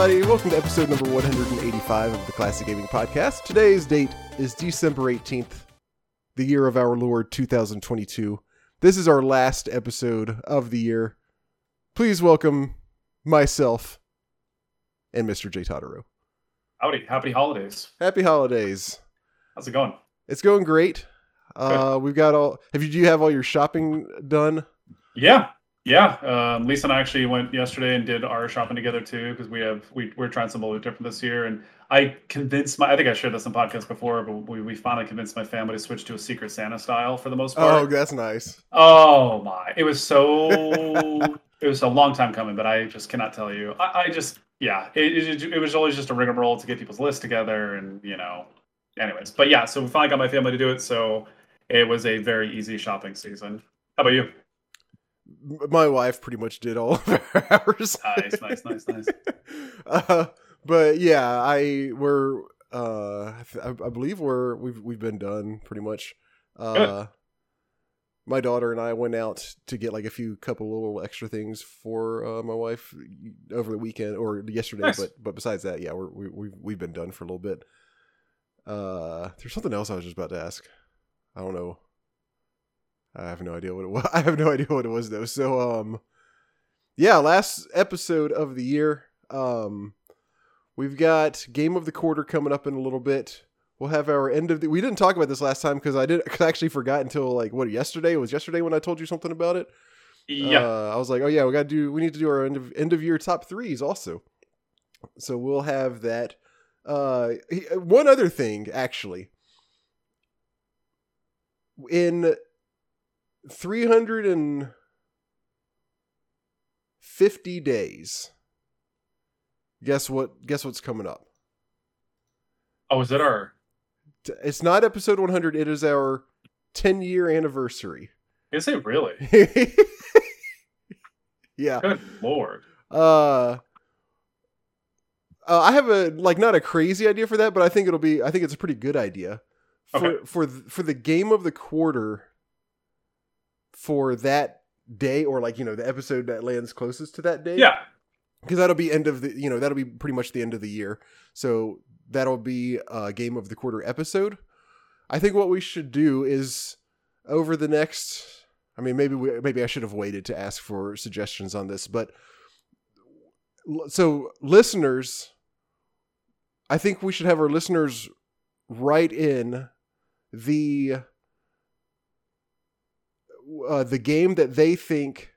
Everybody. Welcome to episode number 185 of the Classic Gaming Podcast. Today's date is December 18th, the year of our Lord 2022. This is our last episode of the year. Please welcome myself and Mr. J. Totaro. Howdy, happy holidays. Happy holidays. How's it going? It's going great. Uh, we've got all. Have you? Do you have all your shopping done? Yeah, yeah. Um, Lisa and I actually went yesterday and did our shopping together too because we have we we're trying something a little different this year. And I convinced my I think I shared this in podcast before, but we, we finally convinced my family to switch to a Secret Santa style for the most part. Oh, that's nice. Oh, my! It was so it was a long time coming, but I just cannot tell you. I, I just yeah, it, it it was always just a rigmarole to get people's list together and you know. Anyways, but yeah, so we finally got my family to do it, so it was a very easy shopping season. How about you? My wife pretty much did all of ours. Nice, nice, nice, nice. uh, but yeah, I we're uh, I, th- I I believe we're we've we've been done pretty much. Uh, my daughter and I went out to get like a few couple little extra things for uh, my wife over the weekend or yesterday. Nice. But but besides that, yeah, we're, we we've we've been done for a little bit. Uh, there's something else I was just about to ask. I don't know. I have no idea what it was. I have no idea what it was though. So um, yeah, last episode of the year. Um, we've got game of the quarter coming up in a little bit. We'll have our end of the. We didn't talk about this last time because I did. Cause I actually forgot until like what yesterday. It was yesterday when I told you something about it. Yeah, Uh, I was like, oh yeah, we got to do. We need to do our end of end of year top threes also. So we'll have that. Uh, one other thing actually. In three hundred and fifty days. Guess what? Guess what's coming up? Oh, is it our? It's not episode one hundred. It is our ten year anniversary. Is it really? yeah. Good lord. Uh, uh, I have a like not a crazy idea for that, but I think it'll be. I think it's a pretty good idea for Okay. for th- for the game of the quarter. For that day, or like you know, the episode that lands closest to that day. Yeah. because that'll be end of the you know that'll be pretty much the end of the year. So that'll be a game of the quarter episode. I think what we should do is over the next. I mean, maybe we, maybe I should have waited to ask for suggestions on this, but so listeners, I think we should have our listeners write in the uh, the game that they think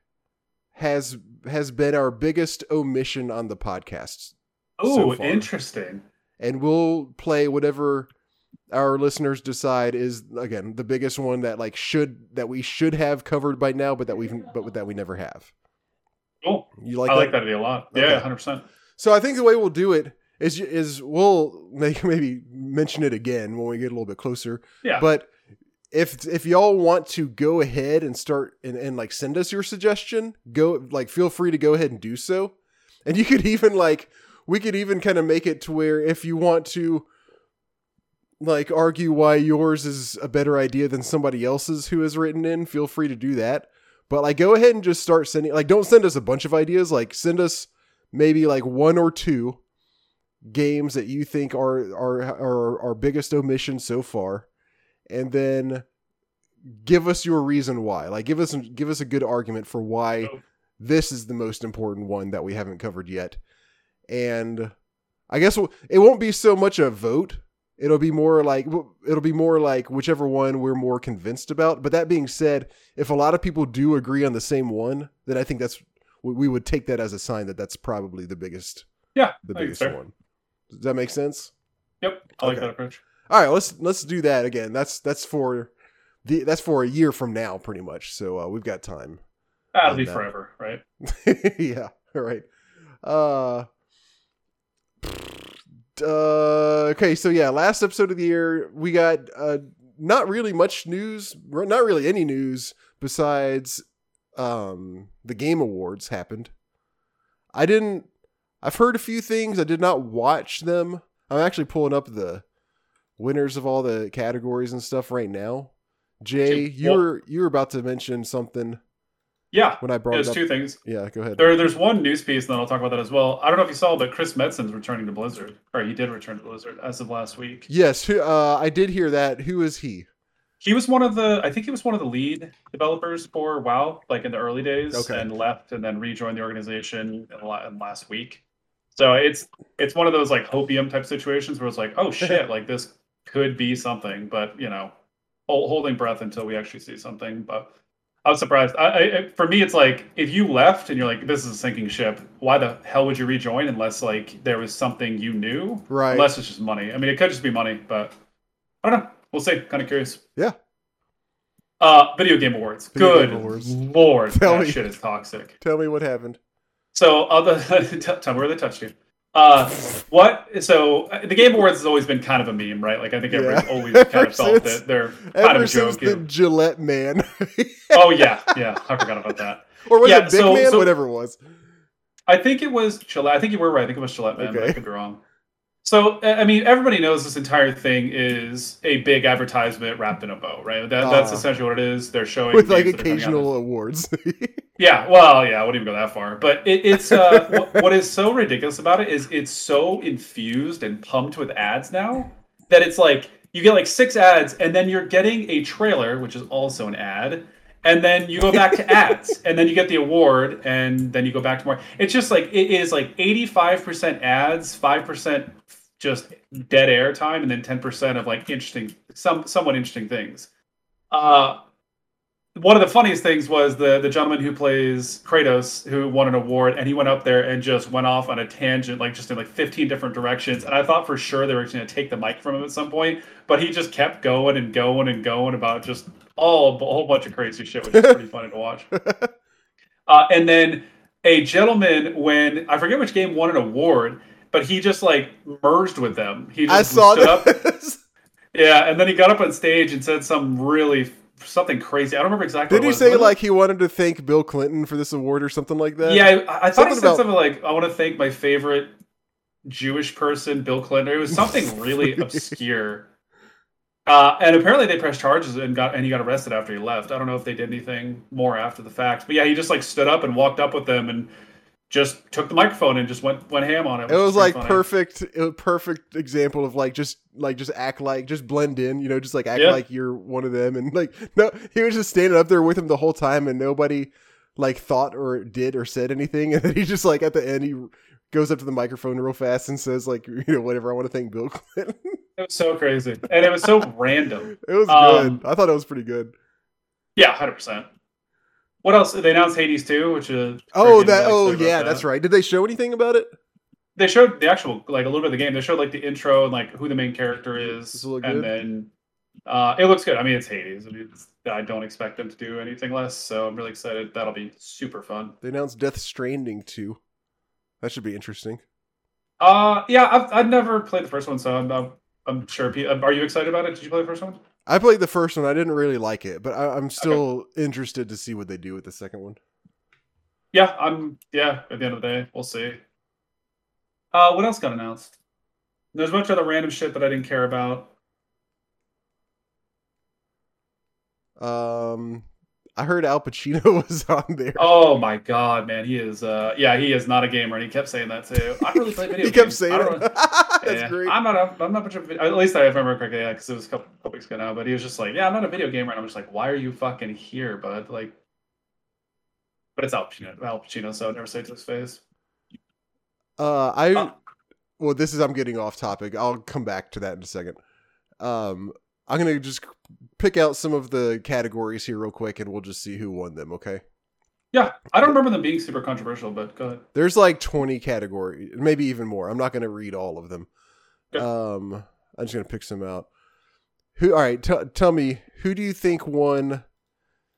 has has been our biggest omission on the podcast Oh, far. interesting. and we'll play whatever our listeners decide is again the biggest one that like should that we should have covered by now but that we've but that we never have Cool. you like I that? like that idea a lot. Okay. Yeah, hundred percent. so i think the way we'll do it is is we'll make, maybe mention it again when we get a little bit closer Yeah. but if if y'all want to go ahead and start and, and like send us your suggestion go like feel free to go ahead and do so. And you could even like we could even kind of make it to where if you want to like argue why yours is a better idea than somebody else's who has written in feel free to do that. But like go ahead and just start sending like don't send us a bunch of ideas. Like send us maybe like one or two games that you think are are are our biggest omission so far and then give us your reason why like give us give us a good argument for why Oh. this is the most important one that we haven't covered yet and i guess it won't be so much a vote it'll be more like it'll be more like whichever one we're more convinced about but that being said if a lot of people do agree on the same one then i think that's we would take that as a sign that that's probably the biggest yeah. the biggest one does that make sense Yep. I like Okay. that approach. All right let's let's do that again. That's that's for the that's for a year from now pretty much. So uh, we've got time That'll be uh, forever, right? yeah all right. Uh uh okay so yeah last episode of the year we got uh not really much news not really any news besides um the game awards happened. I didn't i've heard a few things. I did not watch them. I'm actually pulling up the winners of all the categories and stuff right now jay you were you were about to mention something Yeah, when I brought there's two things. Yeah, go ahead. There, there's one news piece, and then I'll talk about that as well. I don't know if you saw, but Chris Metzen's returning to Blizzard, or he did return to Blizzard as of last week. Yes, who- uh, I did hear that. Who is he? He was one of the, I think he was one of the lead developers for WoW, like in the early days, Okay. and left, and then rejoined the organization in, in last week. So it's it's one of those like hopium type situations where it's like, oh shit, like this could be something, but you know, hol- holding breath until we actually see something. But I was surprised. I, I, for me, it's like if you left and you're like, this is a sinking ship. Why the hell would you rejoin unless like there was something you knew? Right. Unless it's just money. I mean, it could just be money, but I don't know. We'll see. Kind of curious. Yeah. Uh, video game awards. Video Good Game Awards. lord, Tell that me. shit is toxic. Tell me what happened. So, other t- tell me where they touched you. Uh, what? So, uh, the Game Awards has always been kind of a meme, right? Like, I think everybody's Yeah. always kind Ever of felt that they're kind Ever of a joke. the Gillette man, Oh yeah, yeah. I forgot about that. or was Yeah, it Big so- Man? so- Whatever it was. I think it was Gillette. I think you were right. I think it was Gillette, man. But I could be wrong. So, I mean, everybody knows this entire thing is a big advertisement wrapped in a bow, right? That, that's Ah. essentially what it is. They're showing With like games that are coming out occasional awards. Yeah, well, yeah, I wouldn't even go that far. But it, it's uh, what, what is so ridiculous about it is it's so infused and pumped with ads now that it's like you get like six ads, and then you're getting a trailer, which is also an ad, and then you go back to ads, and then you get the award, and then you go back to more. It's just like it is like 85% ads, five percent just dead air time, and then 10% of like interesting, some somewhat interesting things. Uh, one of the funniest things was the the gentleman who plays Kratos, who won an award, and he went up there and just went off on a tangent, like just in like 15 different directions. And I thought for sure they were going to take the mic from him at some point, but he just kept going and going and going about just all a whole bunch of crazy shit, which is pretty funny to watch. Uh, and then a gentleman, when I forget which game won an award, but he just like merged with them. He just I saw stood up yeah, and then he got up on stage and said some really something crazy. I don't remember exactly. Did he say like he wanted to thank Bill Clinton for this award or something like that? Yeah, I, I thought he said about- something like, "I want to thank my favorite Jewish person, Bill Clinton." It was something really obscure. Uh, and apparently they pressed charges and got and he got arrested after he left. I don't know if they did anything more after the fact, but yeah, he just like stood up and walked up with them and just took the microphone and just went went ham on it. It was like funny. perfect, it was perfect example of like just like just act like just blend in, you know, just like act Yeah. like you're one of them, and like no, he was just standing up there with him the whole time, and nobody like thought or did or said anything, and then he just like at the end he goes up to the microphone real fast and says like you know whatever I want to thank Bill Clinton. It was so crazy, and it was so random. it was Um, good. I thought it was pretty good. Yeah, hundred percent. What else? They announced Hades too, which is Oh that oh yeah, that. that's right. Did they show anything about it? They showed the actual like a little bit of the game. They showed like the intro and like who the main character is, and good? then uh, it looks good. I mean, it's Hades. I mean, it's, I don't expect them to do anything less, so I'm really excited. That'll be super fun. They announced Death Stranding too. That should be interesting. Uh, yeah, I've, I've never played the first one, so I'm, I'm, I'm sure. Are you excited about it? Did you play the first one? I played the first one. I didn't really like it, but I, I'm still interested to see what they do with the second one. Yeah, I'm. Yeah, at the end of the day, we'll see. Uh, what else got announced? There's a bunch of other random shit that I didn't care about. Um, I heard Al Pacino was on there. Oh my god, man, he is. Uh, yeah, he is not a gamer, and he kept saying that too. I really play video he games. kept I saying don't it. really- That's yeah, great. I'm not. A, I'm not much of. A, at least I remember correctly. Yeah, because it was a couple, couple weeks ago now. But he was just like, "Yeah, I'm not a video gamer," and I'm just like, "Why are you fucking here, bud?" Like, but it's Al Pacino. Al Pacino, so I never say it to his face. Uh, I Uh, well, this is I'm getting off topic. I'll come back to that in a second. Um, I'm gonna just pick out some of the categories here real quick, and we'll just see who won them. Okay. Yeah, I don't remember them being super controversial, but go ahead. There's like 20 categories, maybe even more. I'm not gonna read all of them. Okay. Um, I'm just gonna pick some out. Who? All right. T- tell me who do you think won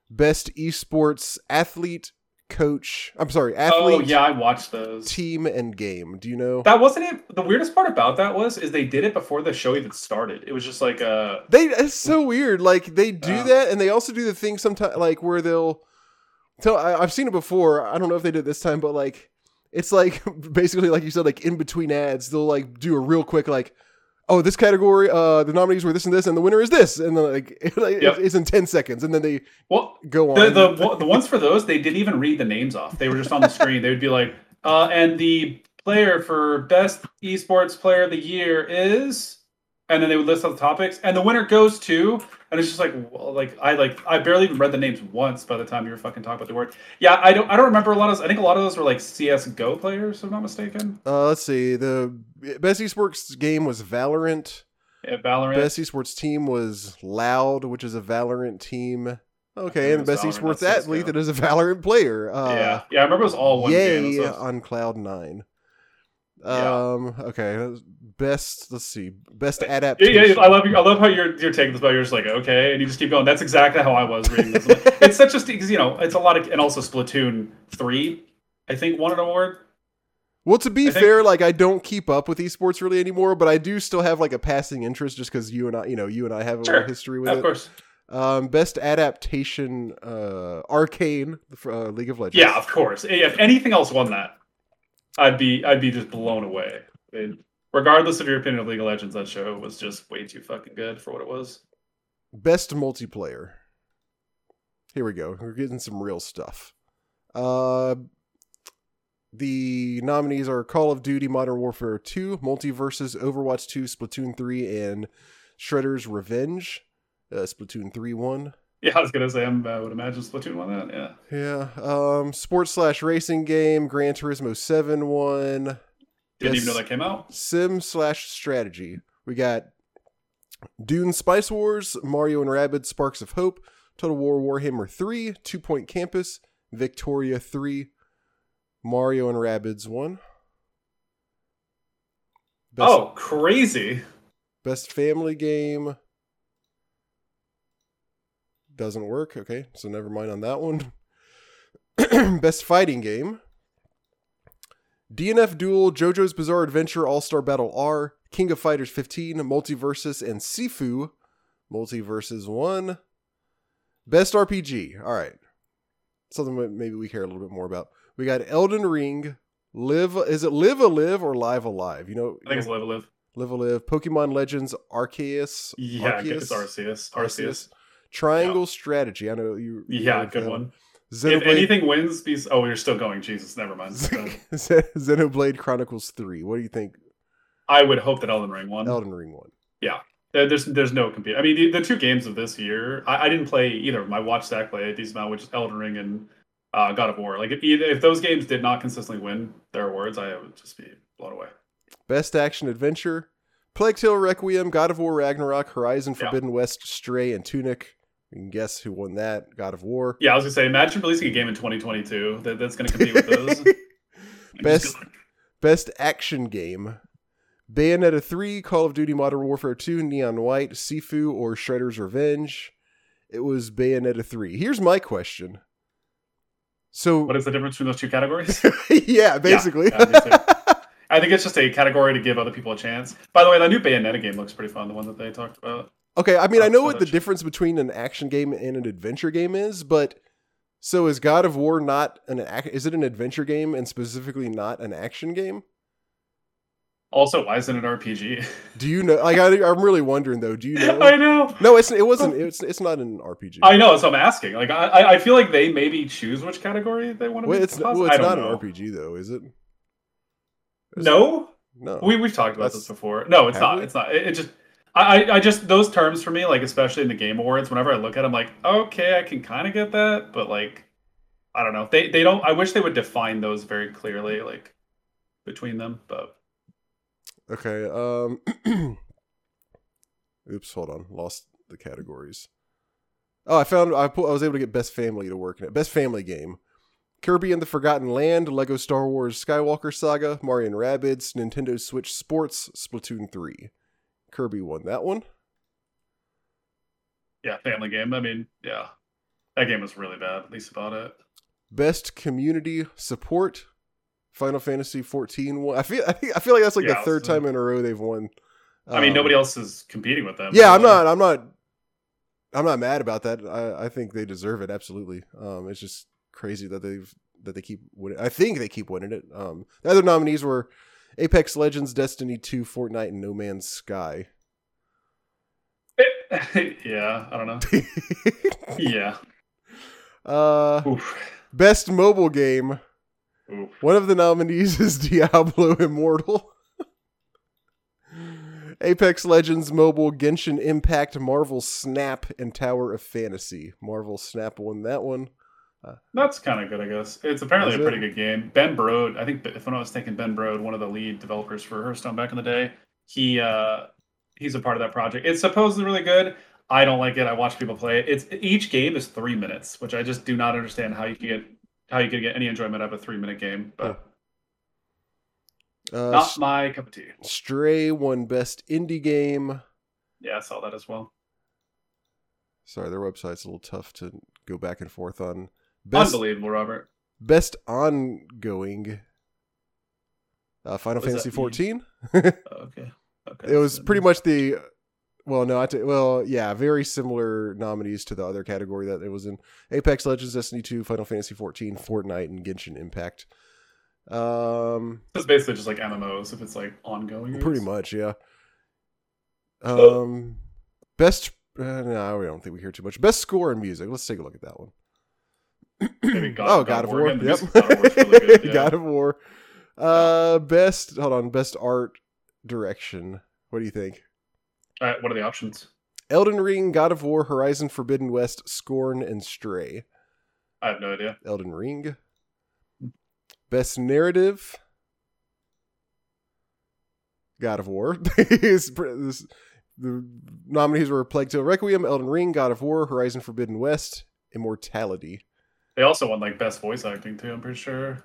best esports athlete, coach? I'm sorry, athlete, Oh yeah, I watched those. team, and game. Do you know? That wasn't it. The weirdest part about that was is they did it before the show even started. It was just like uh They it's so weird. Like they do Yeah. that, and they also do the thing sometimes, like where they'll tell. I, I've seen it before. I don't know if they did it this time, but like it's like basically like you said, like in between ads, they'll like do a real quick like, oh, this category, uh, the nominees were this and this, and the winner is this, and then like, like Yep. it's in ten seconds, and then they Well, go on. the, the the ones for those they didn't even read the names off. They were just on the screen. They would be like, uh, and the player for best esports player of the year is, and then they would list all the topics, and the winner goes to, and it's just like, well, like I like I barely even read the names once by the time you were fucking talking about the word. Yeah, I don't I don't remember a lot of. I think a lot of those were like CS:GO players, if I'm not mistaken. uh, let's see, the best esports game was Valorant. Yeah, Valorant. Best esports team was Loud, which is a Valorant team. Okay, and the best Valorant, esports athlete that is a Valorant player. Uh, yeah, yeah, I remember it was all one Yay game. Was- on Cloud Nine. Yeah. Um. Okay. Best. Let's see. Best adaptation. yeah, I love you. I love how you're you're taking this, but you're just like okay, and you just keep going. That's exactly how I was reading this. it's such a because you know it's a lot of and also Splatoon three, I think won an award. Well, to be I think- fair, like I don't keep up with esports really anymore, but I do still have like a passing interest just because you and I, you know, you and I have a Sure. history with of it. Of course, Um, best adaptation, uh, Arcane, uh, League of Legends. yeah, of course. If anything else won that, I'd be I'd be just blown away. It- regardless of your opinion of League of Legends, that show was just way too fucking good for what it was. Best multiplayer. Here we go. We're getting some real stuff. Uh, the nominees are Call of Duty Modern Warfare 2, Multiversus, Overwatch 2, Splatoon 3, and Shredder's Revenge. Uh, Splatoon 3 won. Yeah, I was gonna say I'm, I would imagine Splatoon won that. Yeah, Yeah. Um, sports slash racing game, Gran Turismo 7 won. Didn't Yes. even know that came out. Sim slash strategy. We got Dune Spice Wars, Mario and Rabbids Sparks of Hope, Total War Warhammer 3, Two Point Campus, Victoria 3, Mario and Rabbids 1. Best, oh, crazy! best family game. Doesn't work. Okay, so never mind on that one. best fighting game. DNF Duel, JoJo's Bizarre Adventure, All Star Battle R, King of Fighters 15, Multiversus, and Sifu. Multiversus 1. Best RPG. All right. Something maybe we care a little bit more about. We got Elden Ring, Live. Is it Live a Live or Live Alive? You know, I think it's Live a Live. Live a Live, Pokemon Legends, Arceus. Yeah, Arceus? it's Arceus. Arceus. Arceus. Triangle Strategy. I know you. Yeah, good them. one. If Xenoblade, anything wins, be oh, you're still going. Jesus, never mind. Xenoblade Chronicles 3. What do you think? I would hope that Elden Ring won. Elden Ring won. Yeah, There's there's no compete. I mean, the, the two games of this year, I, I didn't play either. of them. I watched Zach play a decent amount, which is Elden Ring and uh, God of War. Like if either if those games did not consistently win their awards, I would just be blown away. Best Action Adventure. Plague Tale Requiem, God of War Ragnarok, Horizon Yeah. Forbidden West, Stray, and Tunic. You can guess who won that. God of War. Yeah, I was gonna say, imagine releasing a game in 2022 that, that's gonna compete with those. Best Best Action Game. Bayonetta 3, Call of Duty Modern Warfare 2, Neon White, Sifu, or Shredder's Revenge. It was Bayonetta 3. Here's my question. So, What is the difference between those two categories? yeah, basically. yeah, too. I think it's just a category to give other people a chance. By the way, that new Bayonetta game looks pretty fun. The one that they talked about. Okay, I mean, I Oh, know what the difference between an action game and an adventure game is, but so is God of War not an ac- is it an adventure game and specifically not an action game? Also, why isn't it an RPG? Do you know? Like, I, I'm really wondering though. Do you know? I know. No, it's it wasn't. It's it's not an RPG. I know. So I'm asking. Like, I I- feel like they maybe choose which category they want to. Well, be it's well, it's don't know. an RPG though, is it? No, No. we we've talked about That's- this before. No, it's not. we? It's not. It, it just. I, I- just those terms for me, like especially in the game awards, whenever I look at them, like okay, I can kind of get that, but like I don't know. They they don't. I wish they would define those very clearly, like between them. But Okay. Um. oops. Hold on. Lost the categories. Oh, I found. I pu- I was able to get best family to work in it. Best family game. Kirby and the Forgotten Land, Lego Star Wars Skywalker Saga, Mario and Rabbids, Nintendo Switch Sports, Splatoon 3. Kirby won that one. yeah, family game. I mean, yeah, that game was really bad. At least about it. Best community support, Final Fantasy 14 won. I feel I think I feel like that's like Yeah, the third time in a row they've won. I mean, Um, nobody else is competing with them. Yeah, I'm not. I'm not. I'm not mad about that. I, I think they deserve it absolutely. Um, it's just crazy that they've that they keep winning. I think they keep winning it. Um, the other nominees were Apex Legends, Destiny 2, Fortnite, and No Man's Sky. yeah, I don't know. yeah. Uh, Oof. best mobile game. Oof. One of the nominees is Diablo Immortal. Apex Legends Mobile, Genshin Impact, Marvel Snap, and Tower of Fantasy. Marvel Snap won that one. That's kind of good, I guess. It's apparently a it? pretty good game. Ben Brode, I think, if I'm not mistaken, Ben Brode, one of the lead developers for Hearthstone back in the day, he uh, he's a part of that project. It's supposedly really good. I don't like it. I watch people play it. It's each game is three minutes, which I just do not understand how you can get how you can get any enjoyment out of a three minute game. But Uh, not my cup of tea. Stray won Best Indie Game. Yeah, I saw that as well. Sorry, their website's a little tough to go back and forth on. Best Unbelievable, Robert. Best Ongoing. Uh, Final What Fantasy mean? 14. Okay. Okay. it was pretty much the well no I t- well yeah very similar nominees to the other category that it was in apex legends destiny 2 final fantasy 14 fortnite and genshin impact um It's basically just like MMOs if it's like ongoing. pretty much yeah um best uh, no i don't think we hear too much best score in music let's take a look at that one God- oh God god of War war, yep God of War's really good, yeah. god of war uh best hold on best art direction what do you think right, what are the options? Elden Ring, God of War, Horizon Forbidden West, Scorn, and Stray. I have no idea. Elden Ring. Best Narrative. God of War. This- this- the nominees were Plague Tale Requiem, Elden Ring, God of War, Horizon Forbidden West, Immortality. They also won like best voice acting too. I'm pretty sure.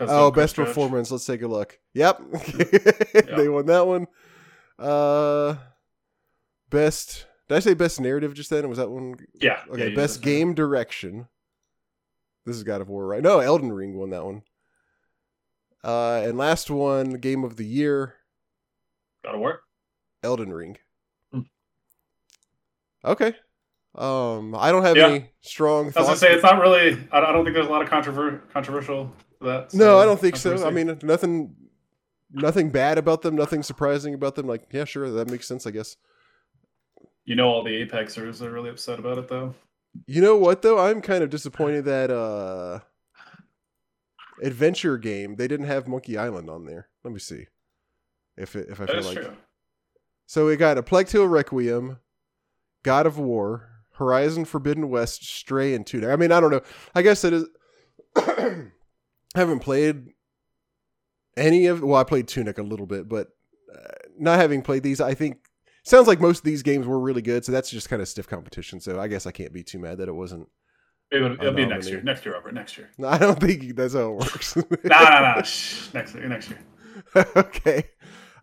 Oh, of best Judge. performance. Let's take a look. Yep. they won that one. Uh best did I say best narrative just then? Was that one Yeah. Okay, yeah, best right. game direction. This is God of War, right? No, Elden Ring won that one. Uh, and last one, game of the year, God of War. Elden Ring. Hmm. Okay. Um, I don't have Yeah. any strong I was gonna say it's not really. I don't, think there's a lot of controver- controversial that. no, I don't think so. I mean, nothing, nothing bad about them. Nothing surprising about them. Like, yeah, sure, that makes sense. I guess. you know, all the Apexers are really upset about it though. You know what though? I'm kind of disappointed that uh adventure game they didn't have Monkey Island on there. Let me see if it, if I That feel like true. so. We got a Plague Tale Requiem, God of War, Horizon Forbidden West, Stray, and Tunic. I mean, I don't know. I guess it is. I haven't played any of. Well, I played Tunic a little bit, but uh, not having played these, I think sounds like most of these games were really good. So that's just kind of stiff competition. So I guess I can't be too mad that it wasn't. It'll, it'll be next year. Next year, Robert. Next year. No, I don't think that's how it works. No, no, no. Shh. Next year. Next year. okay.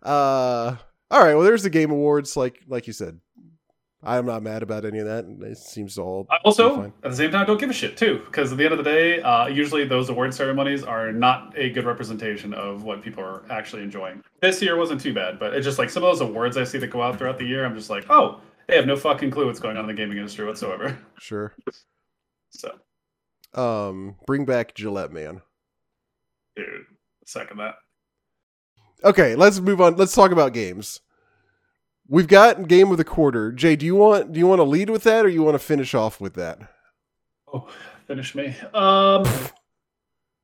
Uh all right, well there's the game awards like like you said. I'm not mad about any of that. It seems all Also, at the same time, don't give a shit too, because at the end of the day, uh, usually those award ceremonies are not a good representation of what people are actually enjoying. This year wasn't too bad, but it's just like some of those awards I see that go out throughout the year. I'm just like, oh, they have no fucking clue what's going on in the gaming industry whatsoever. Sure. So, Um bring back Gillette Man. dude, second that. Okay, let's move on. Let's talk about games. We've got game of the quarter. Jay, do you want do you want to lead with that or you want to finish off with that? Oh, finish me. Um,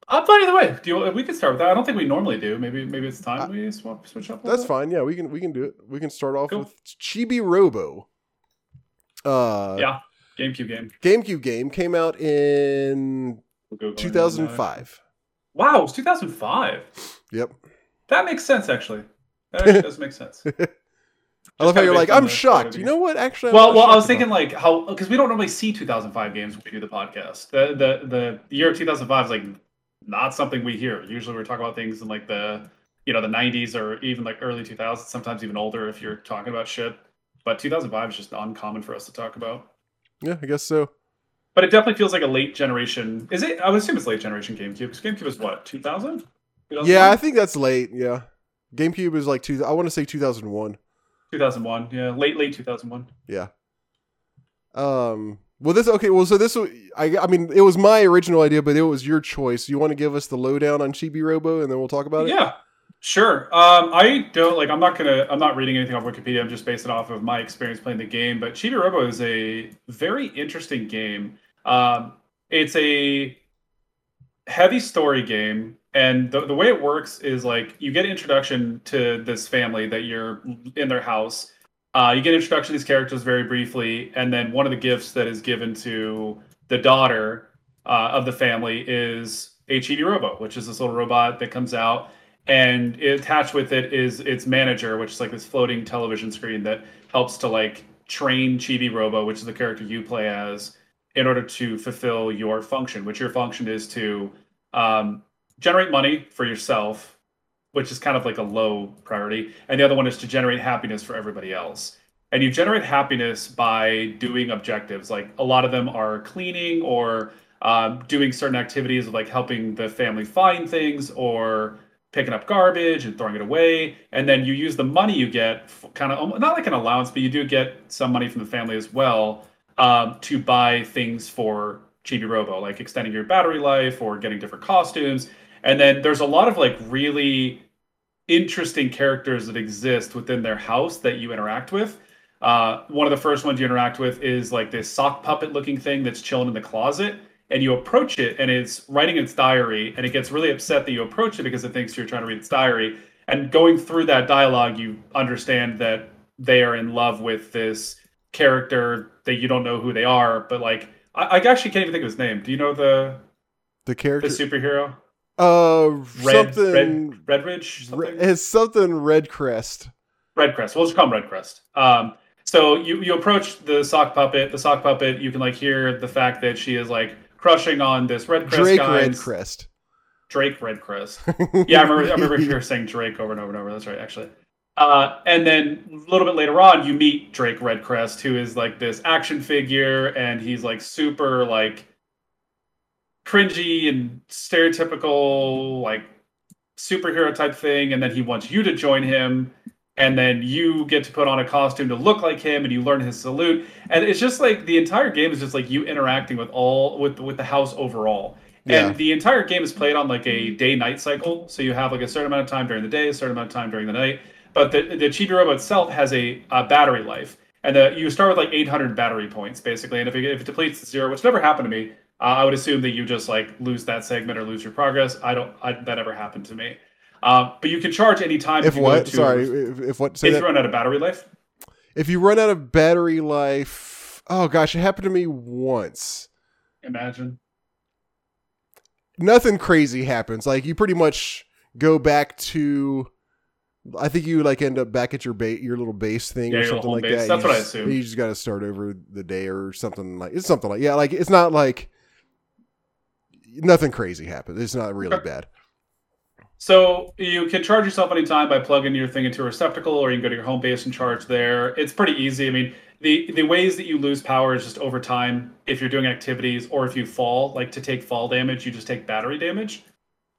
I'm fine either way. Do you? We can start with that. I don't think we normally do. Maybe, maybe it's time we swap, switch up. Uh, That's bit? fine. Yeah, we can we can do it. We can start off Cool. with Chibi Robo. Uh Yeah, GameCube game. GameCube game came out in We'll 2005. Wow, it was 2005. Yep. That makes sense, actually. That actually does make sense. I love how you're like, I'm shocked. You know what? Actually, I'm Well, well, I was thinking about like how because we don't normally see 2005 games when we do the podcast. The the the year of 2005 is like not something we hear. Usually, we're talking about things in like the you know the 90s or even like early 2000s. Sometimes even older if you're talking about shit. But 2005 is just uncommon for us to talk about. Yeah, I guess so. But it definitely feels like a late generation. Is it? I would assume it's late generation GameCube because GameCube is what 2000. Yeah, I think that's late. Yeah, GameCube is like two. I want to say 2001. 2001. Yeah, late late 2001. Yeah. Um. Well, this okay. Well, so this I I mean it was my original idea, but it was your choice. You want to give us the lowdown on Chibi Robo, and then we'll talk about it. Yeah. Sure. Um, I don't like. I'm not gonna. I'm not reading anything off Wikipedia. I'm just basing it off of my experience playing the game. But Chibi Robo is a very interesting game. Um, it's a heavy story game, and the the way it works is like you get introduction to this family that you're in their house. Uh, you get introduction to these characters very briefly, and then one of the gifts that is given to the daughter uh, of the family is a Chibi Robo, which is this little robot that comes out and attached with it is its manager, which is like this floating television screen that helps to like train Chibi Robo, which is the character you play as, in order to fulfill your function. Which your function is to um, generate money for yourself, which is kind of like a low priority, and the other one is to generate happiness for everybody else. And you generate happiness by doing objectives. Like a lot of them are cleaning or um, doing certain activities of like helping the family find things or picking up garbage and throwing it away and then you use the money you get kind of not like an allowance but you do get some money from the family as well um, to buy things for chibi robo like extending your battery life or getting different costumes and then there's a lot of like really interesting characters that exist within their house that you interact with. Uh, one of the first ones you interact with is like this sock puppet looking thing that's chilling in the closet and you approach it and it's writing its diary and it gets really upset that you approach it because it thinks you're trying to read its diary. And going through that dialogue you understand that they are in love with this character that you don't know who they are but like i, I actually can't even think of his name. Do you know the the character the superhero uh red, something red, ridge something? it's something red crest red crest we'll just call him red crest um so you you approach the sock puppet the sock puppet you can like hear the fact that she is like crushing on this Red Crest Drake guy. Redcrest. Drake Redcrest. yeah, I remember. I remember you saying Drake over and over and over. That's right, actually. Uh, and then a little bit later on, you meet Drake Redcrest, who is like this action figure, and he's like super like cringy and stereotypical like superhero type thing. And then he wants you to join him, and then you get to put on a costume to look like him and you learn his salute. And it's just like the entire game is just like you interacting with all with with the house overall. Yeah. and the entire game is played on like a day night cycle. So you have like a certain amount of time during the day a certain amount of time during the night. But the, the chibi robo itself has a, a battery life. And the, you start with like 800 battery points basically. And if it, if it depletes to zero which never happened to me uh, i would assume that you just like lose that segment or lose your progress i don't I, that ever happened to me uh, but you can charge any time. If, if what? To, Sorry, if, if what? Say if that. you run out of battery life. If you run out of battery life, oh gosh, it happened to me once. Imagine. Nothing crazy happens. Like you pretty much go back to. I think you like end up back at your base, your little base thing yeah, or something like base. that. That's you what just, I assume. You just got to start over the day or something like it's something like yeah, like it's not like nothing crazy happened. It's not really bad. So you can charge yourself anytime by plugging your thing into a receptacle, or you can go to your home base and charge there. It's pretty easy. I mean, the the ways that you lose power is just over time. If you're doing activities, or if you fall, like to take fall damage, you just take battery damage.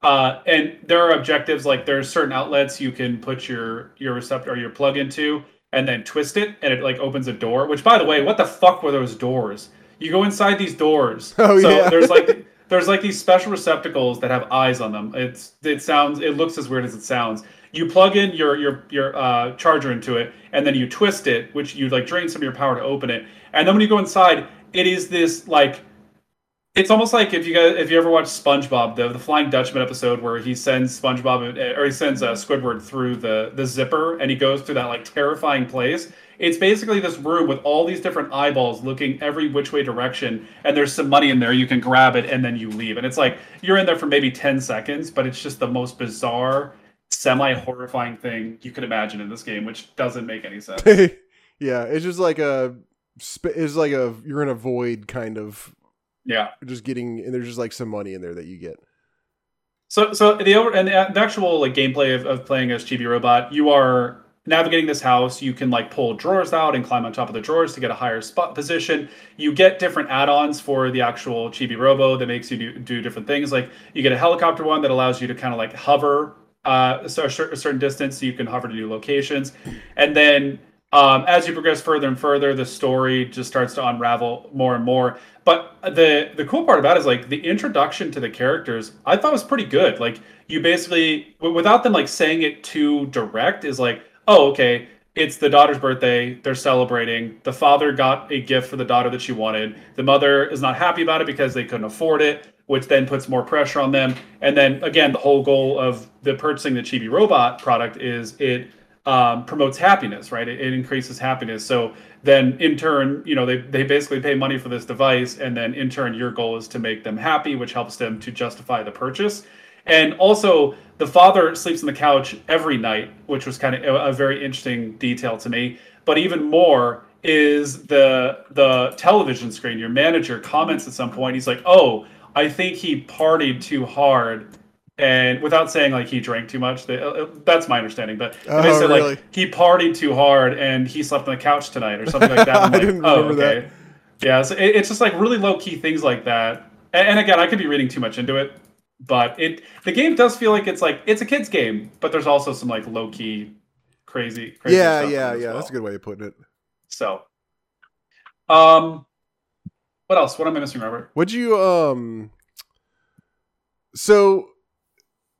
Uh, and there are objectives like there's certain outlets you can put your your receptor or your plug into, and then twist it, and it like opens a door. Which, by the way, what the fuck were those doors? You go inside these doors. Oh so yeah. there's like there's like these special receptacles that have eyes on them. It's it sounds it looks as weird as it sounds. You plug in your your your uh, charger into it, and then you twist it, which you like drain some of your power to open it. And then when you go inside, it is this like it's almost like if you guys if you ever watch SpongeBob, the the Flying Dutchman episode where he sends SpongeBob or he sends uh, Squidward through the the zipper and he goes through that like terrifying place. It's basically this room with all these different eyeballs looking every which way direction, and there's some money in there. You can grab it and then you leave, and it's like you're in there for maybe ten seconds, but it's just the most bizarre, semi horrifying thing you could imagine in this game, which doesn't make any sense. yeah, it's just like a it's like a you're in a void kind of yeah. Just getting and there's just like some money in there that you get. So so the over and the actual like gameplay of, of playing as Chibi Robo, you are navigating this house. You can like pull drawers out and climb on top of the drawers to get a higher spot position. You get different add-ons for the actual Chibi Robo that makes you do, do different things. Like you get a helicopter one that allows you to kind of like hover uh, a certain distance so you can hover to new locations. And then um, as you progress further and further, the story just starts to unravel more and more. But the the cool part about it is like the introduction to the characters, I thought was pretty good. Like you basically, without them like saying it too direct, is like, oh, okay, it's the daughter's birthday. They're celebrating. The father got a gift for the daughter that she wanted. The mother is not happy about it because they couldn't afford it, which then puts more pressure on them. And then again, the whole goal of the purchasing the Chibi Robo product is it um, promotes happiness, right? It, it, increases happiness. So then in turn, you know, they, they basically pay money for this device. And then in turn, your goal is to make them happy, which helps them to justify the purchase. And also, the father sleeps on the couch every night, which was kind of a, a very interesting detail to me. But even more is the the television screen. Your manager comments at some point. He's like, "Oh, I think he partied too hard and without saying like he drank too much, they, uh, that's my understanding. But oh, they said really? like he partied too hard and he slept on the couch tonight or something like that. i like, didn't oh, remember okay. that. Yeah, so it, it's just like really low key things like that. And, and, again, I could be reading too much into it, but it the game does feel like it's like it's a kids game, but there's also some like low key, crazy, crazy. Yeah, yeah, yeah. Well. That's a good way of putting it. So, um, what else? What am I missing, Robert? Would you um? So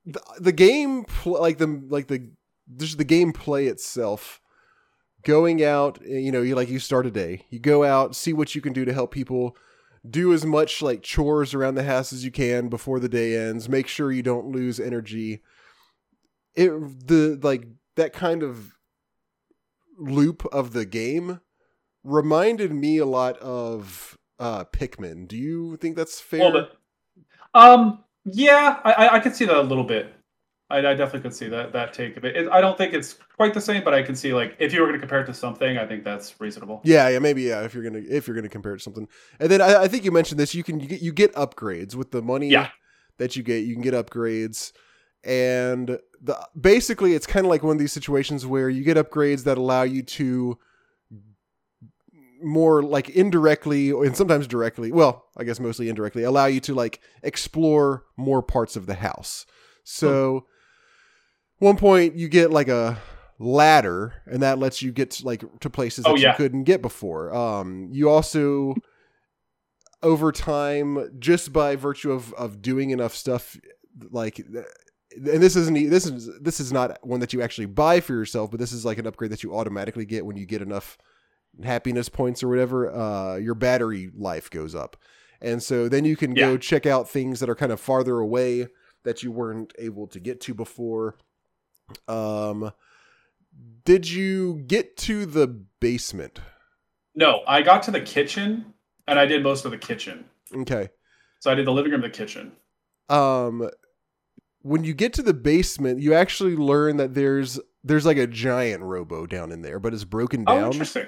the, the game pl- like the like the just the gameplay itself going out you know you like you start a day you go out see what you can do to help people do as much like chores around the house as you can before the day ends. Make sure you don't lose energy. It the like that kind of loop of the game reminded me a lot of uh pikmin. Do you think that's fair? Um yeah, I, I could see that a little bit. I, I definitely could see that that take of it. it. I don't think it's quite the same, but I can see like if you were going to compare it to something, I think that's reasonable. Yeah, yeah, maybe yeah. If you're gonna if you're gonna compare it to something, and then I, I think you mentioned this, you can you get you get upgrades with the money yeah. that you get. You can get upgrades, and the basically it's kind of like one of these situations where you get upgrades that allow you to more like indirectly and sometimes directly well i guess mostly indirectly allow you to like explore more parts of the house so hmm. One point you get like a ladder and that lets you get to, like to places oh, that yeah. you couldn't get before um you also over time just by virtue of of doing enough stuff like and this isn't this is this is not one that you actually buy for yourself but this is like an upgrade that you automatically get when you get enough happiness points or whatever, uh, your battery life goes up. And so then you can yeah. go check out things that are kind of farther away that you weren't able to get to before. Um, did you get to the basement? No, I got to the kitchen and I did most of the kitchen. Okay. So I did the living room, the kitchen. Um, when you get to the basement, you actually learn that there's there's like a giant robo down in there, but it's broken oh, down. Oh, interesting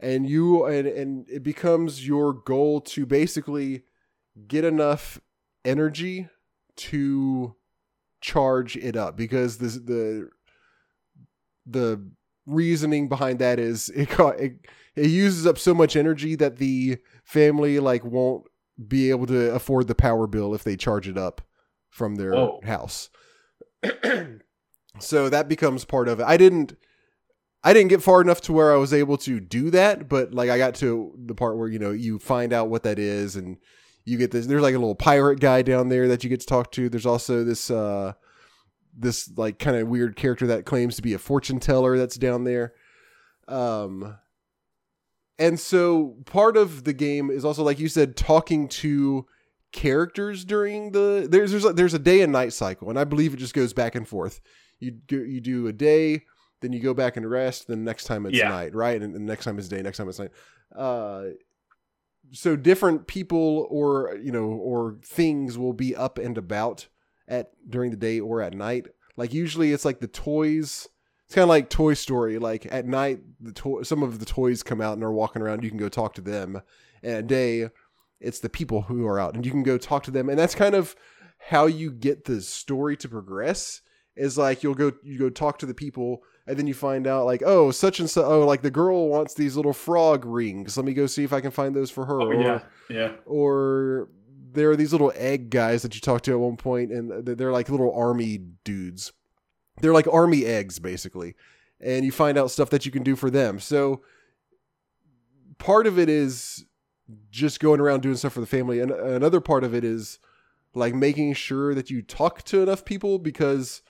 and you and and it becomes your goal to basically get enough energy to charge it up because the the the reasoning behind that is it, it it uses up so much energy that the family like won't be able to afford the power bill if they charge it up from their Whoa. house. so that becomes part of it. I didn't I didn't get far enough to where I was able to do that, but like I got to the part where you know you find out what that is, and you get this. There's like a little pirate guy down there that you get to talk to. There's also this uh this like kind of weird character that claims to be a fortune teller that's down there. Um, and so part of the game is also like you said, talking to characters during the there's there's a, there's a day and night cycle, and I believe it just goes back and forth. You do you do a day then you go back and rest. Then next time it's yeah. night, right? And, and next time it's day. Next time it's night. Uh, so different people or you know or things will be up and about at during the day or at night. Like usually it's like the toys. It's kind of like Toy Story. Like at night, the toy some of the toys come out and are walking around. You can go talk to them. And at day, it's the people who are out, and you can go talk to them. And that's kind of how you get the story to progress. Is like you'll go you go talk to the people and then you find out like oh such and so oh like the girl wants these little frog rings. Let me go see if i can find those for her. Oh, or, yeah. Yeah. Or there are these little egg guys that you talk to at one point and they're like little army dudes. They're like army eggs basically. And you find out stuff that you can do for them. So part of it is just going around doing stuff for the family, and another part of it is like making sure that you talk to enough people because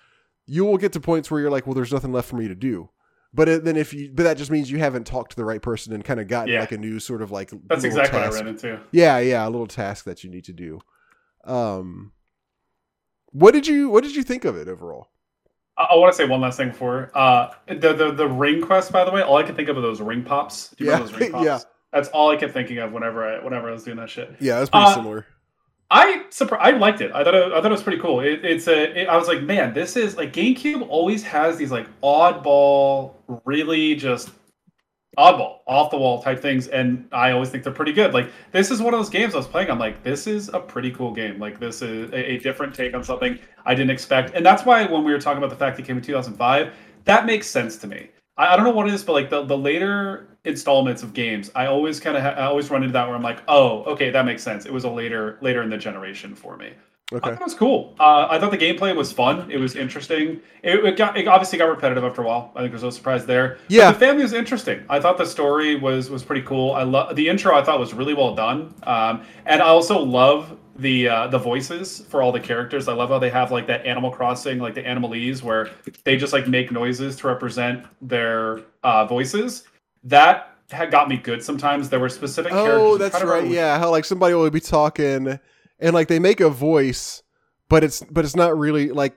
you will get to points where you're like, well, there's nothing left for me to do. But it, then if you, but that just means you haven't talked to the right person and kind of gotten Yeah. like a new sort of like That's exactly task. what I ran into. Yeah, yeah, a little task that you need to do. Um, what did you what did you think of it overall? I, I want to say one last thing before uh, the, the the ring quest. By the way, all I can think of are those ring pops. Do you remember Yeah, those ring pops? yeah. That's all I kept thinking of whenever I whenever I was doing that shit. Yeah, that's pretty Uh, similar. I surpri- I liked it. I thought it, I thought it was pretty cool. It, it's a. It, I was like, man, this is like GameCube always has these like oddball, really just oddball, off the wall type things, and I always think they're pretty good. Like this is one of those games I was playing. I'm like, this is a pretty cool game. Like this is a, a different take on something I didn't expect, and that's why when we were talking about the fact it came in 2005, that makes sense to me. I, I don't know what it is, but like the, the later installments of games, I always kind of ha- I always run into that where I'm like, oh, okay, that makes sense. It was a later later in the generation for me. I thought it was cool. Uh, I thought the gameplay was fun. It was interesting. It, it got it obviously got repetitive after a while. I think there's no surprise there. But Yeah. the family was interesting. I thought the story was was pretty cool. I love the intro. I thought was really well done. Um, and I also love the uh, the voices for all the characters. I love how they have like that Animal Crossing, like the Animalese, where they just like make noises to represent their uh, voices. That had got me good. Sometimes there were specific characters. Oh, that's right. Yeah, how like somebody will be talking and like they make a voice, but it's but it's not really like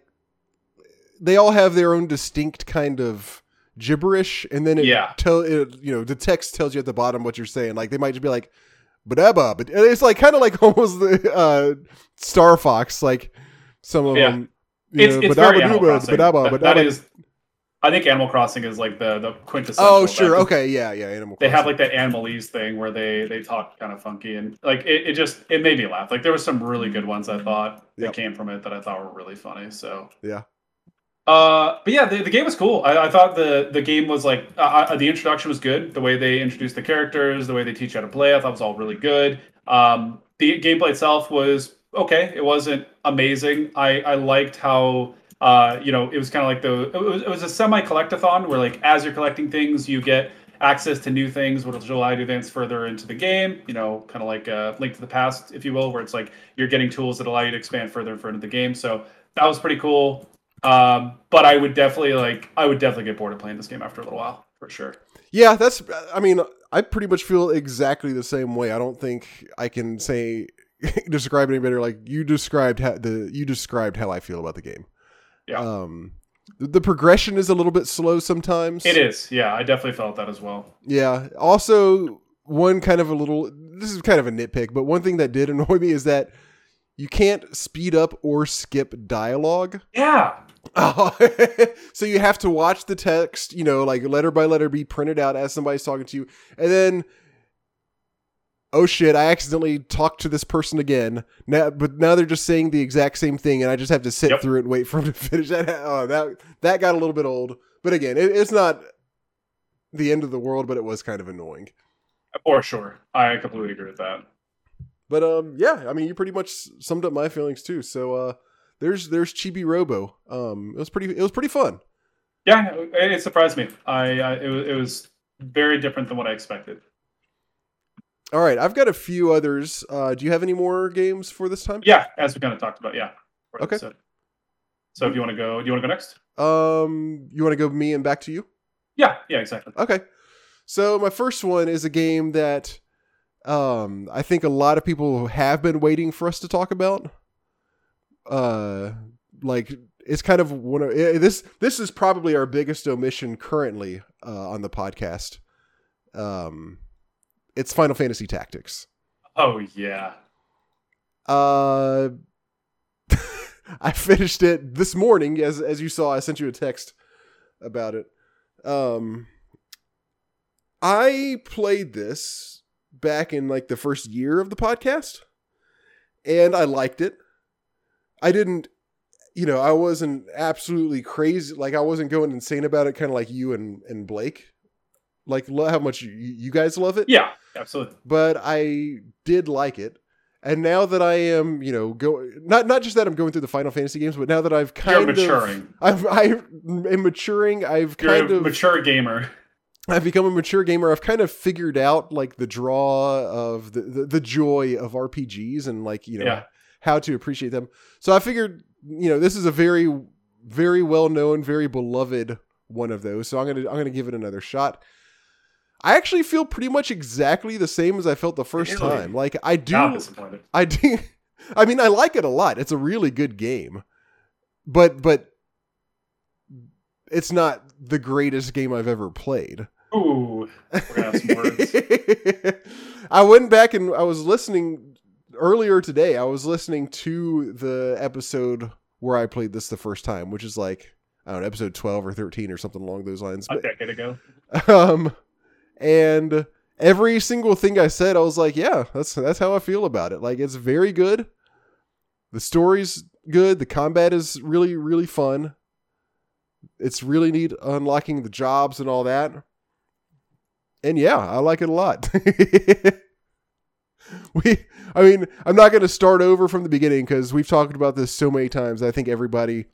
they all have their own distinct kind of gibberish, and then it Yeah. tell it you know the text tells you at the bottom what you're saying. Like they might just be like "Badabba," but it's like kind of like almost the uh, Star Fox, like some of Yeah. them. You It's, know, it's very Animal "Badabba-dooba, Crossing. badabba, That- that badabba." is, I think Animal Crossing is like the the quintessential. Oh, sure, Okay. Yeah. Yeah. Animal. They have like that Animalese thing where they they talk kind of funky and like it, it just it made me laugh. Like there were some really good ones I thought that came from it that I thought were really funny. So Yeah. Uh, but yeah, the, the game was cool. I, I thought the the game was like uh, uh, the introduction was good. The way they introduced the characters, the way they teach you how to play, I thought was all really good. Um, the gameplay itself was okay. It wasn't amazing. I I liked how uh you know it was kind of like the it was, it was a semi collectathon where like as you're collecting things you get access to new things which will allow you to advance further into the game you know kind of like a link to the past if you will where it's like you're getting tools that allow you to expand further and further into the game so that was pretty cool um, but I would definitely like I would definitely get bored of playing this game after a little while for sure. Yeah, that's. I mean, I pretty much feel exactly the same way. I don't think I can say describe any better. Like you described how the you described how I feel about the game. Yeah. Um, the, the progression is a little bit slow sometimes. It is, yeah. I definitely felt that as well. Yeah. Also, one kind of a little. This is kind of a nitpick, but one thing that did annoy me is that you can't speed up or skip dialogue. Yeah, Oh, so you have to watch the text, you know, like letter by letter be printed out as somebody's talking to you. And then, oh shit, I accidentally talked to this person again. Now, but now they're just saying the exact same thing, and I just have to sit Yep. through it and wait for them to finish that. Oh, that that got a little bit old. But again, it, it's not the end of the world, but it was kind of annoying. for sure. I completely agree with that. But um, yeah, I mean, you pretty much summed up my feelings too. So uh, there's there's Chibi Robo. Um, it was pretty it was pretty fun. Yeah, it, it surprised me. I, I it, was, it was very different than what I expected. All right, I've got a few others. Uh, do you have any more games for this time? Yeah, as we kind of talked about. Yeah. Okay. So if you want to go, do you want to go next? Um, you want to go me and back to you? Yeah, yeah, exactly. Okay. So my first one is a game that um I think a lot of people have been waiting for us to talk about. Uh like it's kind of one of this this is probably our biggest omission currently uh on the podcast. Um it's Final Fantasy Tactics. Oh yeah. Uh I finished it this morning as as you saw I sent you a text about it. Um I played this back in like the first year of the podcast and I liked it. I didn't you know, I wasn't absolutely crazy like I wasn't going insane about it kind of like you and and Blake. Like how much you, you guys love it Yeah, absolutely. but I did like it. And now that I am, you know, go not not just that I'm going through the Final Fantasy games, but now that I've You're kind of maturing. I'm maturing. I've You're kind a of mature gamer. I've become a mature gamer. I've kind of figured out like the draw of the the, the joy of RPGs and like you know Yeah. how to appreciate them. So I figured you know this is a very very well known, very beloved one of those. So I'm gonna I'm gonna give it another shot. I actually feel pretty much exactly the same as I felt the first Really? time. Like I do. I do. I mean, I like it a lot. It's a really good game, but but it's not the greatest game I've ever played. Ooh, we're gonna have some words. I went back and I was listening earlier today. I was listening to the episode where I played this the first time, which is like I don't know, episode twelve or thirteen or something along those lines. A But decade ago. um, and every single thing I said, I was like, yeah, that's that's how I feel about it. Like it's very good. The story's good. The combat is really really fun. It's really neat unlocking the jobs and all that. And yeah, I like it a lot. we I mean, I'm not going to start over from the beginning cuz we've talked about this so many times. I think everybody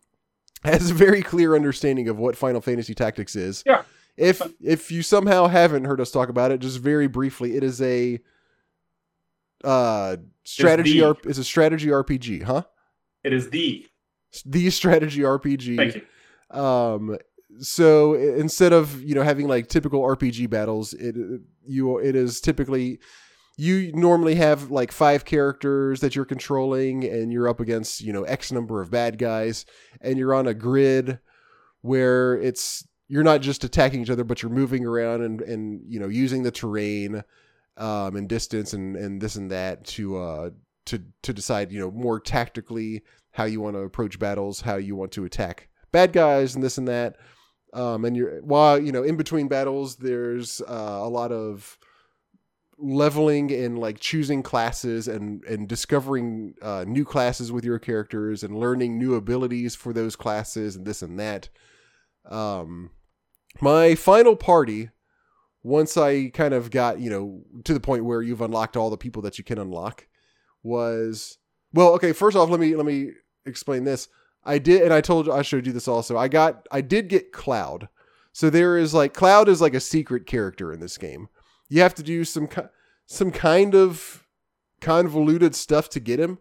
has a very clear understanding of what Final Fantasy Tactics is. Yeah. If if you somehow haven't heard us talk about it, just very briefly, it is a uh strategy the- R- it's a strategy RPG, huh? It is the. The strategy RPG. Thank you. Um so instead of, you know, having like typical RPG battles, it you it is typically you normally have like five characters that you're controlling and you're up against, you know, X number of bad guys and you're on a grid where it's you're not just attacking each other but you're moving around and and you know using the terrain um and distance and and this and that to uh to to decide you know more tactically how you want to approach battles how you want to attack bad guys and this and that. Um and you're while you know in between battles there's uh, a lot of leveling and like choosing classes and and discovering uh, new classes with your characters and learning new abilities for those classes and this and that. Um my final party once i kind of got you know to the point where you've unlocked all the people that you can unlock was well okay first off let me let me explain this. I did and i told i showed you this also. I got i did get cloud. So there is like cloud is like a secret character in this game. You have to do some some kind of convoluted stuff to get him.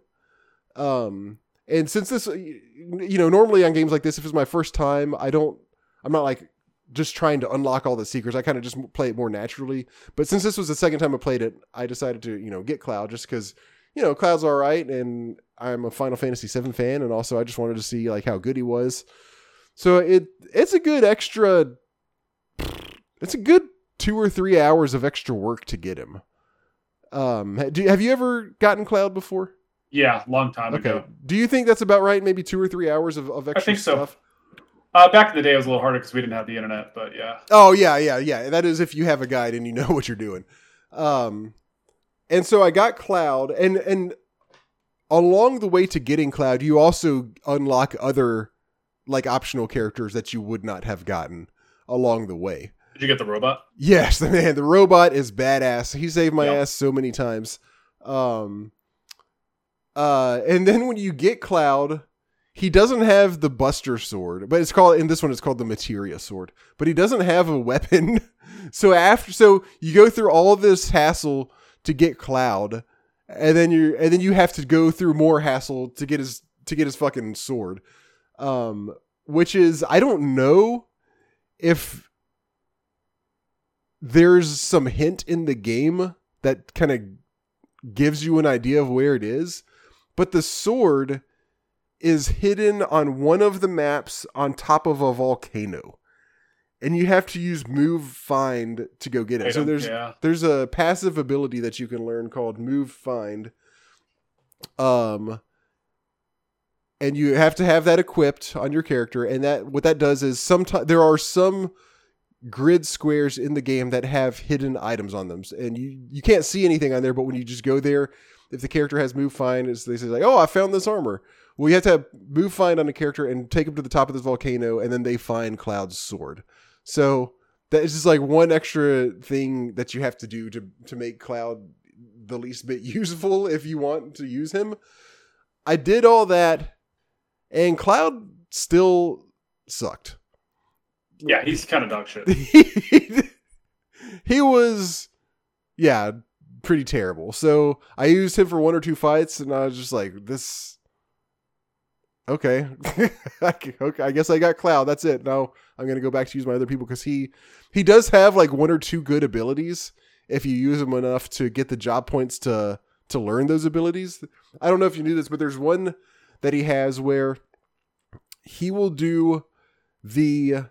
Um and since this you know normally on games like this if it's my first time i don't i'm not like just trying to unlock all the secrets. I kind of just play it more naturally. But since this was the second time i played it i decided to you know get cloud just because you know cloud's all right and i'm a final fantasy VII fan and also i just wanted to see like how good he was. So it it's a good extra it's a good two or three hours of extra work to get him. Um do, have you ever gotten cloud before? Yeah, long time okay. ago. do you think that's about right? Maybe two or three hours of, of extra think so. Uh, back in the day, it was a little harder because we didn't have the internet, but yeah. Oh yeah, yeah, yeah. That is if you have a guide and you know what you're doing. Um, and so I got Cloud, and and along the way to getting Cloud, you also unlock other like optional characters that you would not have gotten along the way. Did you get the robot? Yes, the man, the robot is badass. He saved my Yep. ass so many times. Um, uh, and then when you get Cloud, he doesn't have the Buster sword, but it's called in this one it's called the Materia sword. But he doesn't have a weapon. so after, so you go through all this hassle to get Cloud, and then you and then you have to go through more hassle to get his to get his fucking sword. Um, which is I don't know if there's some hint in the game that kind of gives you an idea of where it is, but the sword is hidden on one of the maps on top of a volcano. And you have to use move find to go get it. So there's yeah. there's a passive ability that you can learn called move find. Um and you have to have that equipped on your character and that what that does is sometimes there are some grid squares in the game that have hidden items on them and you you can't see anything on there but when you just go there if the character has move find they say like oh i found this armor well you have to move find on a character and take them to the top of this volcano and then they find cloud's sword so that is just like one extra thing that you have to do to to make cloud the least bit useful if you want to use him. I did all that, and Cloud still sucked. Yeah, he's kind of dog shit. he, he was, yeah, pretty terrible. So I used him for one or two fights, and I was just like, this. Okay, okay. I guess I got Cloud. That's it. Now I'm gonna go back to use my other people because he he does have like one or two good abilities if you use them enough to get the job points to to learn those abilities. I don't know if you knew this, but there's one that he has where he will do the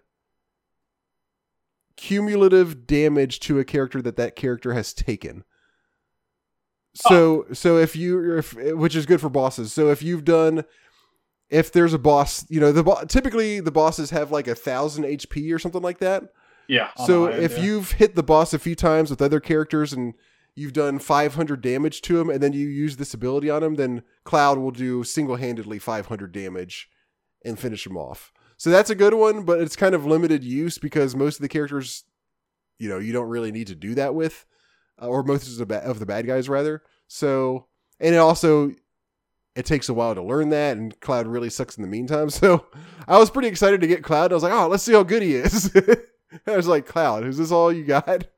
cumulative damage to a character that that character has taken. So so if you if which is good for bosses. So if you've done if there's a boss, you know the bo- typically the bosses have like a thousand HP or something like that. Yeah. So the high end, if yeah. you've hit the boss a few times with other characters and you've done 500 damage to him and then you use this ability on him, then Cloud will do single-handedly 500 damage and finish him off. So that's a good one, but it's kind of limited use because most of the characters, you know, you don't really need to do that with, uh, or most of the ba- of the bad guys rather. So and it also it takes a while to learn that, and Cloud really sucks in the meantime. So I was pretty excited to get Cloud. I was like, oh, let's see how good he is. I was like, Cloud, is this all you got?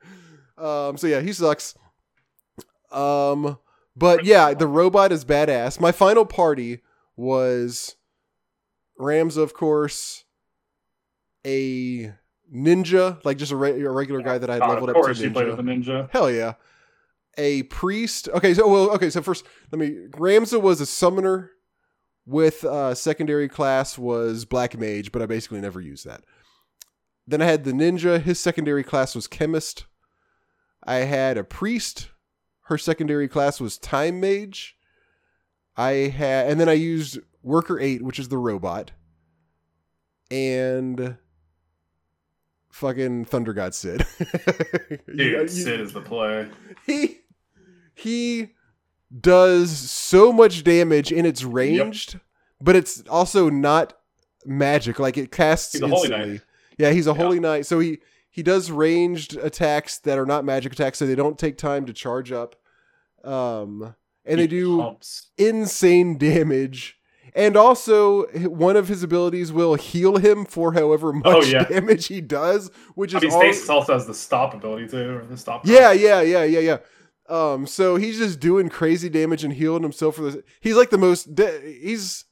Um, so yeah, he sucks. Um, but yeah, the robot is badass. My final party was Ramza, of course, a ninja, like just a, re- a regular guy that I had Uh, leveled of up course, to you played with ninja. a ninja. Hell yeah. A priest. Okay, so well, okay, so first let me Ramza was a summoner with uh secondary class was black mage, but I basically never used that. Then I had the ninja, his secondary class was chemist. I had a priest, her secondary class was time mage. I had and then I used worker 8, which is the robot. And fucking Thunder God Cid. You- Dude, you- Cid is the play. he he does so much damage and it's ranged, but it's also not magic. Like it casts He's a holy knight. Yeah, he's a Yeah. holy knight. So he he does ranged attacks that are not magic attacks, so they don't take time to charge up. Um, and they do pumps. insane damage. And also, one of his abilities will heal him for however much Oh, yeah. damage he does, which I is mean, all- Stasis also has the stop ability too, or the stop. yeah, yeah, yeah, yeah, yeah. Um, so he's just doing crazy damage and healing himself for this. He's like the most. De- he's.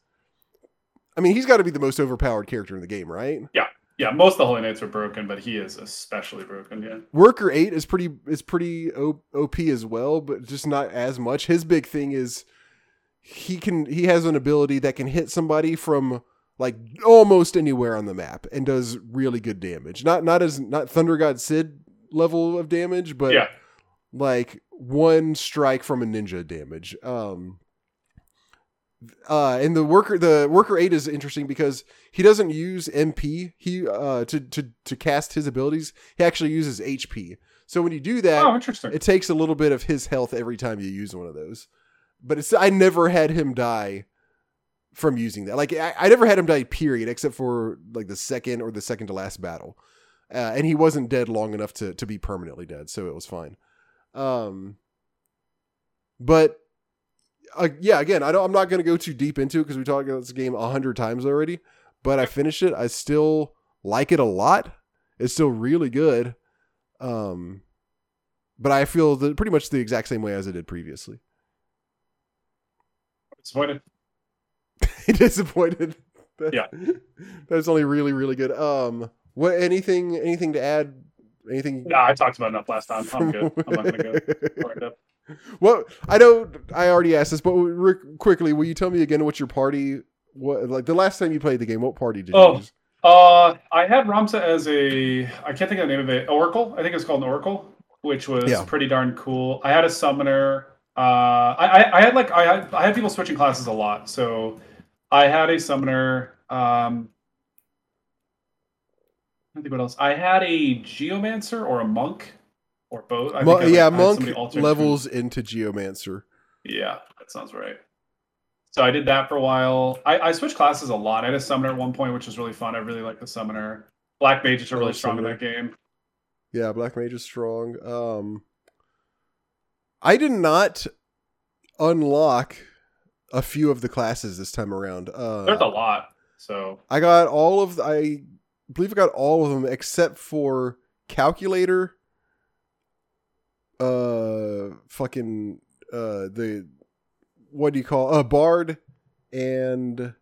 I mean, he's got to be the most overpowered character in the game, right? Yeah, yeah. most of the Holy Knights are broken, but he is especially broken. Yeah. Worker eight is pretty is pretty OP as well, but just not as much. His big thing is he can he has an ability that can hit somebody from like almost anywhere on the map and does really good damage. Not not as not Thunder God Cid level of damage, but yeah. Like one strike from a ninja damage. Um uh and the worker the worker 8 is interesting because he doesn't use MP he uh to to to cast his abilities. He actually uses HP. So when you do that, Oh, interesting. it takes a little bit of his health every time you use one of those. But it's I never had him die from using that. Like I, I never had him die period except for like the second or the second to last battle. Uh, and he wasn't dead long enough to to be permanently dead, so it was fine. Um but uh, yeah, again, I don't I'm not going to go too deep into it because we talked about this game a hundred times already, but I finished it. I still like it a lot. It's still really good. Um but I feel the, pretty much the exact same way as I did previously. Disappointed. Disappointed. That- Yeah. That's only really, really good. Um what anything anything to add? Anything No, I talked about enough last time. I'm good. I'm not gonna go. Well, I know I already asked this, but re- quickly, will you tell me again what your party? What like the last time you played the game? What party did you Oh. use? Uh, I had Ramza as a I can't think of the name of it. Oracle. I think it was called an Oracle, which was Yeah. pretty darn cool. I had a summoner. Uh, I, I, I had like I had I had people switching classes a lot. So I had a summoner. Um, I think what else. I had a geomancer or a monk or both. I Mo- think I, yeah, monk levels into geomancer. yeah, that sounds right. So I did that for a while. I, I switched classes a lot. I had a summoner at one point, which was really fun. I really like the summoner. Black mages are really strong in that game. Yeah, black mage is strong. Um, I did not unlock a few of the classes this time around. Uh, There's a lot. So I got all of I believe I got all of them except for calculator. Uh, fucking uh the what do you call a uh, bard and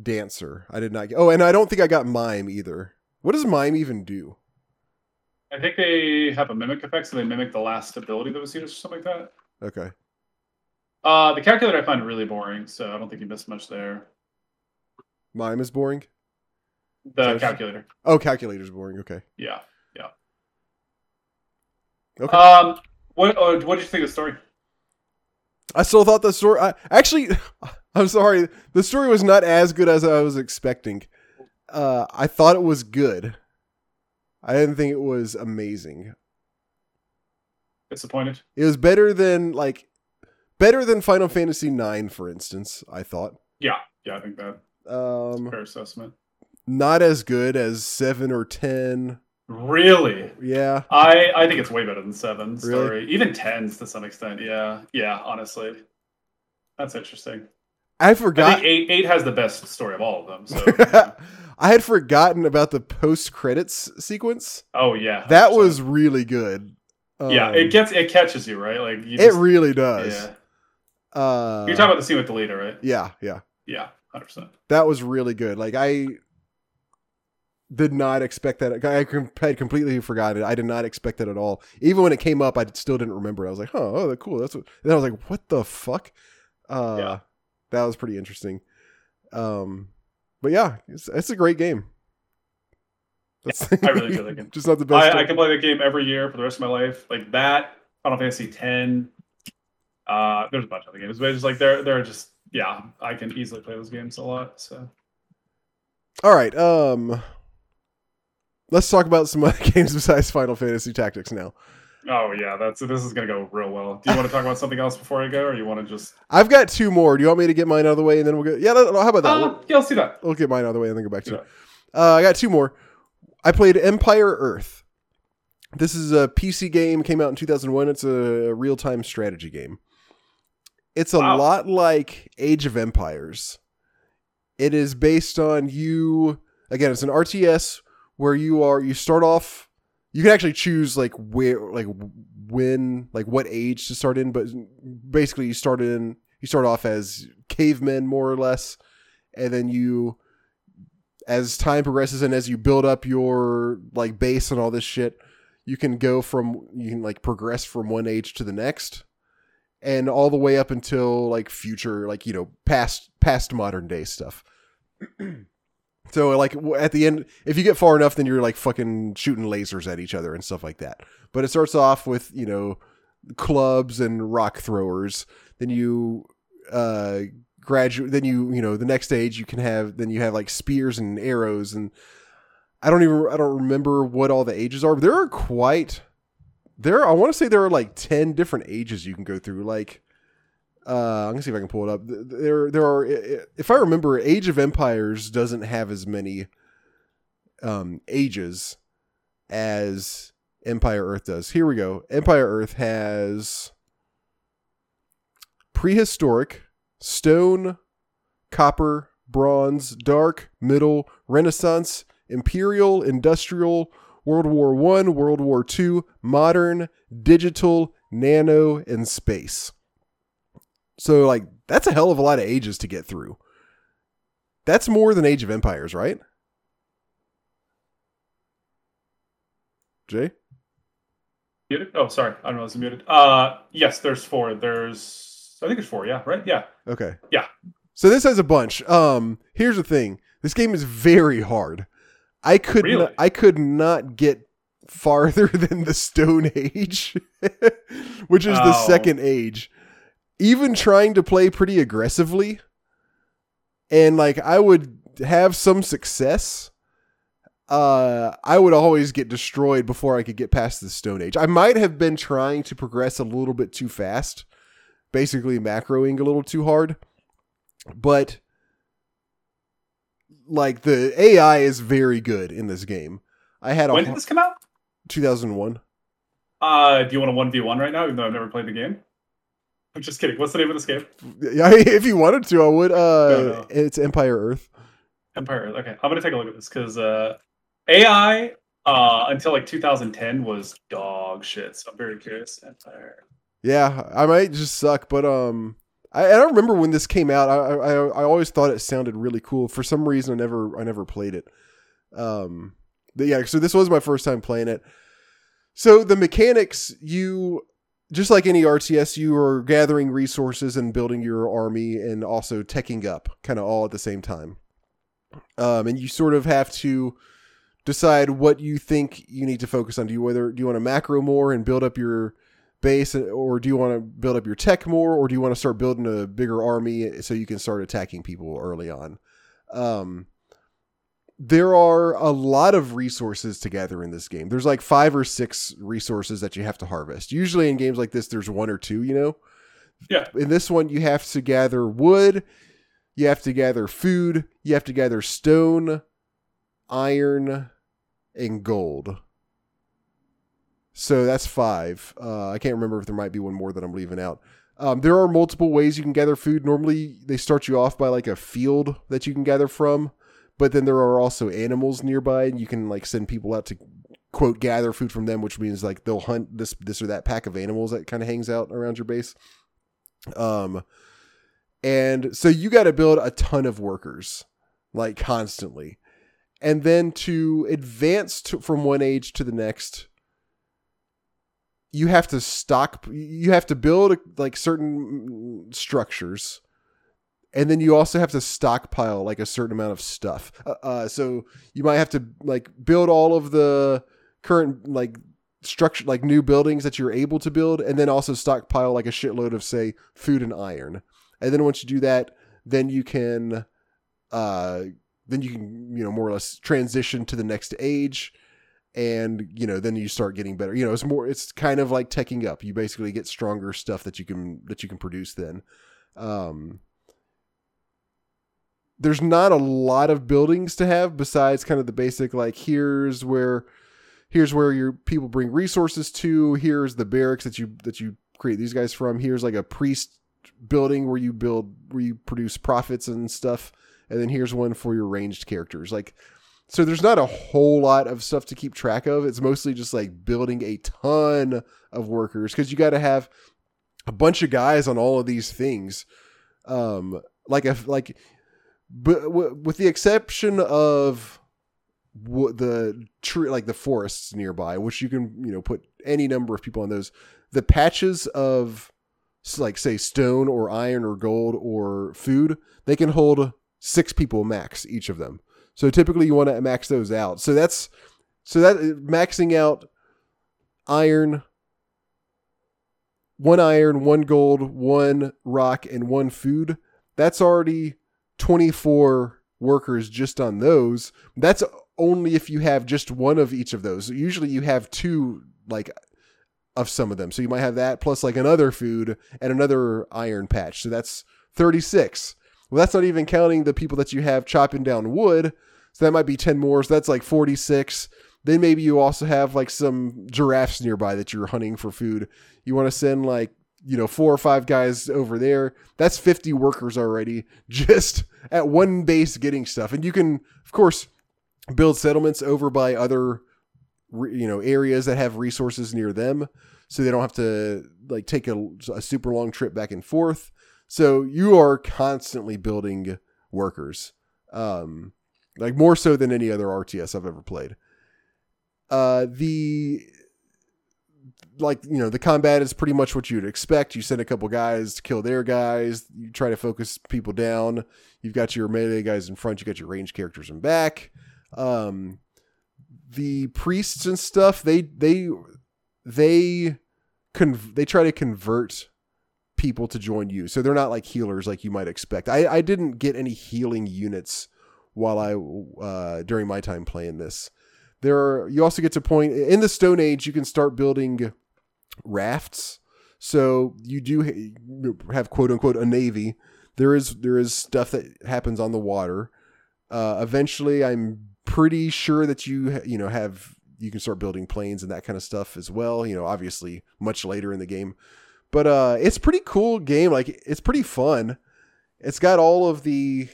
dancer. I did not get. Oh, and I don't think I got mime either. What does mime even do? I think they have a mimic effect, so they mimic the last ability that was used or something like that. Okay. Uh, the calculator I find really boring, so I don't think you missed much there. Mime is boring. The calculator. Oh, calculator's boring. Okay. Yeah, yeah. Okay. Um, what uh, what did you think of the story? I still thought the story. I, actually, I'm sorry. The story was not as good as I was expecting. Uh, I thought it was good. I didn't think it was amazing. Disappointed. It was better than like better than Final Fantasy IX, for instance. I thought. Yeah, yeah, I think that. Um, fair assessment. Not as good as seven or ten. Really? Yeah. I I think it's way better than seven story. Really? Even tens to some extent. Yeah. Yeah, honestly. That's interesting. I I forgot. think eight eight has the best story of all of them. So I had forgotten about the post credits sequence. Oh yeah. That 100%. was really good. Yeah, Um, it gets it catches you, right? Like you it just, really does. Yeah. Uh, You're talking about the scene with the leader, right? yeah, yeah. Yeah, hundred percent. That was really good. Like I did not expect that. I had completely forgotten it. I did not expect that at all. Even when it came up, I still didn't remember. I was like, "Huh, oh, that's cool." That's what. And I was like, "What the fuck?" Uh, Yeah. that was pretty interesting. Um, but yeah, it's, it's a great game. That's, I really that game. Just not the best. I, I can play that game every year for the rest of my life. Like that, Final Fantasy X. Uh, there's a bunch of other games, but it's like they're they're just yeah. I can easily play those games a lot. So All right. Um, let's talk about some other games besides Final Fantasy Tactics now. oh yeah, that's this is gonna go real well. Do you want to talk about something else before I go, or you want to just? I've got two more. Do you want me to get mine out of the way and then we'll go? Yeah, how about that? Uh, yeah, let's do that. We'll get mine out of the way and then go back to it. Uh, I got two more. I played Empire Earth. This is a PC game. Came out in 2001. It's a real time strategy game. It's a Wow. lot like Age of Empires. It is based on you. Again, it's an RTS where you are. You start off. You can actually choose like where, like when, like what age to start in. But basically, you start in. You start off as cavemen, more or less, and then you as time progresses and as you build up your like base and all this shit, you can go from you can like progress from one age to the next, and all the way up until like future, like you know, past past modern day stuff. so like at the end, if you get far enough, then you're like fucking shooting lasers at each other and stuff like that. But it starts off with you know clubs and rock throwers. Then you uh graduate then you you know the next stage you can have then you have like spears and arrows and i don't even i don't remember what all the ages are but there are quite there i want to say there are like 10 different ages you can go through like uh i'm gonna see if i can pull it up. There there are if i remember age of empires doesn't have as many um ages as empire earth does. Here we go. Empire earth has prehistoric stone, copper, bronze, dark, middle, renaissance, imperial, industrial, World War 1, World War 2, modern, digital, nano, and space. So like that's a hell of a lot of ages to get through. That's more than Age of Empires, right? Jay? Muted? Oh, sorry, I don't know. It's muted. Uh, yes, there's four. There's I think it's four. Yeah, right. Yeah. Okay. Yeah. So this has a bunch. Um, here's the thing. This game is very hard. I could Really? not, I could not get farther than the Stone Age, which is the Oh. second age. Even trying to play pretty aggressively, and like I would have some success. Uh, I would always get destroyed before I could get past the Stone Age. I might have been trying to progress a little bit too fast, basically macroing a little too hard but like the AI is very good in this game. I had a When did this come out? 2001. Uh, do you want a one v one right now? Even though I've never played the game. I'm just kidding. What's the name of this game? Yeah, if you wanted to, I would. Uh, No, no. it's Empire Earth. Empire. Okay, I'm gonna take a look at this because uh, AI uh, until like 2010 was dog shit. So I'm very curious. Empire. Yeah, I might just suck, but um, I, I don't remember when this came out. I, I I always thought it sounded really cool. For some reason, I never I never played it. Um, but yeah, so this was my first time playing it. So the mechanics, you just like any RTS, you are gathering resources and building your army, and also teching up, kind of all at the same time. Um, and you sort of have to decide what you think you need to focus on. Do you whether do you want to macro more and build up your base, or do you want to build up your tech more, or do you want to start building a bigger army so you can start attacking people early on? Um, there are a lot of resources to gather in this game. There's like five or six resources that you have to harvest. Usually in games like this, there's one or two, you know? Yeah. In this one, you have to gather wood, you have to gather food, you have to gather stone, iron, and gold. So that's five. Uh, I can't remember if there might be one more that I'm leaving out. Um, there are multiple ways you can gather food. Normally, they start you off by like a field that you can gather from, but then there are also animals nearby, and you can like send people out to quote gather food from them, which means like they'll hunt this this or that pack of animals that kind of hangs out around your base. Um, and so you got to build a ton of workers, like constantly, and then to advance to, from one age to the next you have to stock you have to build like certain structures and then you also have to stockpile like a certain amount of stuff. Uh, uh, so you might have to like build all of the current like structure like new buildings that you're able to build and then also stockpile like a shitload of say food and iron. And then once you do that then you can uh then you can you know more or less transition to the next age and you know then you start getting better. You know it's more it's kind of like teching up. You basically get stronger stuff that you can that you can produce then. Um there's not a lot of buildings to have besides kind of the basic like here's where here's where your people bring resources to here's the barracks that you that you create these guys from here's like a priest building where you build where you produce prophets and stuff and then here's one for your ranged characters like so there's not a whole lot of stuff to keep track of. It's mostly just like building a ton of workers because you got to have a bunch of guys on all of these things. Um, like a like, but w- with the exception of w- the tree, like the forests nearby, which you can you know put any number of people on those. The patches of like say stone or iron or gold or food, they can hold six people max each of them. So typically you want to max those out. So that's so that uh, maxing out iron, one iron, one gold, one rock, and one food. That's already 24 workers just on those. That's only if you have just one of each of those. Usually you have two like of some of them. So you might have that plus like another food and another iron patch. So that's 36. Well, that's not even counting the people that you have chopping down wood. So that might be 10 more. So that's like 46. Then maybe you also have like some giraffes nearby that you're hunting for food. You want to send like, you know, four or five guys over there. That's 50 workers already just at one base getting stuff. And you can, of course, build settlements over by other, you know, areas that have resources near them. So they don't have to like take a, a super long trip back and forth. So you are constantly building workers, um, like more so than any other RTS I've ever played. Uh, the like you know the combat is pretty much what you'd expect. You send a couple guys to kill their guys. You try to focus people down. You've got your melee guys in front. You got your range characters in back. Um, the priests and stuff they they they con- they try to convert people to join you. So they're not like healers like you might expect. I, I didn't get any healing units while I uh, during my time playing this. There are you also get to point in the Stone Age you can start building rafts. So you do have quote unquote a navy. There is there is stuff that happens on the water. Uh, eventually, I'm pretty sure that you you know have you can start building planes and that kind of stuff as well. You know, obviously much later in the game, but uh, it's pretty cool game. Like it's pretty fun. It's got all of the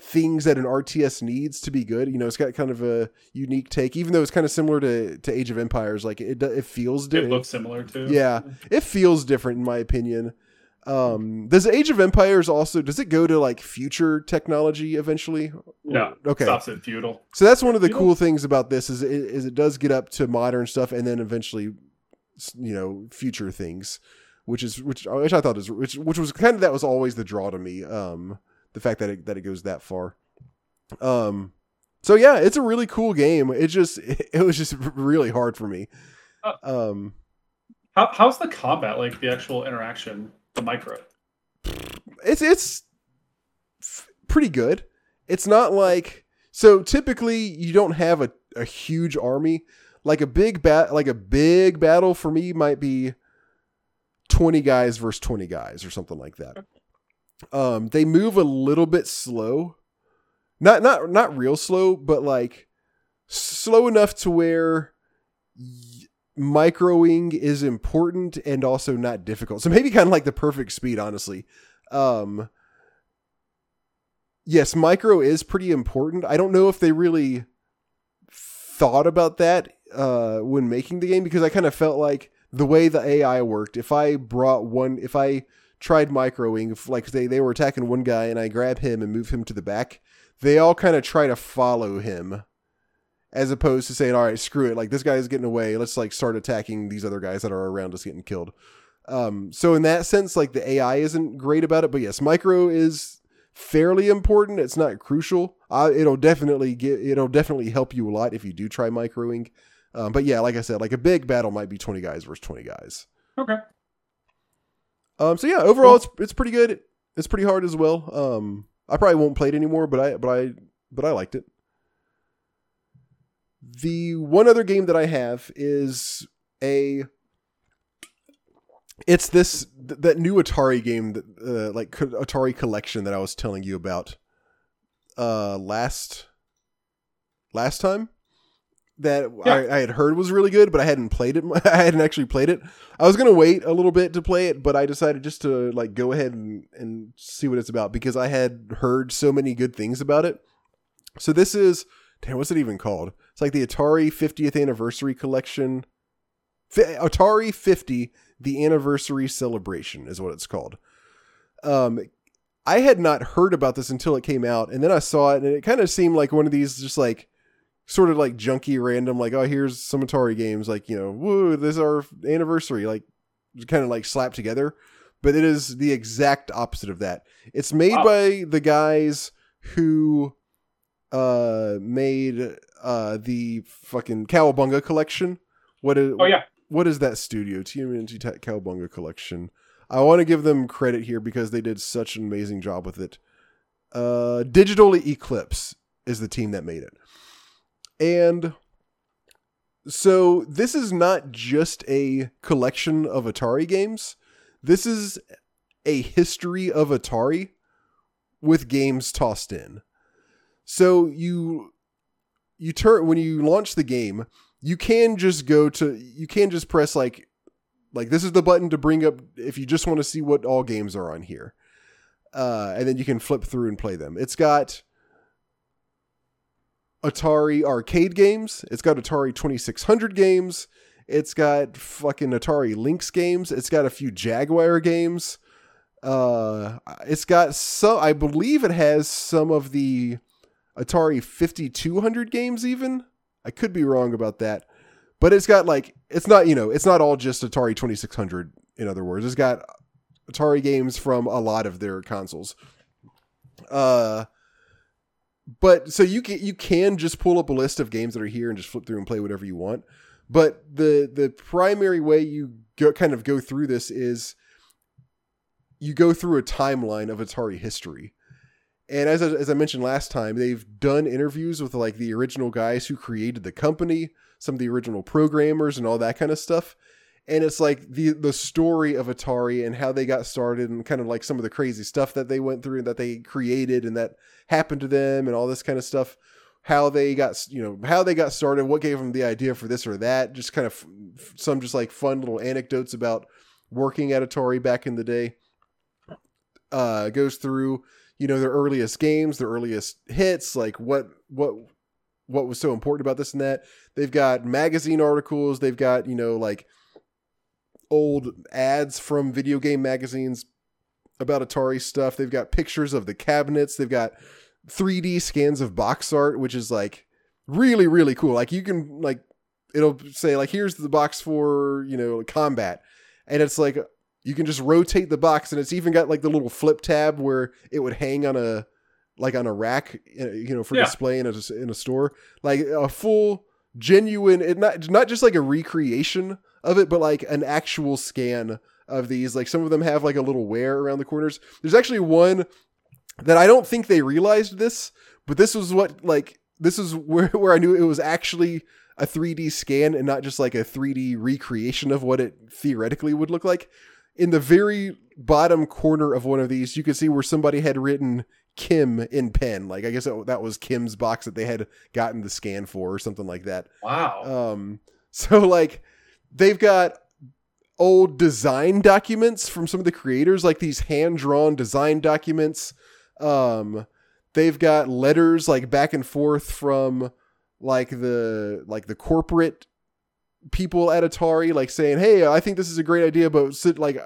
things that an RTS needs to be good. You know, it's got kind of a unique take, even though it's kind of similar to, to Age of Empires. Like it, it feels different. It looks similar too. Yeah, it feels different in my opinion. Um, does Age of Empires also does it go to like future technology eventually? No. Okay. Stops at feudal. So that's one of the feudal? cool things about this is it, is it does get up to modern stuff and then eventually, you know, future things, which is which which I thought is which which was kind of that was always the draw to me. Um, the fact that it, that it goes that far. Um, so yeah, it's a really cool game. It just it, was just really hard for me. Um, how how's the combat like? The actual interaction, the micro. It's it's pretty good. It's not like so typically you don't have a, a huge army. Like a big bat like a big battle for me might be 20 guys versus 20 guys or something like that. Um, they move a little bit slow, not not not real slow, but like slow enough to where microing is important and also not difficult. So maybe kind of like the perfect speed, honestly. Um, yes, micro is pretty important. I don't know if they really thought about that uh, when making the game because I kind of felt like the way the AI worked, if I brought one, if I tried microing. Like they, they were attacking one guy and I grab him and move him to the back. They all kind of try to follow him as opposed to saying, all right, screw it. Like this guy is getting away. Let's like start attacking these other guys that are around us getting killed. Um, so in that sense, like the AI isn't great about it, but yes, micro is fairly important. It's not crucial. It'll definitely get, it'll definitely help you a lot if you do try microing. Um, but yeah, like I said, like a big battle might be 20 guys versus 20 guys. Okay. Um, so yeah, overall, it's it's pretty good. It's pretty hard as well. Um, I probably won't play it anymore, but I but I but I liked it. The one other game that I have is a. It's this th- that new Atari game that uh, like Atari collection that I was telling you about. Uh, last last time that yeah. I, I, had heard was really good, but I hadn't played it. I hadn't actually played it. I was gonna wait a little bit to play it, but I decided just to like go ahead and, and see what it's about because I had heard so many good things about it. So this is damn, what's it even called? It's like the Atari 50th anniversary collection. F- Atari 50, the anniversary celebration is what it's called. Um, I had not heard about this until it came out, and then I saw it, and it kind of seemed like one of these just like sort of like junky random like oh here's some atari games like you know woo this is our anniversary like kind of like slapped together. But it is the exact opposite of that. It's made wow. by the guys who uh made uh the fucking cowabunga collection. What is oh yeah. what is that studio? Tmnt cowabunga collection. I want to give them credit here because they did such an amazing job with it. Uh digital eclipse is the team that made it and so this is not just a collection of Atari games. This is a history of Atari with games tossed in. So you you turn when you launch the game, you can just go to you can just press like like this is the button to bring up if you just want to see what all games are on here. Uh, and then you can flip through and play them. It's got Atari arcade games. It's got Atari 2600 games. It's got fucking Atari Lynx games. It's got a few Jaguar games. Uh, it's got some. I believe it has some of the Atari 5200 games. Even I could be wrong about that, but it's got like it's not you know it's not all just Atari 2600. In other words, it's got Atari games from a lot of their consoles. Uh, but so you can you can just pull up a list of games that are here and just flip through and play whatever you want. But the the primary way you go, kind of go through this is you go through a timeline of Atari history. And as I, as I mentioned last time, they've done interviews with like the original guys who created the company, some of the original programmers, and all that kind of stuff and it's like the the story of Atari and how they got started and kind of like some of the crazy stuff that they went through and that they created and that happened to them and all this kind of stuff. how they got you know how they got started, what gave them the idea for this or that. Just kind of some just like fun little anecdotes about working at Atari back in the day. Uh, goes through you know their earliest games, their earliest hits, like what what what was so important about this and that. They've got magazine articles. They've got you know like old ads from video game magazines about Atari stuff. They've got pictures of the cabinets. They've got 3D scans of box art, which is like really really cool. Like you can like it'll say like here's the box for you know combat, and it's like you can just rotate the box, and it's even got like the little flip tab where it would hang on a like on a rack, you know, for Yeah. display in a in a store. Like a full genuine, it not not just like a recreation of it, but like an actual scan of these. Like some of them have like a little wear around the corners. There's actually one that I don't think they realized this, but this was what like this is where where I knew it was actually a 3D scan and not just like a 3D recreation of what it theoretically would look like. In the very bottom corner of one of these, you can see where somebody had written Kim in pen. Like I guess that, was Kim's box that they had gotten the scan for or something like that. Wow. Um, so like they've got old design documents from some of the creators, like these hand drawn design documents. Um, they've got letters like back and forth from like the like the corporate people at Atari, like saying, "Hey, I think this is a great idea, but sit like."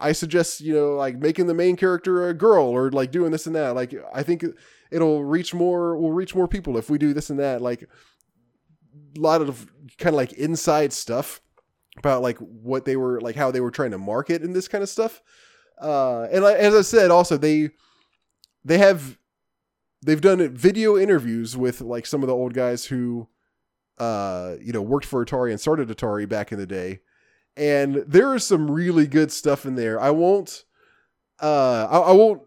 I suggest you know like making the main character a girl or like doing this and that. Like I think it'll reach more. we'll reach more people if we do this and that. Like a lot of kind of like inside stuff about like what they were like how they were trying to market and this kind of stuff uh and as i said also they they have they've done video interviews with like some of the old guys who uh you know worked for atari and started atari back in the day and there is some really good stuff in there. I won't uh i, I won't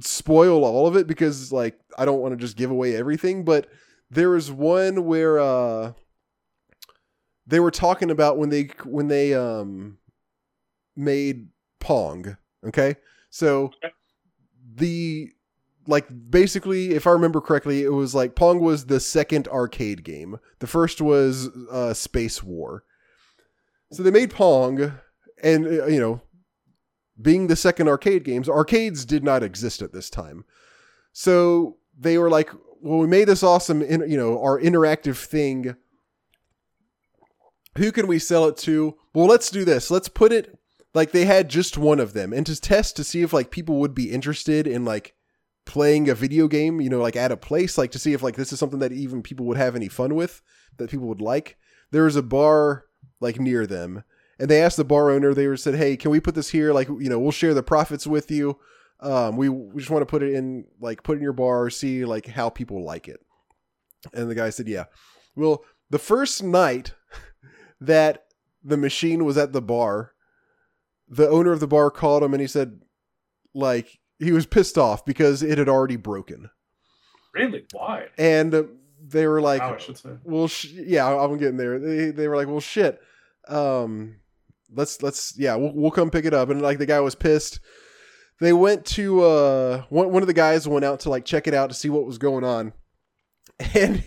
spoil all of it because like i don't want to just give away everything but there is one where uh they were talking about when they when they um made pong okay? So the like basically if i remember correctly it was like pong was the second arcade game. The first was uh space war so they made pong and uh, you know being the second arcade games arcades did not exist at this time. So they were like well we made this awesome in, you know our interactive thing. Who can we sell it to? Well let's do this. Let's put it like they had just one of them. And to test to see if like people would be interested in like playing a video game you know like at a place like to see if like this is something that even people would have any fun with that people would like. There was a bar like near them. And they asked the bar owner they were said hey can we put this here? Like you know we'll share the profits with you. Um we, we just want to put it in like put in your bar see like how people like it. And the guy said yeah. Well the first night that the machine was at the bar the owner of the bar called him and he said like he was pissed off because it had already broken. Really? Why? and they were like Wow, I should say. well sh- yeah i'm getting there. They, they were like well shit um let's let's yeah we'll, we'll come pick it up. And like the guy was pissed. They went to uh one, one of the guys went out to like check it out to see what was going on. And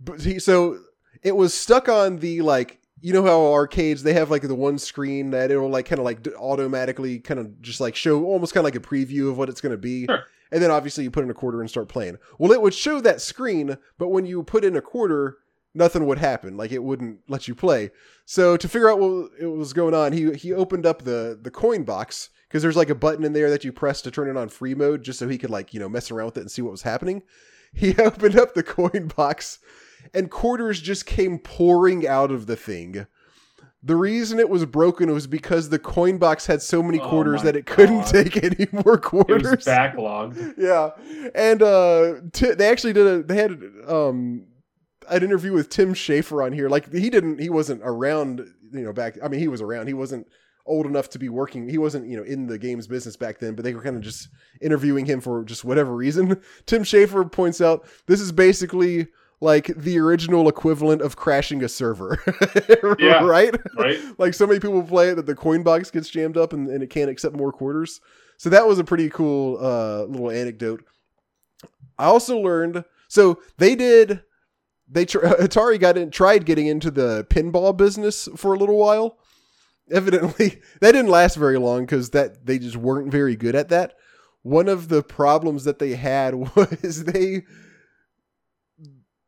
but he so it was stuck on the like you know how arcades they have like the one screen that it'll like kind of like automatically kind of just like show almost kind of like a preview of what it's going to be. Sure. and then obviously you put in a quarter and start playing. Well it would show that screen but when you put in a quarter nothing would happen like it wouldn't let you play so to figure out what it was going on he he opened up the the coin box because there's like a button in there that you press to turn it on free mode just so he could like you know mess around with it and see what was happening he opened up the coin box and quarters just came pouring out of the thing the reason it was broken was because the coin box had so many Oh quarters my that it couldn't God. take any more quarters. It was backlogged. yeah and uh t- they actually did a they had um an interview with tim schafer on here like he didn't he wasn't around you know back i mean he was around he wasn't old enough to be working he wasn't you know in the games business back then but they were kind of just interviewing him for just whatever reason tim schafer points out this is basically like the original equivalent of crashing a server Yeah. right Right? like so many people play it that the coin box gets jammed up and, and it can't accept more quarters. So that was a pretty cool uh, little anecdote. I also learned So they did. They tr- Atari got in, tried getting into the pinball business for a little while. Evidently, that didn't last very long because that they just weren't very good at that. One of the problems that they had was they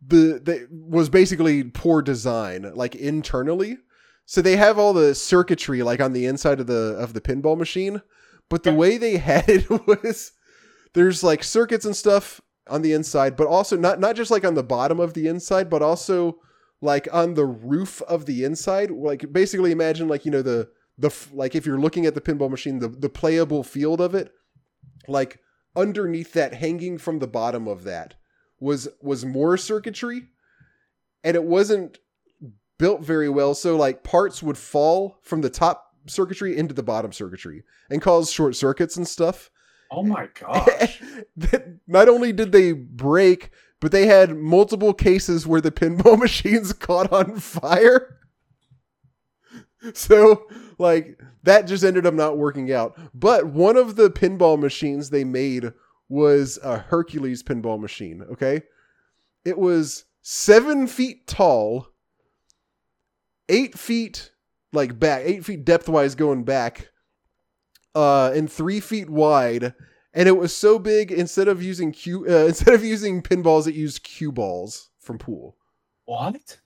the they was basically poor design, like internally. So they have all the circuitry like on the inside of the of the pinball machine, but the way they had it was there's like circuits and stuff on the inside, but also not not just like on the bottom of the inside, but also like on the roof of the inside. Like basically imagine like you know the the like if you're looking at the pinball machine, the the playable field of it, like underneath that, hanging from the bottom of that was was more circuitry, and it wasn't built very well. So like parts would fall from the top circuitry into the bottom circuitry and cause short circuits and stuff. Oh my gosh. not only did they break, but they had multiple cases where the pinball machines caught on fire. So, like, that just ended up not working out. But one of the pinball machines they made was a Hercules pinball machine, okay? It was seven feet tall, eight feet, like, back, eight feet depth wise going back, uh, and three feet wide and it was so big instead of using cue uh, instead of using pinballs it used cue balls from pool What?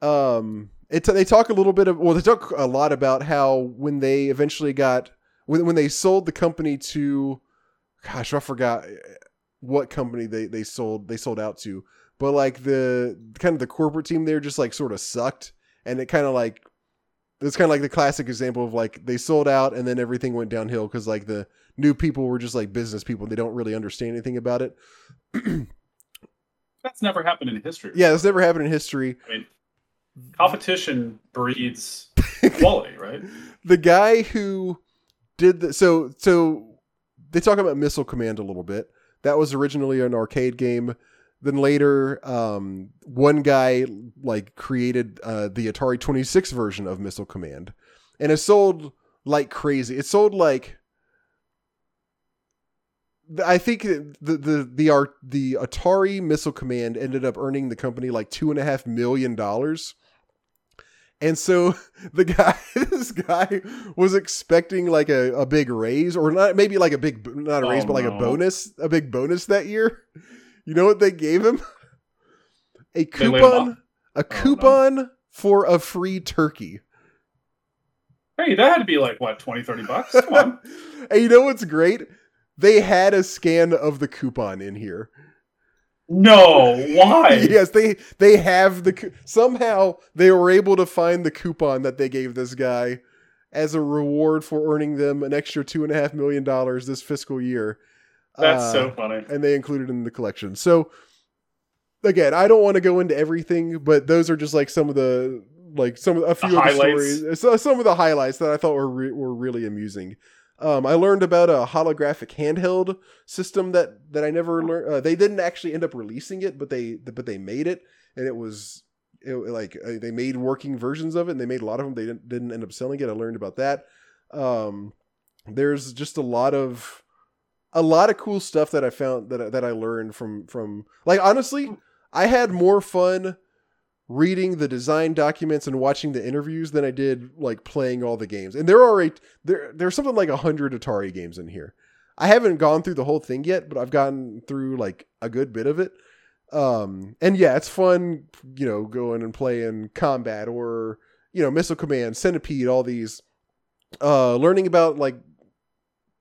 um it they talk a little bit of well they talk a lot about how when they eventually got when, when they sold the company to gosh i forgot what company they they sold they sold out to but like the kind of the corporate team there just like sort of sucked and it kind of like it's kind of like the classic example of like they sold out and then everything went downhill because like the new people were just like business people they don't really understand anything about it That's never happened in history. yeah that's never happened in history I mean, competition breeds quality, right? the guy who did the so so they talk about missile command a little bit that was originally an arcade game then later um one guy like created uh the atari 26 version of missile command and it sold like crazy. It sold like I think the the the art the Atari Missile Command ended up earning the company like two and a half million dollars, and so the guy this guy was expecting like a, a big raise or not maybe like a big not a raise Oh, but like a bonus a big bonus that year. You know what they gave him? A They laid him coupon a oh, no. coupon for a free turkey. Hey, that had to be like what 20, 30 bucks. Come on. and you know what's great? They had a scan of the coupon in here. No, why? yes, they they have the somehow they were able to find the coupon that they gave this guy as a reward for earning them an extra two and a half million dollars this fiscal year. That's Uh, so funny. and they included in the collection. So again, I don't want to go into everything, but those are just like some of the like some of a few of the highlights. stories, some of the highlights that I thought were re- were really amusing. Um, I learned about a holographic handheld system that that I never learned. Uh, they didn't actually end up releasing it, but they but they made it, and it was it, like uh, they made working versions of it, and they made a lot of them. They didn't, didn't end up selling it. I learned about that. Um, there's just a lot of a lot of cool stuff that I found that that I learned from from like honestly, I had more fun reading the design documents and watching the interviews than I did like playing all the games. And there are a there there's something like a hundred Atari games in here. I haven't gone through the whole thing yet, but I've gotten through like a good bit of it. Um, and yeah, it's fun, you know, going and playing combat or you know, missile command, centipede, all these. Uh, learning about like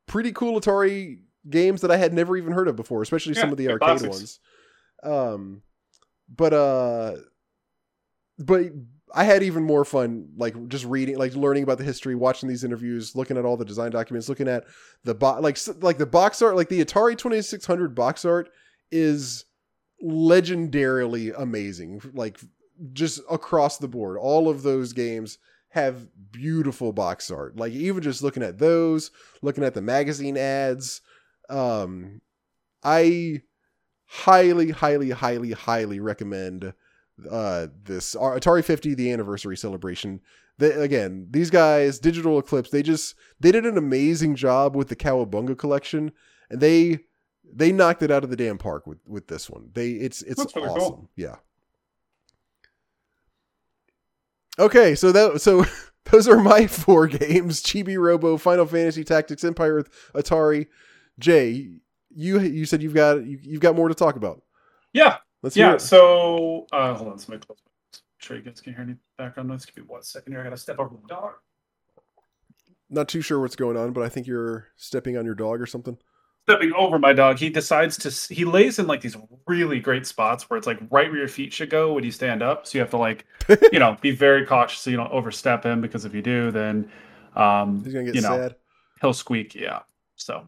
pretty cool Atari games that I had never even heard of before, especially some of the the arcade classics. ones. Um, but uh, but I had even more fun like just reading, like learning about the history, watching these interviews, looking at all the design documents, looking at the bo- like like the box art, like the Atari Twenty Six Hundred box art is legendarily amazing. Like just across the board, all of those games have beautiful box art. Like even just looking at those, looking at the magazine ads, um, I highly, highly, highly, highly recommend uh this Ar- Atari 50 the anniversary celebration. They, again, these guys, Digital Eclipse, they just they did an amazing job with the Cowabunga collection, and they they knocked it out of the damn park with with this one. They it's it's really awesome. cool. Yeah. Okay, so that so those are my four games: Chibi Robo, Final Fantasy Tactics, Empire, with Atari. Jay, you you said you've got you, you've got more to talk about. Yeah, Let's yeah. So uh, hold on, somebody close. Make sure you guys can hear any background noise. Give me one second here. I gotta step over the dog. Not too sure what's going on, but I think you're stepping on your dog or something. stepping over my dog, he decides to he lays in like these really great spots where it's like right where your feet should go when you stand up. So you have to like you know be very cautious so you don't overstep him because if you do, then um, He's gonna get you know sad. he'll squeak. Yeah. So,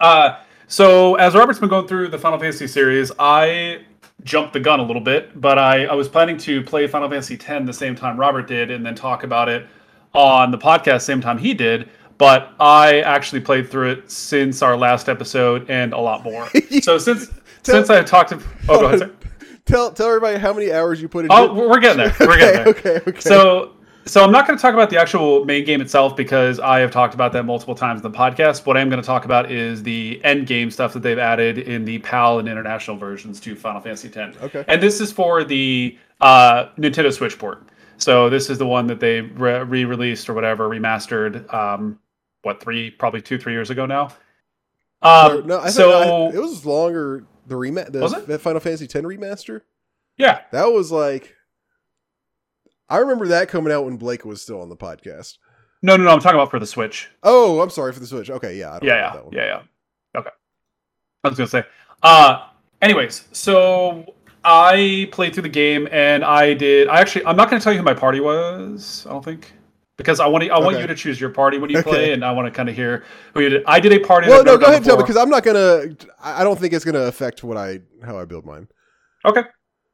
uh, so as Robert's been going through the Final Fantasy series, I jumped the gun a little bit, but I, I was planning to play Final Fantasy X the same time Robert did, and then talk about it on the podcast same time he did. But I actually played through it since our last episode and a lot more. so since Tell- since I talked to oh go ahead. Sir. Tell tell everybody how many hours you put in. Oh, we're getting there. We're getting there. okay, okay, okay. So, so I'm not going to talk about the actual main game itself because I have talked about that multiple times in the podcast. What I'm going to talk about is the end game stuff that they've added in the PAL and international versions to Final Fantasy X. Okay. And this is for the uh, Nintendo Switch port. So this is the one that they re- re-released or whatever, remastered. Um, what three, probably two, three years ago now. Um, no, I so I, it was longer. The rema- the Was it? the Final Fantasy X remaster. yeah, That was like, I remember that coming out when Blake was still on the podcast. no, no, no. I'm talking about for the Switch. Oh, I'm sorry for the Switch. Okay, yeah, I don't yeah, yeah, yeah, yeah. Okay. I was gonna say. Uh, anyways, so I played through the game and I did. I actually, I'm not gonna tell you who my party was. I don't think because I want to. I want Okay. you to choose your party when you Okay. play, and I want to kind of hear who you did. I did a party. Well, no, go ahead and tell done because I'm not gonna. I don't think it's gonna affect what I how I build mine. Okay.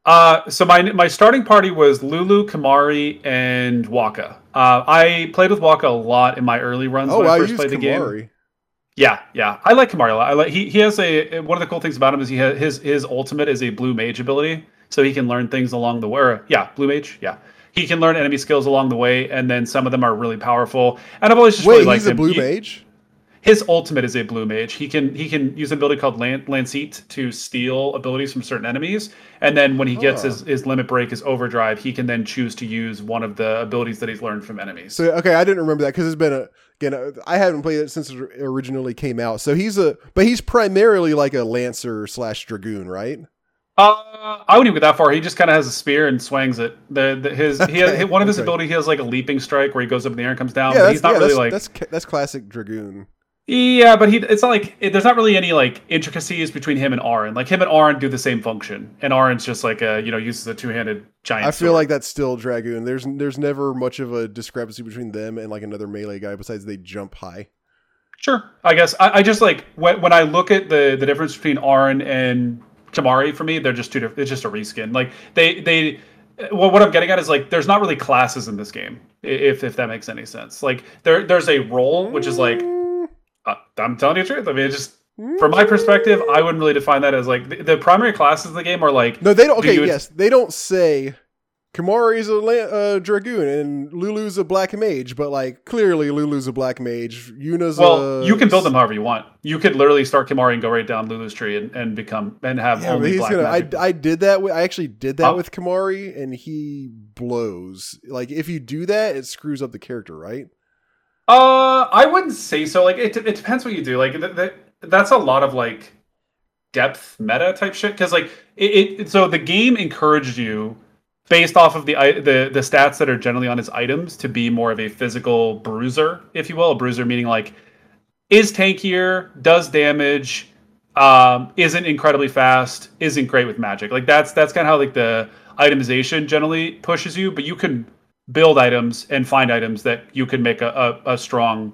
Uh, so my my starting party was Lulu, Kimahri, and Wakka. Uh, I played with Wakka a lot in my early runs Oh, when wow, I first used played the game. Kimahri. Yeah, yeah, I like Kimahri a lot. I like he he has a one of the cool things about him is he has his his ultimate is a blue mage ability, so he can learn things along the way. Or, yeah, blue mage. Yeah, he can learn enemy skills along the way, and then some of them are really powerful. And I've always just Wait, really liked he's a blue He- mage. His ultimate is a blue mage. He can he can use an ability called Lan- to steal abilities from certain enemies, and then when he gets Huh. his, his limit break, his overdrive, he can then choose to use one of the abilities that he's learned from enemies. So okay, I didn't remember that because it's been a again. uh, I haven't played it since it originally came out. So he's a, but he's primarily like a lancer slash dragoon, right? Uh, I wouldn't even go that far. He just kind of has a spear and swings it. The, the his he has, one of his okay. ability he has like a leaping strike where he goes up in the air and comes down. yeah, but he's not yeah, really that's, like that's that's classic dragoon. Yeah, but he it's not like it, there's not really any like intricacies between him and Auron. Like him and Auron do the same function, and Auron's just like a you know uses a two handed giant. I feel sword. like that's still dragoon. There's there's never much of a discrepancy between them and like another melee guy besides they jump high. Sure. I guess I, I just like when, when I look at the the difference between Auron and Kimahri for me, they're just two different. It's just a reskin. Like they they. Uh, well, what I'm getting at is like there's not really classes in this game, if if that makes any sense. Like there there's a role which is like Mm, uh, I'm telling you the truth. I mean, it just from my perspective, I wouldn't really define that as like the, the primary classes of the game are like No, they don't. Okay, you- yes, they don't say Kimahri's a la- uh, dragoon and Lulu's a black mage, but like clearly Lulu's a black mage. Yuna's well, a you can build them however you want. You could literally start Kimahri and go right down Lulu's tree and, and become and have Yeah, only black gonna. I, I did that. With, I actually did that with Kimahri, and he blows. Like if you do that, it screws up the character, right? Uh, I wouldn't say so. Like, it, it depends what you do. Like, th- th- that's a lot of like depth meta type shit. Because like, it, it so the game encouraged you based off of the the the stats that are generally on his items to be more of a physical bruiser, if you will. A bruiser meaning like is tankier, does damage, um, isn't incredibly fast, isn't great with magic. Like that's that's kind of how like the itemization generally pushes you. But you can build items and find items that you can make a, a, a strong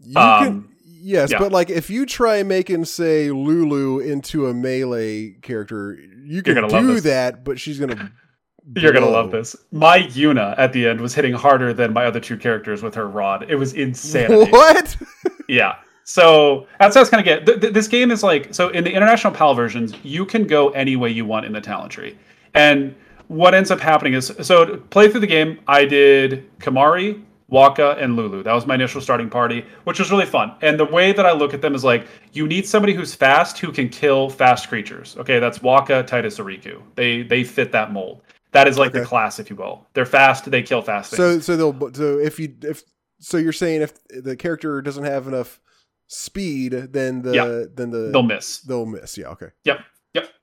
You can. Um, Yes, yeah. but like if you try making say Lulu into a melee character, you can gonna do that, but she's gonna. You're gonna love this. My Yuna at the end was hitting harder than my other two characters with her rod. It was insanity. What? Yeah. So that's what I was kind of get. Th- this game is like so in the international PAL versions, you can go any way you want in the talent tree, and what ends up happening is so to play through the game. I did Kimahri, Wakka, and Lulu. That was my initial starting party, which was really fun. And the way that I look at them is like you need somebody who's fast who can kill fast creatures. Okay, that's Wakka, Tidus, Rikku. They they fit that mold. That is like Okay. the class, if you will. They're fast. They kill fast. So things. so they'll so if you if so you're saying if the character doesn't have enough speed, then the Yeah. then the they'll miss. they'll miss. Yeah. Okay. Yep.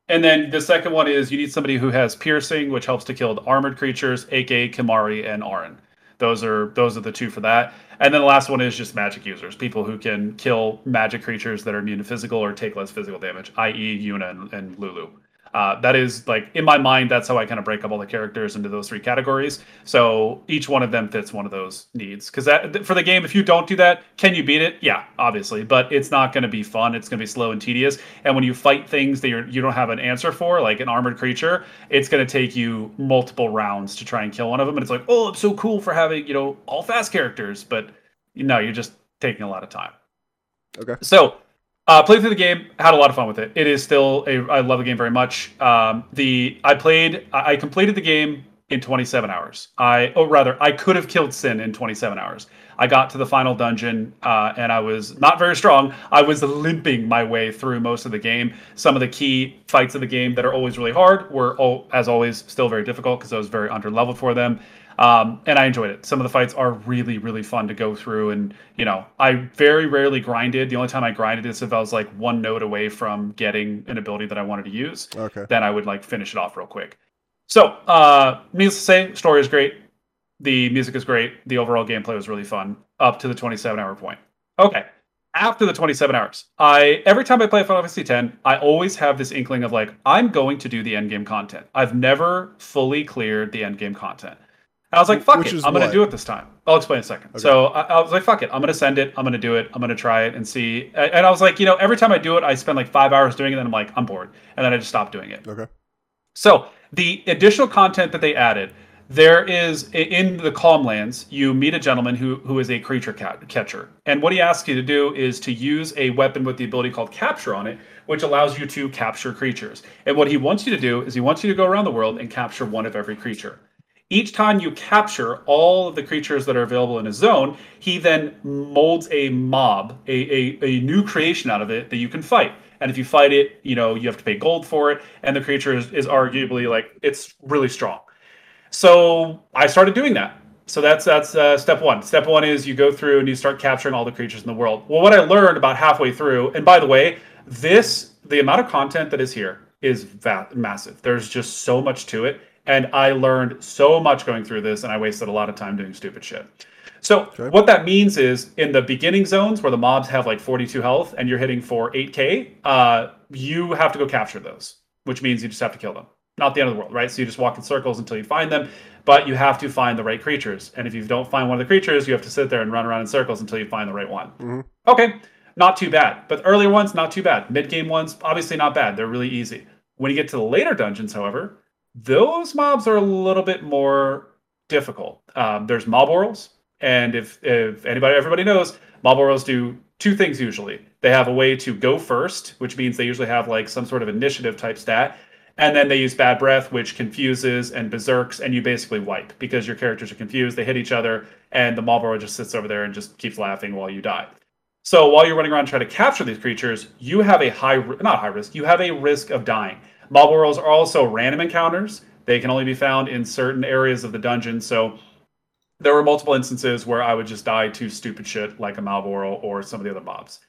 And then the second one is you need somebody who has piercing, which helps to kill the armored creatures, aka Kimahri and Auron. Those are those are the two for that. And then the last one is just magic users, people who can kill magic creatures that are immune to physical or take less physical damage, i.e., Yuna and, and Lulu. Uh, that is like in my mind, that's how I kind of break up all the characters into those three categories. So each one of them fits one of those needs. Because that for the game, if you don't do that, can you beat it? Yeah, obviously, but it's not going to be fun. It's going to be slow and tedious. And when you fight things that you're, you don't have an answer for, like an armored creature, it's going to take you multiple rounds to try and kill one of them. And it's like, oh, it's so cool for having you know all fast characters, but no, you're just taking a lot of time. Okay. So, uh, played through the game, had a lot of fun with it. It is still a, I love the game very much. Um, the I played, I completed the game in 27 hours. I, oh rather, I could have killed Sin in 27 hours. I got to the final dungeon, uh, and I was not very strong. I was limping my way through most of the game. Some of the key fights of the game that are always really hard were, oh, as always, still very difficult because I was very under leveled for them. Um, and I enjoyed it. Some of the fights are really, really fun to go through. And, you know, I very rarely grinded. The only time I grinded is if I was like one node away from getting an ability that I wanted to use. Okay. Then I would like finish it off real quick. So, uh, needless to say, story is great. The music is great. The overall gameplay was really fun up to the 27 hour point. Okay. After the 27 hours, I every time I play Final Fantasy X, I always have this inkling of like, I'm going to do the end game content. I've never fully cleared the end game content. I was like, fuck Which it. I'm going to do it this time. I'll explain in a second. So I, I was like, fuck it. I'm going to send it. I'm going to do it. I'm going to try it and see. And I was like, you know, every time I do it, I spend like five hours doing it. And I'm like, I'm bored. And then I just stop doing it. Okay. So the additional content that they added, there is in the Calmlands, you meet a gentleman who who is a creature ca- catcher, and what he asks you to do is to use a weapon with the ability called Capture on it, which allows you to capture creatures. And what he wants you to do is he wants you to go around the world and capture one of every creature. Each time you capture all of the creatures that are available in a zone, he then molds a mob, a, a, a new creation out of it that you can fight. And if you fight it, you know, you have to pay gold for it, and the creature is, is arguably like it's really strong. So I started doing that. So that's that's uh, step one. Step one is you go through and you start capturing all the creatures in the world. Well, what I learned about halfway through, and by the way, this the amount of content that is here is va- massive. There's just so much to it, and I learned so much going through this, and I wasted a lot of time doing stupid shit. So what that means is in the beginning zones where the mobs have like 42 health and you're hitting for 8k, uh, you have to go capture those, which means you just have to kill them. Not the end of the world, right? So you just walk in circles until you find them, but you have to find the right creatures. And if you don't find one of the creatures, you have to sit there and run around in circles until you find the right one. Okay, not too bad. But earlier ones, not too bad. Mid game ones, obviously not bad. They're really easy. When you get to the later dungeons, however, those mobs are a little bit more difficult. Um, there's Malboros, and if if anybody everybody knows, Malboros do two things usually. They have a way to go first, which means they usually have like some sort of initiative type stat. And then they use bad breath, which confuses and berserks, and you basically wipe because your characters are confused. They hit each other, and the Malboro just sits over there and just keeps laughing while you die. So while you're running around trying to capture these creatures, you have a high, not high risk, you have a risk of dying. Malboros are also random encounters. They can only be found in certain areas of the dungeon. So there were multiple instances where I would just die to stupid shit like a Malboro or some of the other mobs,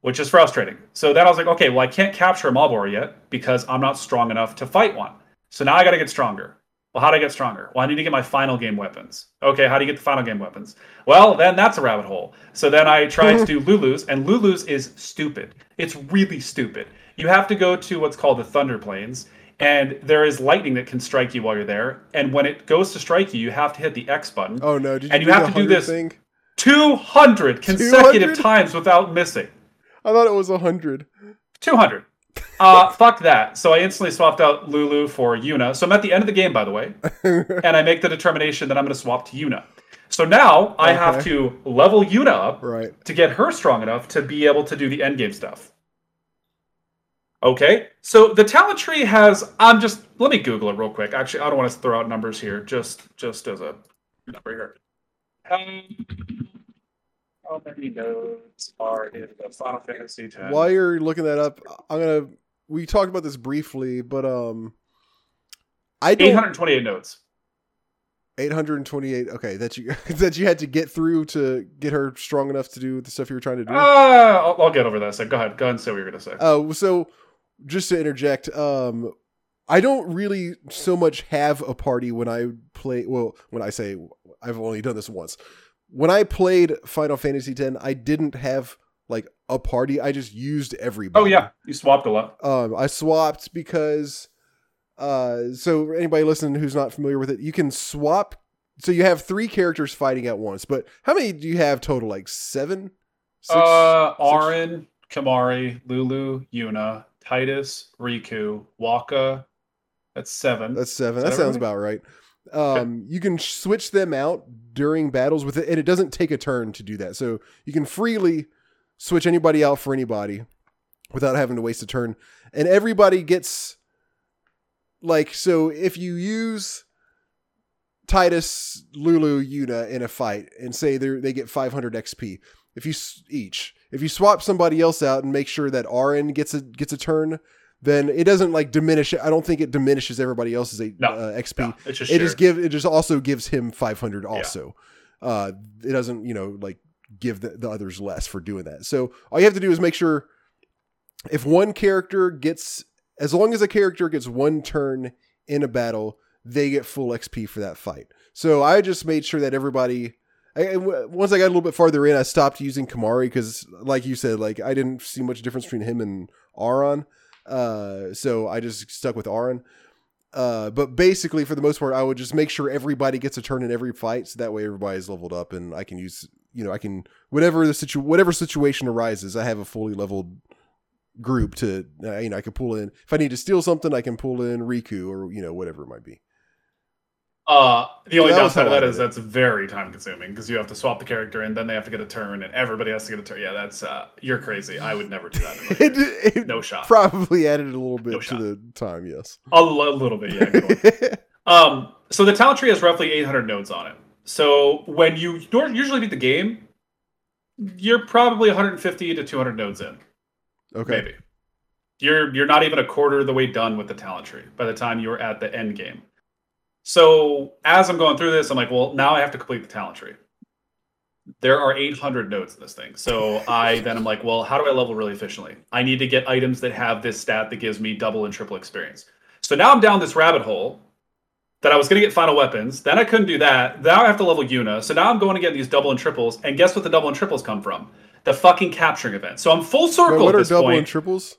which is frustrating. So then I was like, okay, well, I can't capture a Malboro yet because I'm not strong enough to fight one. So now I got to get stronger. Well, how do I get stronger? Well, I need to get my final game weapons. Okay, how do you get the final game weapons? Well, then that's a rabbit hole. So then I tried to do Lulu's, and Lulu's is stupid. It's really stupid. You have to go to what's called the Thunder Plains, and there is lightning that can strike you while you're there. And when it goes to strike you, you have to hit the X button. Oh no! Did you And do you have to do this- thing? 200 consecutive 200? times without missing. I thought it was hundred. 200. Uh, fuck that. So I instantly swapped out Lulu for Yuna. So I'm at the end of the game, by the way, and I make the determination that I'm going to swap to Yuna. So now I have to level Yuna up right. to get her strong enough to be able to do the endgame stuff. Okay, so the talent tree has. I'm just let me Google it real quick. Actually, I don't want to throw out numbers here. Just just as a number here. Um, how many nodes are in the Final Fantasy X? While you're looking that up, I'm gonna. We talked about this briefly, but um, I don't 828 nodes. 828. Okay, that you that you had to get through to get her strong enough to do the stuff you were trying to do. Uh, I'll, I'll get over that. So go ahead. Go ahead and say what you're to say. Uh, so just to interject, um, I don't really so much have a party when I play. Well, when I say I've only done this once. When I played Final Fantasy X, I didn't have like a party. I just used everybody. oh, yeah. You swapped a lot. Um, I swapped because, uh, so anybody listening who's not familiar with it, you can swap. So you have three characters fighting at once, but how many do you have total? Like seven? Six? uh, six? Auron, Kimahri, Lulu, Yuna, Tidus, Rikku, Wakka. That's seven. That's seven. That that sounds about right. Um, you can switch them out during battles with it, and it doesn't take a turn to do that. So you can freely switch anybody out for anybody without having to waste a turn. And everybody gets like so if you use Tidus, Lulu, Yuna in a fight and say they they get 500 XP if you each. If you swap somebody else out and make sure that Auron gets a gets a turn, then it doesn't like diminish. I don't think it diminishes everybody else's No, uh, XP. No, it's just it shared. just give it just also gives him 500 also. Uh it doesn't, you know, like give the, the others less for doing that. So all you have to do is make sure if one character gets as long as a character gets one turn in a battle, they get full XP for that fight. So I just made sure that everybody I, once I got a little bit farther in, I stopped using Kimahri because, like you said, like I didn't see much difference between him and Auron. Uh, so I just stuck with Auron. Uh, but basically, for the most part, I would just make sure everybody gets a turn in every fight, so that way everybody's leveled up, and I can use, you know, I can whatever the situ whatever situation arises, I have a fully leveled group to, uh, you know, I can pull in if I need to steal something, I can pull in Rikku or you know whatever it might be. Uh, the only that downside of that is that's very time consuming because you have to swap the character and then they have to get a turn and everybody has to get a turn. Yeah, that's uh, you're crazy. I would never do that. It, it no shot. probably added a little bit No to shot. the time. Yes. A, l- little bit, yeah. Um, so the talent tree has roughly 800 nodes on it. So when you usually beat the game, you're probably 150 to 200 nodes in, okay. maybe. You're you're not even a quarter of the way done with the talent tree by the time you're at the end game. So as I'm going through this, I'm like, well, now I have to complete the talent tree. There are 800 nodes in this thing. So I then I'm like, well, how do I level really efficiently? I need to get items that have this stat that gives me double and triple experience. So now I'm down this rabbit hole that I was going to get final weapons. Then I couldn't do that. Now I have to level Yuna. So now I'm going to get these double and triples. And guess what the double and triples come from? The fucking capturing event. So I'm full circle Wait, what at are this double point. and triples?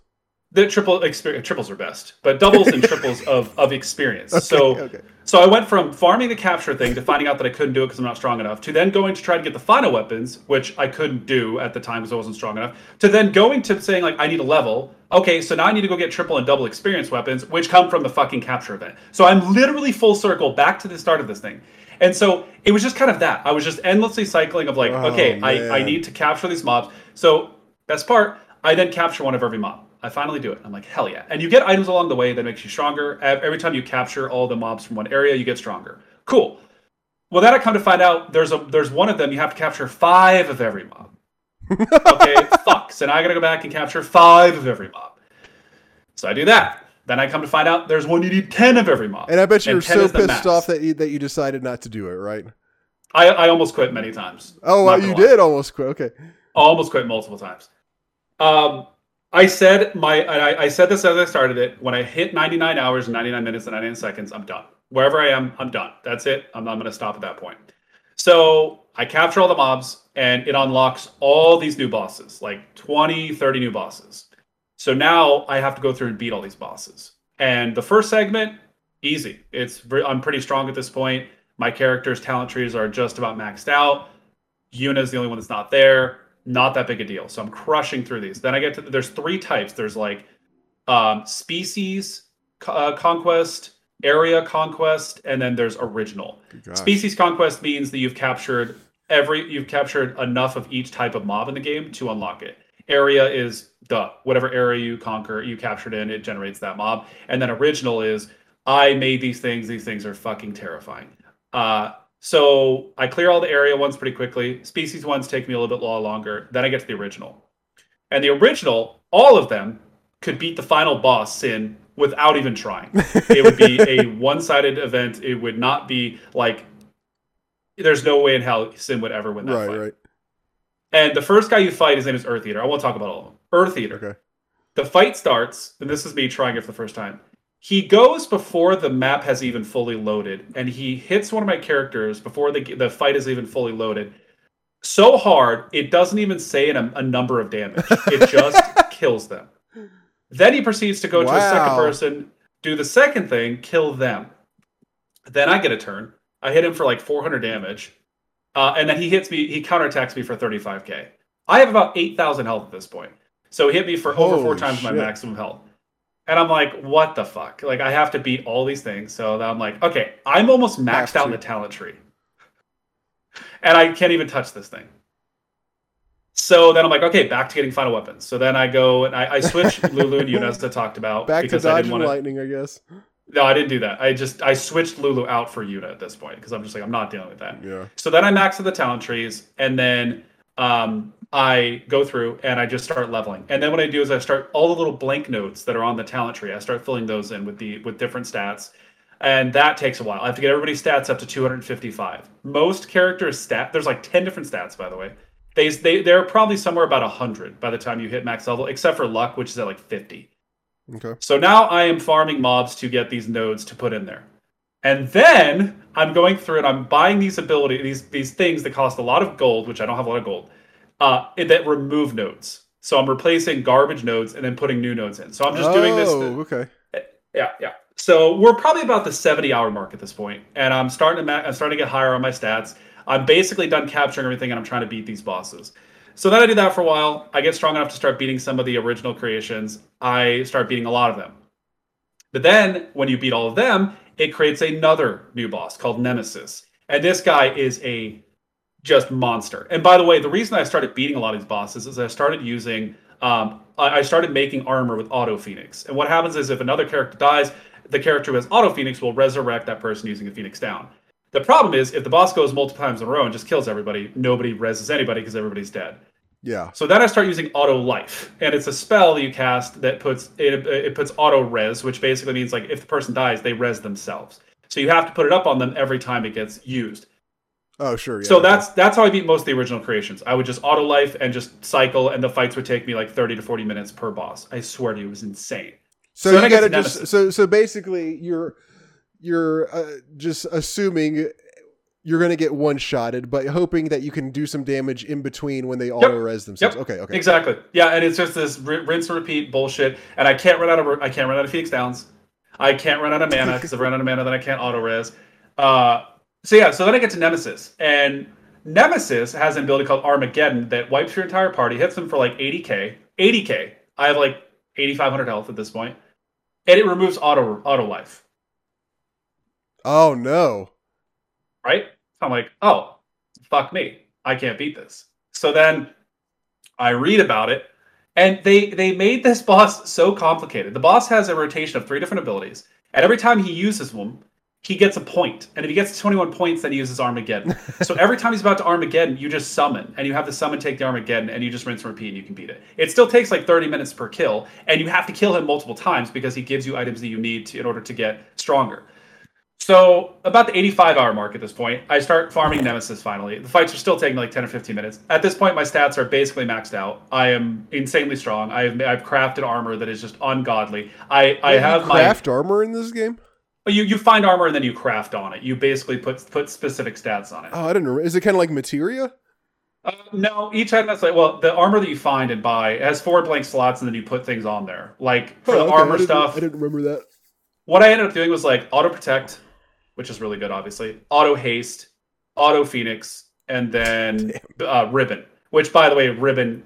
The triple experience triples are best, but doubles and triples of of experience. so okay. so I went from farming the capture thing to finding out that I couldn't do it because I'm not strong enough, to then going to try to get the final weapons, which I couldn't do at the time because I wasn't strong enough, to then going to saying like I need a level. Okay, so now I need to go get triple and double experience weapons, which come from the fucking capture event. So I'm literally full circle back to the start of this thing. And so it was just kind of that. I was just endlessly cycling of like, Oh, okay, I, I need to capture these mobs. So best part, I then capture one of every mob. I finally do it. I'm like, hell yeah. And you get items along the way that makes you stronger. Every time you capture all the mobs from one area, you get stronger. Cool. Well, then I come to find out there's a there's one of them you have to capture five of every mob. Okay, fuck. So now I gotta go back and capture five of every mob. So I do that. Then I come to find out there's one you need ten of every mob. And I bet you were 10 so pissed max. off that you, that you decided not to do it, right? I, I almost quit many times. Oh, well, you did almost quit. Okay. almost quit multiple times. Um, I said my I, I said this as I started it. When I hit 99 hours and 99 minutes and 99 seconds, I'm done. Wherever I am, I'm done. That's it. I'm not going to stop at that point. So I capture all the mobs and it unlocks all these new bosses, like 20, 30 new bosses. So now I have to go through and beat all these bosses. And the first segment, easy. It's I'm pretty strong at this point. My character's talent trees are just about maxed out. Yuna's the only one that's not there. Not that big a deal. So I'm crushing through these. Then I get to there's three types. There's like um, species uh, conquest, area conquest, and then there's original. Species conquest means that you've captured every you've captured enough of each type of mob in the game to unlock it. Area is the whatever area you conquer, you captured in, it generates that mob. And then original is I made these things. These things are fucking terrifying. Uh, So I clear all the area ones pretty quickly. Species ones take me a little bit longer. Then I get to the original. And the original, all of them could beat the final boss, Sin, without even trying. it would be a one sided event. It would not be like, there's no way in hell Sin would ever win that right, fight. right. And the first guy you fight, his name is Earth Eater. I won't talk about all of them. Earth Eater. Okay. The fight starts, and this is me trying it for the first time. He goes before the map has even fully loaded, and he hits one of my characters before the the fight is even fully loaded. So hard, it doesn't even say a, a number of damage. It just kills them. Then he proceeds to go to a second person, do the second thing, kill them. Then I get a turn. I hit him for like 400 damage. Uh, and then he hits me, he counterattacks me for 35k. I have about 8,000 health at this point. So he hit me for over four Holy times my maximum health. And I'm like, what the fuck? Like, I have to beat all these things. So then I'm like, okay, I'm almost maxed out in the talent tree. And I can't even touch this thing. So then I'm like, okay, back to getting final weapons. So then I go and I, I switch Lulu and Yuna as I talked about Back to because I didn't want to. lightning, I guess. No, I didn't do that. I just I switched Lulu out for Yuna at this point because I'm just like I'm not dealing with that. Yeah. So then I max out the talent trees, and then um, I go through and I just start leveling. And then what I do is I start all the little blank notes that are on the talent tree. I start filling those in with the with different stats, and that takes a while. I have to get everybody's stats up to 255. Most characters' stat there's like 10 different stats by the way. They they they're probably somewhere about 100 by the time you hit max level, except for luck, which is at like 50. Okay. So now I am farming mobs to get these nodes to put in there. And then I'm going through and I'm buying these ability these these things that cost a lot of gold, which I don't have a lot of gold, uh, that remove nodes. So I'm replacing garbage nodes and then putting new nodes in. So I'm just doing this. Oh, okay. Yeah, yeah. So we're probably about the 70 hour mark at this point, and I'm starting to ma- I'm starting to get higher on my stats. I'm basically done capturing everything, and I'm trying to beat these bosses. So then I do that for a while. I get strong enough to start beating some of the original creations. I start beating a lot of them. But then when you beat all of them, it creates another new boss called Nemesis. And this guy is a just monster. And by the way, the reason I started beating a lot of these bosses is I started using um, I I started making armor with Auto Phoenix. And what happens is if another character dies, the character who has Auto Phoenix will resurrect that person using a Phoenix down. The problem is if the boss goes multiple times in a row and just kills everybody, nobody reses anybody because everybody's dead. Yeah. So then I start using auto life, and it's a spell you cast that puts it, it puts auto res, which basically means like if the person dies, they res themselves. So you have to put it up on them every time it gets used. Oh, sure. Yeah. so that's that's how I beat most of the original creations. I would just auto life and just cycle, and the fights would take me like thirty to forty minutes per boss. I swear to you, it was insane. So, So you gotta just Nemesis. so so basically you're you're uh, just assuming you're gonna get one shotted, but hoping that you can do some damage in between when they auto res themselves. Yep. Okay, okay. Exactly. Yeah, and it's just this r- rinse and repeat bullshit. And I can't run out of I can't run out of Phoenix Downs. I can't run out of mana because if I run out of mana, then I can't auto res. Uh, so yeah, so then I get to Nemesis, and Nemesis has an ability called Armageddon that wipes your entire party, hits them for like 80k. 80k. I have like 8,500 health at this point, and it removes auto auto life. Oh no. right? So I'm like, oh, fuck me, I can't beat this. So then I read about it, and they they made this boss so complicated. The boss has a rotation of three different abilities, and every time he uses one, he gets a point. And if he gets 21 points, then he uses Armageddon. so every time he's about to Armageddon, you just summon, and you have the summon take the Armageddon, and you just rinse and repeat, and you can beat it. It still takes like 30 minutes per kill, and you have to kill him multiple times because he gives you items that you need to, in order to get stronger. So about the 85 hour mark at this point, I start farming Nemesis finally. The fights are still taking like 10 or 15 minutes. At this point, my stats are basically maxed out. I am insanely strong. I've I've crafted armor that is just ungodly. I I Wait, have craft armor in this game. You you find armor and then you craft on it. You basically put put specific stats on it. Oh, I didn't. Remember. Is it kind of like materia? Uh, no, each item that's like well, the armor that you find and buy has four blank slots and then you put things on there. Like for Huh, the okay, armor didn't- stuff, I didn't remember that. what I ended up doing was like auto protect, which is really good, obviously. Auto haste, auto phoenix, and then uh, ribbon. Which, by the way, ribbon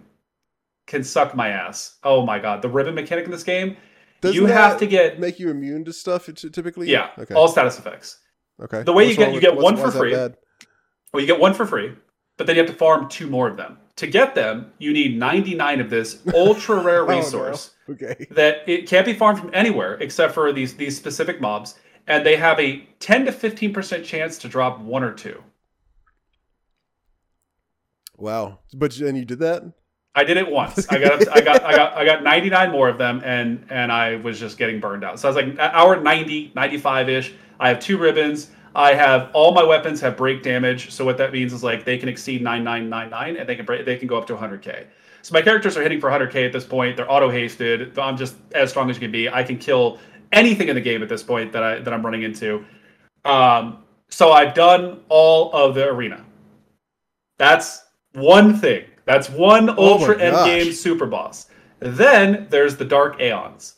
can suck my ass. Oh my god, the ribbon mechanic in this game. Doesn't you have to get make you immune to stuff typically. yeah, Okay. all status effects. okay. the way you get- you get what's- one for free. Well, you get one for free, but then you have to farm two more of them. To get them, you need 99 of this ultra rare Oh, no. resource Okay. that it can't be farmed from anywhere except for these these specific mobs. and they have a 10 to 15% chance to drop one or two. Wow. But and you did that? I did it once. I got I got I got I got 99 more of them and and I was just getting burned out. So I was like hour 90, 95ish. I have two ribbons. I have all my weapons have break damage. So what that means is like they can exceed 9999 and they can break, they can go up to 100k. So my characters are hitting for 100k at this point. They're auto hasted. I'm just as strong as you can be. I can kill anything in the game at this point that I that I'm running into. Um, so I've done all of the arena. That's one thing. That's one Oh ultra my endgame super boss. Then there's the Dark Aeons.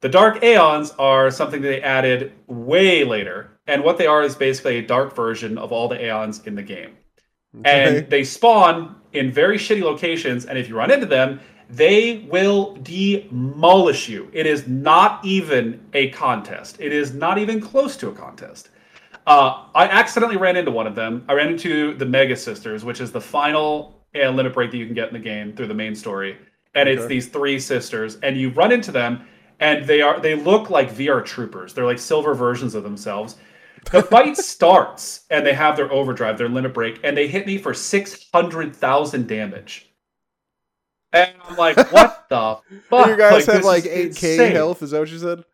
The Dark Aeons are something they added way later, and what they are is basically a dark version of all the Aeons in the game. Okay. And they spawn in very shitty locations, and if you run into them, they will demolish you. It is not even a contest. It is not even close to a contest. Uh, I accidentally ran into one of them. I ran into the Magus Sisters, which is the final uh, limit break that you can get in the game through the main story. And it's these three sisters, and you run into them, and they are they look like VR troopers. They're like silver versions of themselves. The fight starts, and they have their overdrive, their limit break, and they hit me for six hundred thousand damage. And I'm like, what the fuck? Your guys have this like 8k insane. health, is that what you said?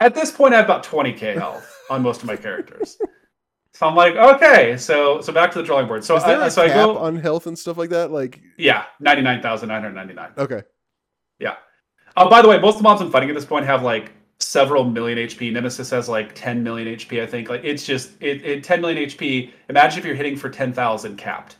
At this point, I have about 20k health on most of my characters. So I'm like, okay, so so back to the drawing board. So Is there I, a so I cap go, on health and stuff like that? Like yeah, 99,999. okay. Yeah. Oh, by the way, most of the mobs I'm fighting at this point have like several million HP. Nemesis has like 10 million HP, I think. Like it's just it, it 10 million HP. Imagine if you're hitting for 10,000 capped.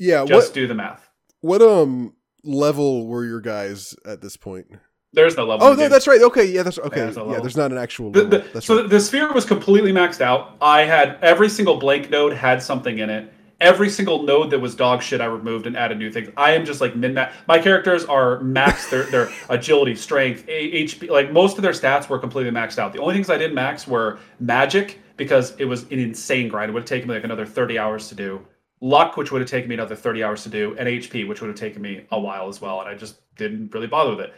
Yeah, Just what do the math. what um level were your guys at this point? There's no level. Oh no, that's right. Okay, yeah, that's okay. there's a Yeah, there's not an actual The- the- so right. the sphere was completely maxed out. I had every single blank node had something in it. Every single node that was dog shit, I removed and added new things. I am just like min max. My characters are max. Their their agility, strength, HP. Like most of their stats were completely maxed out. The only things I didn't max were magic because it was an insane grind. It would have taken me like another thirty hours to do. Luck, which would have taken me another thirty hours to do, and HP, which would have taken me a while as well. And I just didn't really bother with it.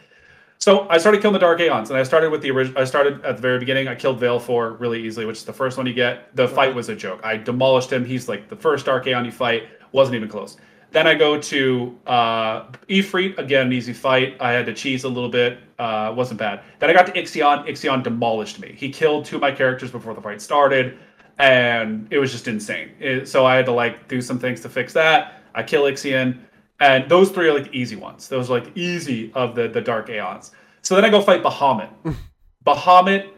So I started killing the Dark Aeons, and I started with the original. I started at the very beginning. I killed Valefor really easily, which is the first one you get. The fight was a joke. I demolished him. He's like the first Dark Aeon you fight. Wasn't even close. Then I go to uh, Ifrit again, an easy fight. I had to cheese a little bit. Uh, wasn't bad. Then I got to Ixion. Ixion demolished me. He killed two of my characters before the fight started, and it was just insane. It- so I had to like do some things to fix that. I kill Ixion. And those three are like the easy ones. Those are like easy of the the dark aeons. So then I go fight Bahamut. Bahamut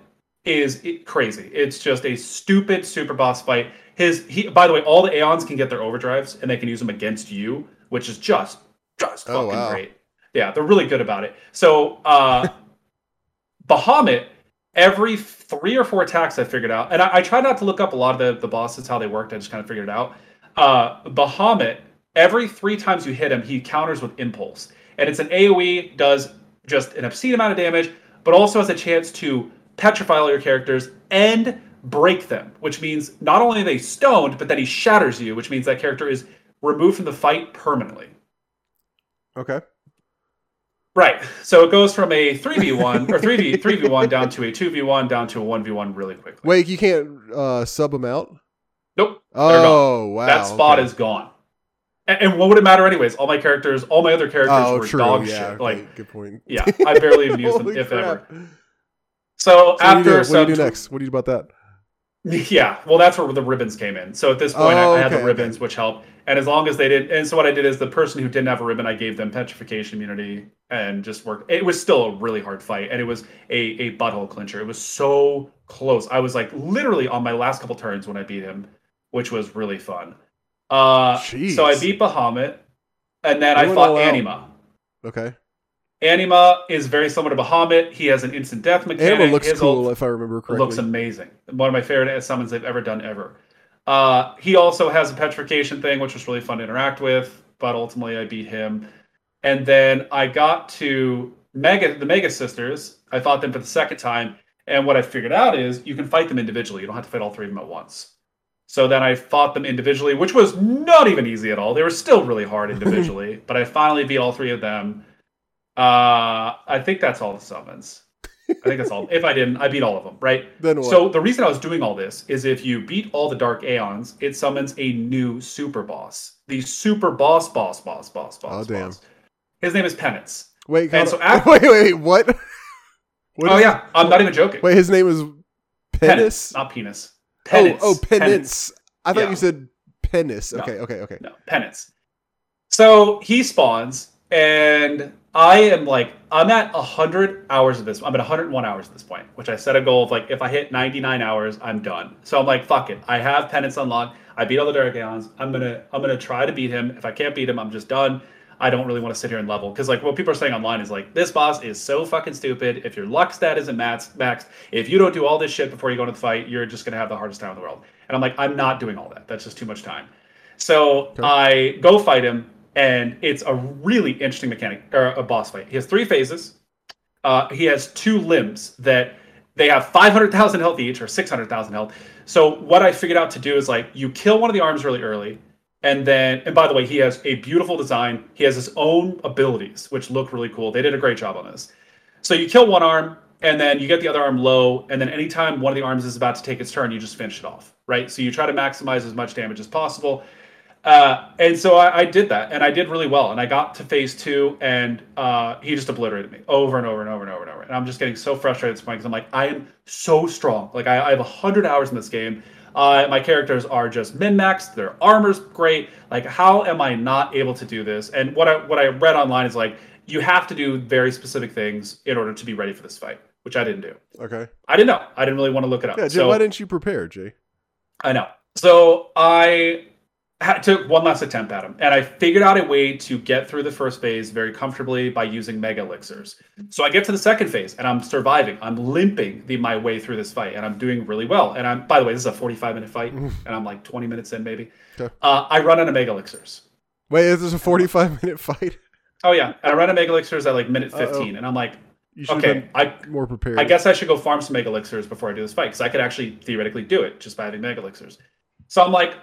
is crazy. It's just a stupid super boss fight. His he by the way, all the aeons can get their overdrives and they can use them against you, which is just just Oh, fucking wow. great. Yeah, they're really good about it. So uh Bahamut, every three or four attacks I figured out, and I, I try not to look up a lot of the, the bosses, how they worked. I just kind of figured it out. Uh, Bahamut, every three times you hit him, he counters with Impulse. And it's an AoE, does just an obscene amount of damage, but also has a chance to petrify all your characters and break them, which means not only are they stoned, but then he shatters you, which means that character is removed from the fight permanently. Okay. Right. So it goes from a 3v1 or 3v 3v1 down to a 2v1 down to a 1v1 really quickly. Wait, you can't uh sub them out? Nope. Oh wow. that spot okay. is gone. And, what would it matter anyways? All my characters, all my other characters Oh, were true. dog yeah, shit. okay, Like, good point. yeah, I barely even used them, if crap. ever. So, So after what do you do? What do you do next? What do you do about that? Yeah, well, that's where the ribbons came in. So at this point, Oh, I, I had oh, okay, the ribbons, which helped. And as long as they did, and so what I did is the person who didn't have a ribbon, I gave them petrification immunity and just worked. It was still a really hard fight, and it was a a butthole clincher. It was so close. I was like literally on my last couple turns when I beat him, which was really fun. Uh, Jeez. so I beat Bahamut, and then You I fought out. Anima. Okay. Anima is very similar to Bahamut. He has an instant death mechanic. Anima looks His cool if I remember correctly. looks amazing. One of my favorite summons they've ever done ever. Uh, he also has a petrification thing, which was really fun to interact with, but ultimately I beat him. And then I got to Magus the Magus Sisters. I fought them for the second time, and what I figured out is you can fight them individually. You don't have to fight all three of them at once. So then I fought them individually, which was not even easy at all. They were still really hard individually, but I finally beat all three of them. Uh, I think that's all the summons. I think that's all. If I didn't, I beat all of them, right? Then what? So the reason I was doing all this is if you beat all the Dark Aeons, it summons a new super boss. The super boss, boss, boss, boss, boss. Oh, damn. boss. His name is Penance. wait, and so after- wait, wait, wait, what? What oh yeah, I'm not even joking. Wait, his name is Penance, Penis. not penis. Oh, oh, Penance. oh, penance. I thought Yeah. you said penis. No. Okay, okay, okay. No, penance. So he spawns, and I am like, I'm at 100 hours of this. I'm at 101 hours at this point, which I set a goal of like, if I hit 99 hours, I'm done. So I'm like, fuck it. I have penance unlocked. I beat all the Dark Aeons. I'm gonna, I'm gonna try to beat him. If I can't beat him, I'm just done. I don't really want to sit here and level because like what people are saying online is like this boss is so fucking stupid. If your luck stat isn't max, maxed, if you don't do all this shit before you go into the fight, you're just gonna have the hardest time in the world. And I'm like, I'm not doing all that. That's just too much time. So Okay. I go fight him, and it's a really interesting mechanic or a boss fight. He has three phases. Uh, he has two limbs that they have 500,000 health each or 600,000 health. So what I figured out to do is like you kill one of the arms really early, and then and by the way, he has a beautiful design. He has his own abilities, which look really cool. They did a great job on this. So you kill one arm, and then you get the other arm low, and then anytime one of the arms is about to take its turn, you just finish it off, right? So you try to maximize as much damage as possible. Uh, and so I, I did that, and I did really well. And I got to phase two, and uh, he just obliterated me over and over and over and over and over. And I'm just getting so frustrated at this point because I'm like, I am so strong. Like I, I have hundred hours in this game. Uh, my characters are just min maxed. Their armor's great. Like, how am I not able to do this? And what I what I read online is like, you have to do very specific things in order to be ready for this fight, which I didn't do. Okay. I didn't know. I didn't really want to look it up. Yeah, Jay, so, why didn't you prepare, Jay? I know. So I took one last attempt at him, and I figured out a way to get through the first phase very comfortably by using mega elixirs. So I get to the second phase, and I'm surviving. I'm limping the, my way through this fight, and I'm doing really well. And I'm, by the way, this is a 45 minute fight, and I'm like 20 minutes in, maybe. Okay. Uh, I run out of mega elixirs. Wait, is this a 45 minute fight? Oh yeah, and I run out of mega elixirs at like minute Uh-oh. 15, and I'm like, You okay, I more prepared. I guess I should go farm some mega elixirs before I do this fight because I could actually theoretically do it just by having mega elixirs. So I'm like,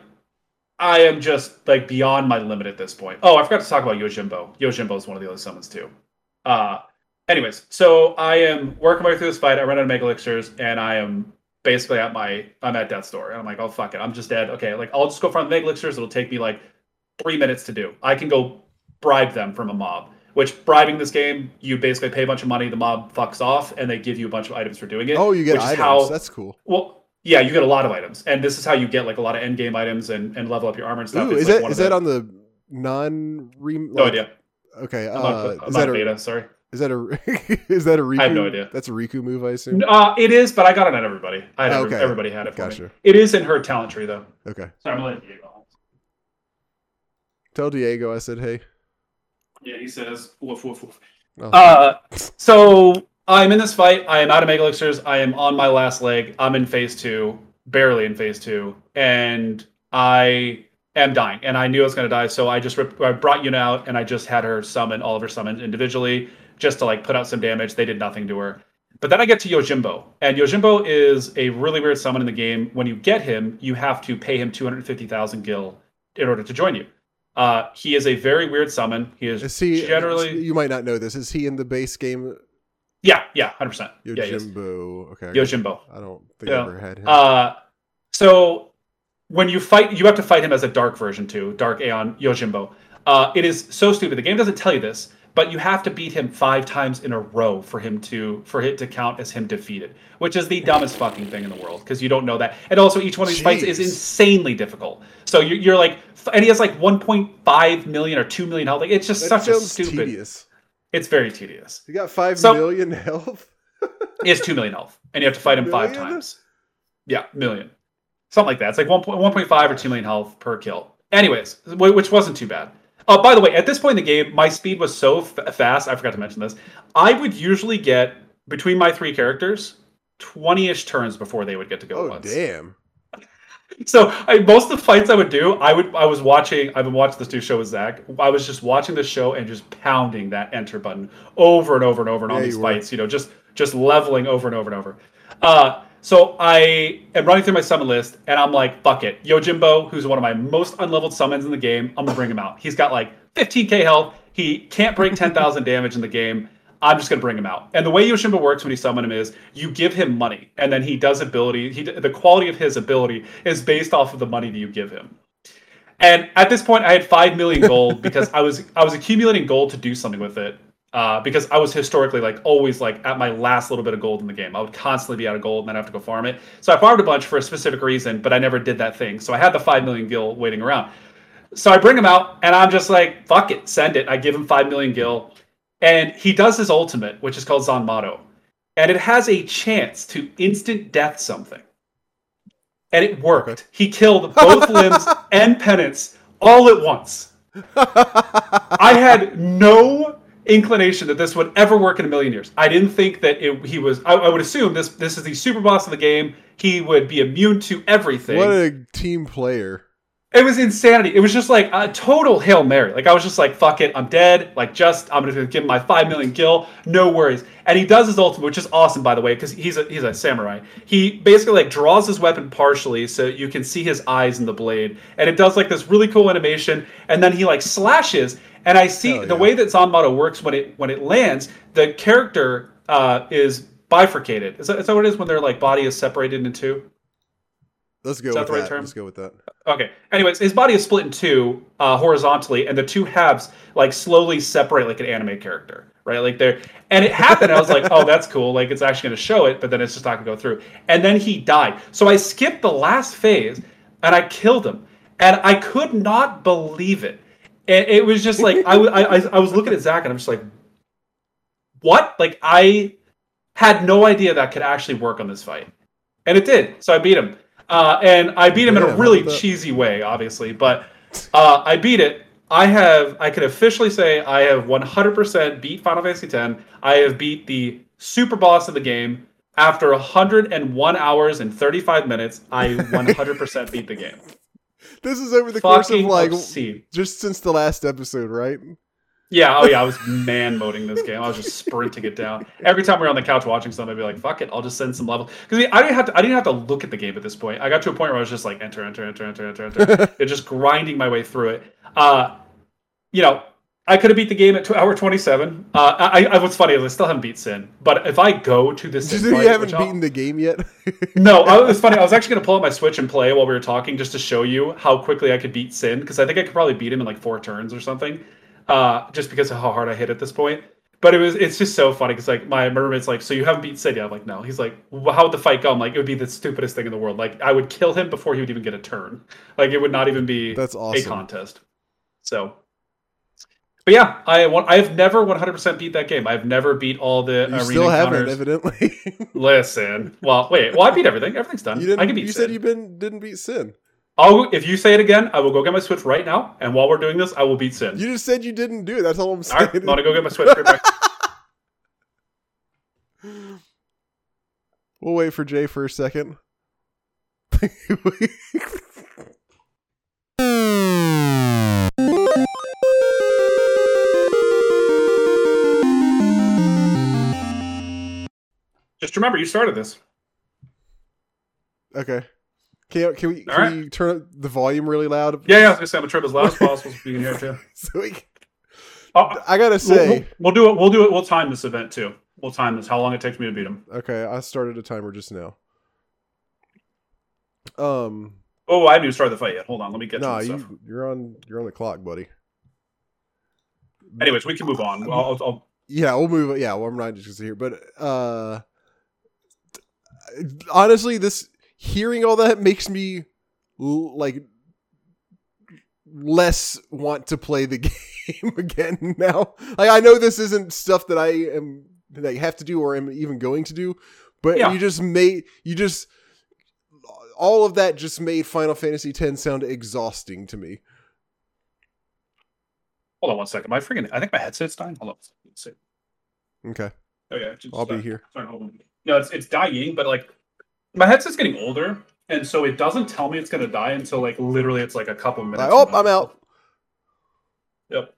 I am just like beyond my limit at this point. Oh, I forgot to talk about Yojimbo. Yojimbo is one of the other summons too. Uh, anyways, so I am working my way through this fight. I run out of mega elixirs, and I am basically at my I'm at death's door. And I'm like, oh fuck it, I'm just dead. Okay, like I'll just go farm the mega elixirs. It'll take me like three minutes to do. I can go bribe them from a mob. Which bribing this game, you basically pay a bunch of money, the mob fucks off, and they give you a bunch of items for doing it. oh, you get items. how- That's cool. Well, yeah, you get a lot of items, and this is how you get like a lot of end game items and, and level up your armor and stuff. Ooh, It's is like that one that the- on the non re No idea. Okay, I'm uh, not, I'm is not that a a beta. Sorry. is that a is that a Rikku? I have no idea. That's a Rikku move, I assume. Uh, it is, but I got it on everybody. I had every- Okay. everybody had it for me. Gotcha. It is in her talent tree though. Okay, Sorry, I'm letting Diego. tell Diego I said hey. Yeah, he says woof woof woof. Oh. Uh, so I'm in this fight. I am out of mega elixirs. I am on my last leg. I'm in phase two, barely in phase two, and I am dying. And I knew I was going to die, so I just ripped, I brought Yuna out, and I just had her summon all of her summons individually, just to like put out some damage. They did nothing to her. But then I get to Yojimbo, and Yojimbo is a really weird summon in the game. When you get him, you have to pay him 250,000 gil in order to join you. Uh, he is a very weird summon. He is, is he generally You might not know this. Is he in the base game? Yeah, yeah, hundred percent. Yeah. Yojimbo. okay. Yojimbo. I don't think Yeah. I ever had him. Uh, so when you fight, you have to fight him as a dark version too, Dark Aeon Yojimbo. Uh, it is so stupid. The game doesn't tell you this, but you have to beat him five times in a row for him to for it to count as him defeated, which is the dumbest fucking thing in the world because you don't know that. And also, each one of these fights is insanely difficult. So you're, you're like, and he has like 1.5 million or 2 million health. Like it's just that such a stupid. tedious. It's very tedious. You got five So- million health. He has two million health, and you have to fight him five times. Yeah, million, something like that. It's like 1.1.5 or two million health per kill. Anyways, which wasn't too bad. Oh, by the way, at this point in the game, my speed was so f- fast. I forgot to mention this. I would usually get between my three characters twenty-ish turns before they would get to go Oh once. damn! So I, most of the fights I would do, I would I was watching. I've been watching this new show with Zach. I was just watching the show and just pounding that enter button over and over and over and all these you fights. You know, just just leveling over and over and over. Uh, so I am running through my summon list and I'm like, fuck it, Yojimbo, who's one of my most unleveled summons in the game. I'm gonna bring him out. He's got like 15k health. He can't break 10,000 damage in the game. I'm just gonna bring him out. And the way Yojimbo works when you summon him is you give him money, and then he does ability. He the quality of his ability is based off of the money that you give him. And at this point, I had five million gold because I was I was accumulating gold to do something with it. Uh, because I was historically like always like at my last little bit of gold in the game. I would constantly be out of gold and then I have to go farm it. So I farmed a bunch for a specific reason, but I never did that thing. So I had the five million gil waiting around. So I bring him out and I'm just like, fuck it, send it. I give him five million gil. And he does his ultimate, which is called Zanmato. And it has a chance to instant death something. And it worked. He killed both limbs and penance all at once. I had no inclination that this would ever work in a million years. I didn't think that it, he was. I, I would assume this this is the super boss of the game. He would be immune to everything. what a team player. It was insanity. It was just like a total hail mary. Like I was just like, "Fuck it, I'm dead." Like just I'm gonna give him my five million gil, no worries. And he does his ultimate, which is awesome, by the way, because he's a he's a samurai. He basically like draws his weapon partially, so you can see his eyes in the blade, and it does like this really cool animation. And then he like slashes, and I see Hell the way that Zanmato works when it when it lands. The character uh, is bifurcated. Is that, is that what it is when their like body is separated in two? Let's go Is that with the right that. term? Let's go with that. Okay. Anyways, his body is split in two uh, horizontally, and the two halves like slowly separate like an anime character, right? Like they're and it happened. I was like, oh, that's cool. Like it's actually going to show it, but then it's just not going to go through. And then he died. So I skipped the last phase, and I killed him, and I could not believe it. And it was just like I, w- I, I I was looking at Zach, and I'm just like, what? Like I had no idea that could actually work on this fight, and it did. So I beat him, uh, and I beat him in a really cheesy way, obviously, but uh, I beat it. I have, I can officially say, I have 100% beat Final Fantasy X. I have beat the super boss of the game after 101 hours and 35 minutes. I 100% beat the game. This is over the course of like obscene. just since the last episode, right? Yeah, oh yeah, I was man moding this game. I was just sprinting it down. Every time we were on the couch watching something, I'd be like, "Fuck it, I'll just send some level." Because I didn't have to. I didn't have to look at the game at this point. I got to a point where I was just like, enter, enter, enter, enter, enter, enter, and just grinding my way through it. Uh, you know, I could have beat the game at two, hour twenty-seven. Uh, I, I, what's funny is I still haven't beat Sin, but if I go to this, you fight, haven't which I'll- beaten the game yet. no, I, it's funny. I was actually going to pull up my Switch and play while we were talking just to show you how quickly I could beat Sin because I think I could probably beat him in like four turns or something, uh, just because of how hard I hit at this point. But it was it's just so funny because like my roommate's like, so you haven't beat Sin yet? I'm like, no. He's like, well, how would the fight go? I'm like, it would be the stupidest thing in the world. Like I would kill him before he would even get a turn. Like it would not even be That's awesome. a contest. So. But yeah, I want. I have never 100% beat that game. I've never beat all the You arena still haven't, encounters. evidently. Listen, well, wait. Well, I beat everything. Everything's done. you didn't. I can beat you said you been didn't beat Sin. I'll if you say it again, I will go get my Switch right now. And while we're doing this, I will beat Sin. You just said you didn't do it. That's all I'm saying. right, I'm gonna go get my Switch. We'll wait for Jay for a second. Just remember, you started this. okay. Can can we can right. you turn up the volume really loud? Yeah, yeah. I was gonna say I'm gonna try as loud as possible so you can hear it too. so we, Oh, I gotta we'll, say, we'll, we'll do it. We'll do it. We'll time this event too. We'll time this. How long it takes me to beat him. okay, I started a timer just now. Um, Oh, I haven't even started the fight yet. Hold on. Let me get no, to this stuff. you you're on you're on the clock, buddy. Anyways, we can move on. I'll, I'll, I'll- Yeah, we'll move. Yeah, well, I'm not just here, but uh, honestly, this hearing all that makes me l- like less want to play the game again now. Like, I know this isn't stuff that I am that I have to do or am even going to do, but Yeah. you just made you just all of that just made Final Fantasy X sound exhausting to me. hold on one second. My freaking. I think my headset's dying. Hold on. Okay, Oh yeah. just- I'll be here. Sorry, hold on. No, it's it's dying, but like my headset's getting older, and so it doesn't tell me it's gonna die until like literally it's like a couple minutes. Like, oh, I'm out. Yep.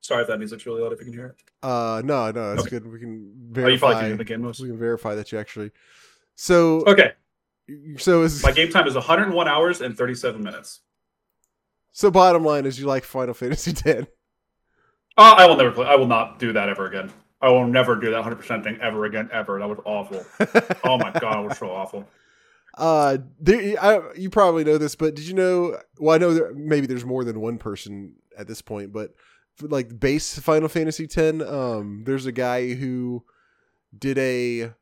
Sorry if that music's really loud. If you can hear it. Uh, no, no, that's Okay. good. We can Oh, verify. can the game most. we can verify that you actually. So, Okay, so is my game time is 101 hours and 37 minutes. so. Bottom line is, you like Final Fantasy X. Uh, I will never play. I will not do that ever again. I will never do that 100% thing ever again, ever. That was awful. oh my god, it was so awful. Uh, there, I, you probably know this, but did you know? Well, I know there, maybe there's more than one person at this point, but for, like base Final Fantasy X, um, there's a guy who did a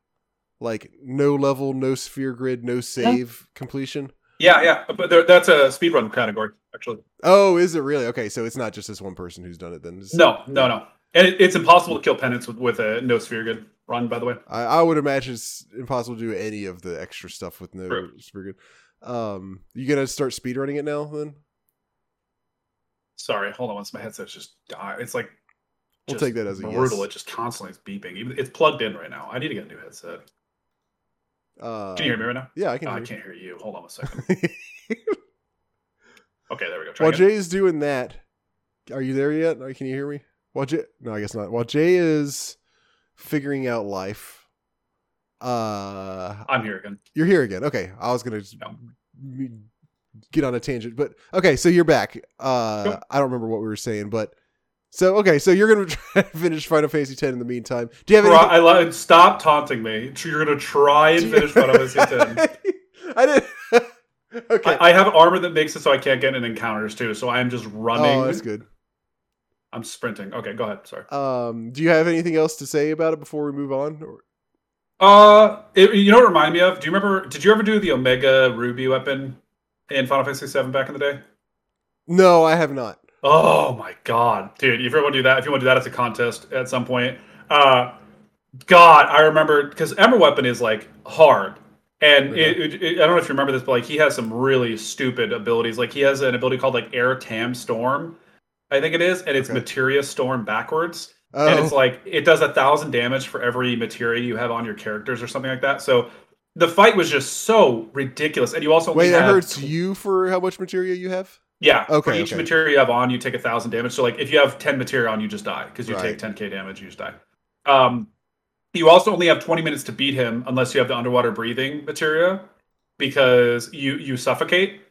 like no level, no sphere grid, no save completion. Yeah, yeah, but there, that's a speedrun category actually. Oh, is it really? Okay, so it's not just this one person who's done it then. It's- No, no, no. And it, it's impossible to kill penance with, with a no sphere grid run. By the way, I, I would imagine it's impossible to do any of the extra stuff with no True. sphere grid. Um, you gonna start speed running it now then? sorry, hold on. Once my headset's just die, it's like We'll take that as a brutal. yes. It just constantly is beeping. Even it's plugged in right now. I need to get a new headset. Uh, Can you hear me right now? Yeah, I can. Oh, I hear can't hear you. Hold on a second. Okay, there we go. Try While again. Jay is doing that, are you there yet? Can you hear me? While Jay, no, I guess not. While Jay is figuring out life, uh, I'm here again. you're here again. Okay, I was gonna just No. get on a tangent, but okay, so you're back. Uh, Cool. I don't remember what we were saying, but so okay, so you're gonna try to finish Final Fantasy X in the meantime. Do you have any? I love. Stop taunting me. You're gonna try and finish Final Fantasy X. I didn't. okay. I, I have armor that makes it so I can't get in encounters too. So I am just running. oh, that's good. I'm sprinting. Okay, go ahead. Sorry. Um, do you have anything else to say about it before we move on? Or- Uh, it, you know what it reminded me of? Do you remember? Did you ever do the Omega Ruby weapon in Final Fantasy VII back in the day? No, I have not. Oh my god, dude! If you ever want to do that, if you want to do that as a contest at some point, uh, God, I remember because Emerald Weapon is like hard, and Okay. it, it, it- I don't know if you remember this, but like he has some really stupid abilities. Like he has an ability called like Aire Tam Storm, I think it is, and it's Okay. Materia Storm backwards. Oh, and it's like it does a thousand damage for every materia you have on your characters or something like that. So the fight was just so ridiculous, and you also wait, that hurts you for how much material you have? Yeah. Okay, For each okay. materia you have on, you take a thousand damage. So like if you have ten materia on, you just die because you Right. take ten k damage, you just die. Um, you also only have twenty minutes to beat him unless you have the underwater breathing materia because you you suffocate.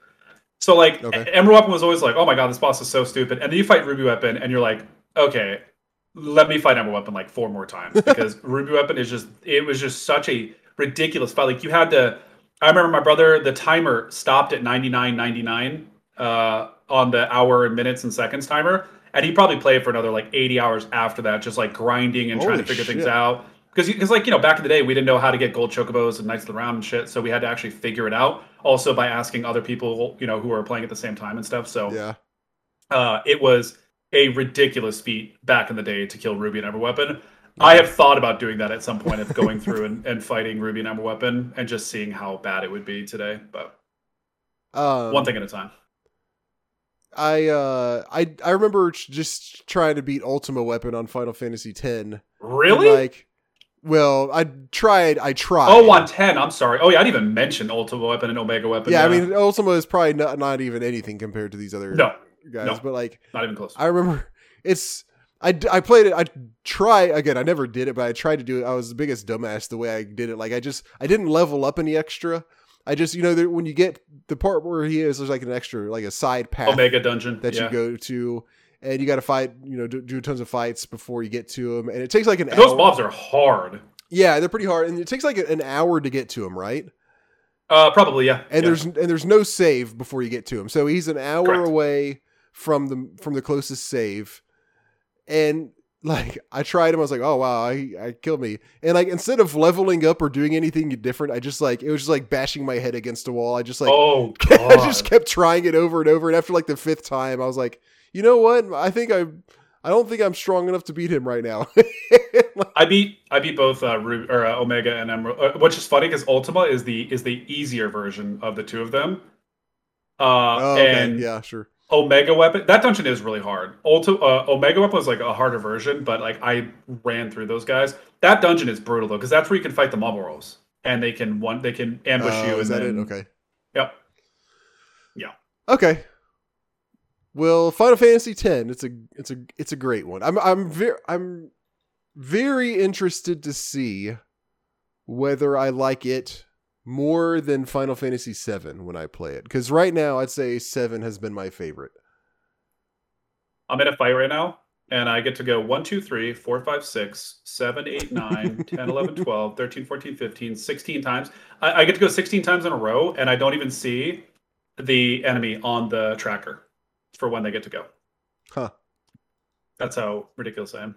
So like Okay. Emerald Weapon was always like, oh my god, this boss is so stupid, and then you fight Ruby Weapon, and you're like, okay, let me fight Emerald Weapon like four more times because Ruby Weapon is just it was just such a ridiculous fight. Like you had to. I remember my brother. The timer stopped at ninety nine ninety nine uh, on the hour and minutes and seconds timer, and he probably played for another like eighty hours after that, just like grinding and trying to figure things out. Because, because like you know, back in the day, we didn't know how to get gold chocobos and knights of the round and shit, so we had to actually figure it out. Also by asking other people, you know, who were playing at the same time and stuff. So Yeah. uh, it was a ridiculous feat back in the day to kill Ruby and Emerald Weapon. I have thought about doing that at some point of going through and, and fighting Ruby and Emerald Weapon and just seeing how bad it would be today. But Um, one thing at a time. I uh I I remember just trying to beat Ultima Weapon on Final Fantasy X. Really? Like, well, I tried. I tried. oh, on 10. I'm sorry. Oh, yeah, I didn't even mention Ultima Weapon and Omega Weapon. Yeah, I mean, Ultima is probably not not even anything compared to these other no, guys. no. But like, not even close. I remember it's. I, I played it. I try again. I never did it, but I tried to do it. I was the biggest dumbass the way I did it. Like I just I didn't level up any extra. I just you know there, when you get the part where he is, there's like an extra like a side path Omega Dungeon. that yeah. you go to, and you got to fight. You know, do, do tons of fights before you get to him, and it takes like an those hour. mobs are hard. Yeah, they're pretty hard, and it takes like an hour to get to him, right? Uh, probably, yeah. And yeah. there's and there's no save before you get to him, so he's an hour Correct. away from the from the closest save, and like I tried him, I was like, oh wow, I I killed me, and like instead of leveling up or doing anything different, I just like it was just like bashing my head against a wall. I just like oh, I just kept trying it over and over, and after like the fifth time, I was like, you know what? I think I, I don't think I'm strong enough to beat him right now. I beat I beat both uh, Ru- or uh, Omega and Emerald, uh, which is funny because Ultima is the is the easier version of the two of them. Uh, oh, okay, and yeah, sure. Omega Weapon that dungeon is really hard. Ulti- uh, Omega Weapon was like a harder version, but like I ran through those guys. That dungeon is brutal though because that's where you can fight the Malboros and they can one they can ambush Oh, you. is and that then, it? Okay. Yep. Yeah. Okay. Well, Final Fantasy X, it's a it's a it's a great one. I'm I'm very I'm very interested to see whether I like it more than Final Fantasy VII when I play it. Because right now, I'd say seven has been my favorite. I'm in a fight right now. and I get to go 1, 2, 3, 4, 5, 6, 7, 8, 9, 10, 11, 12, 13, 14, 15, 16 times. I, I get to go 16 times in a row, and I don't even see the enemy on the tracker for when they get to go. Huh. That's how ridiculous I am.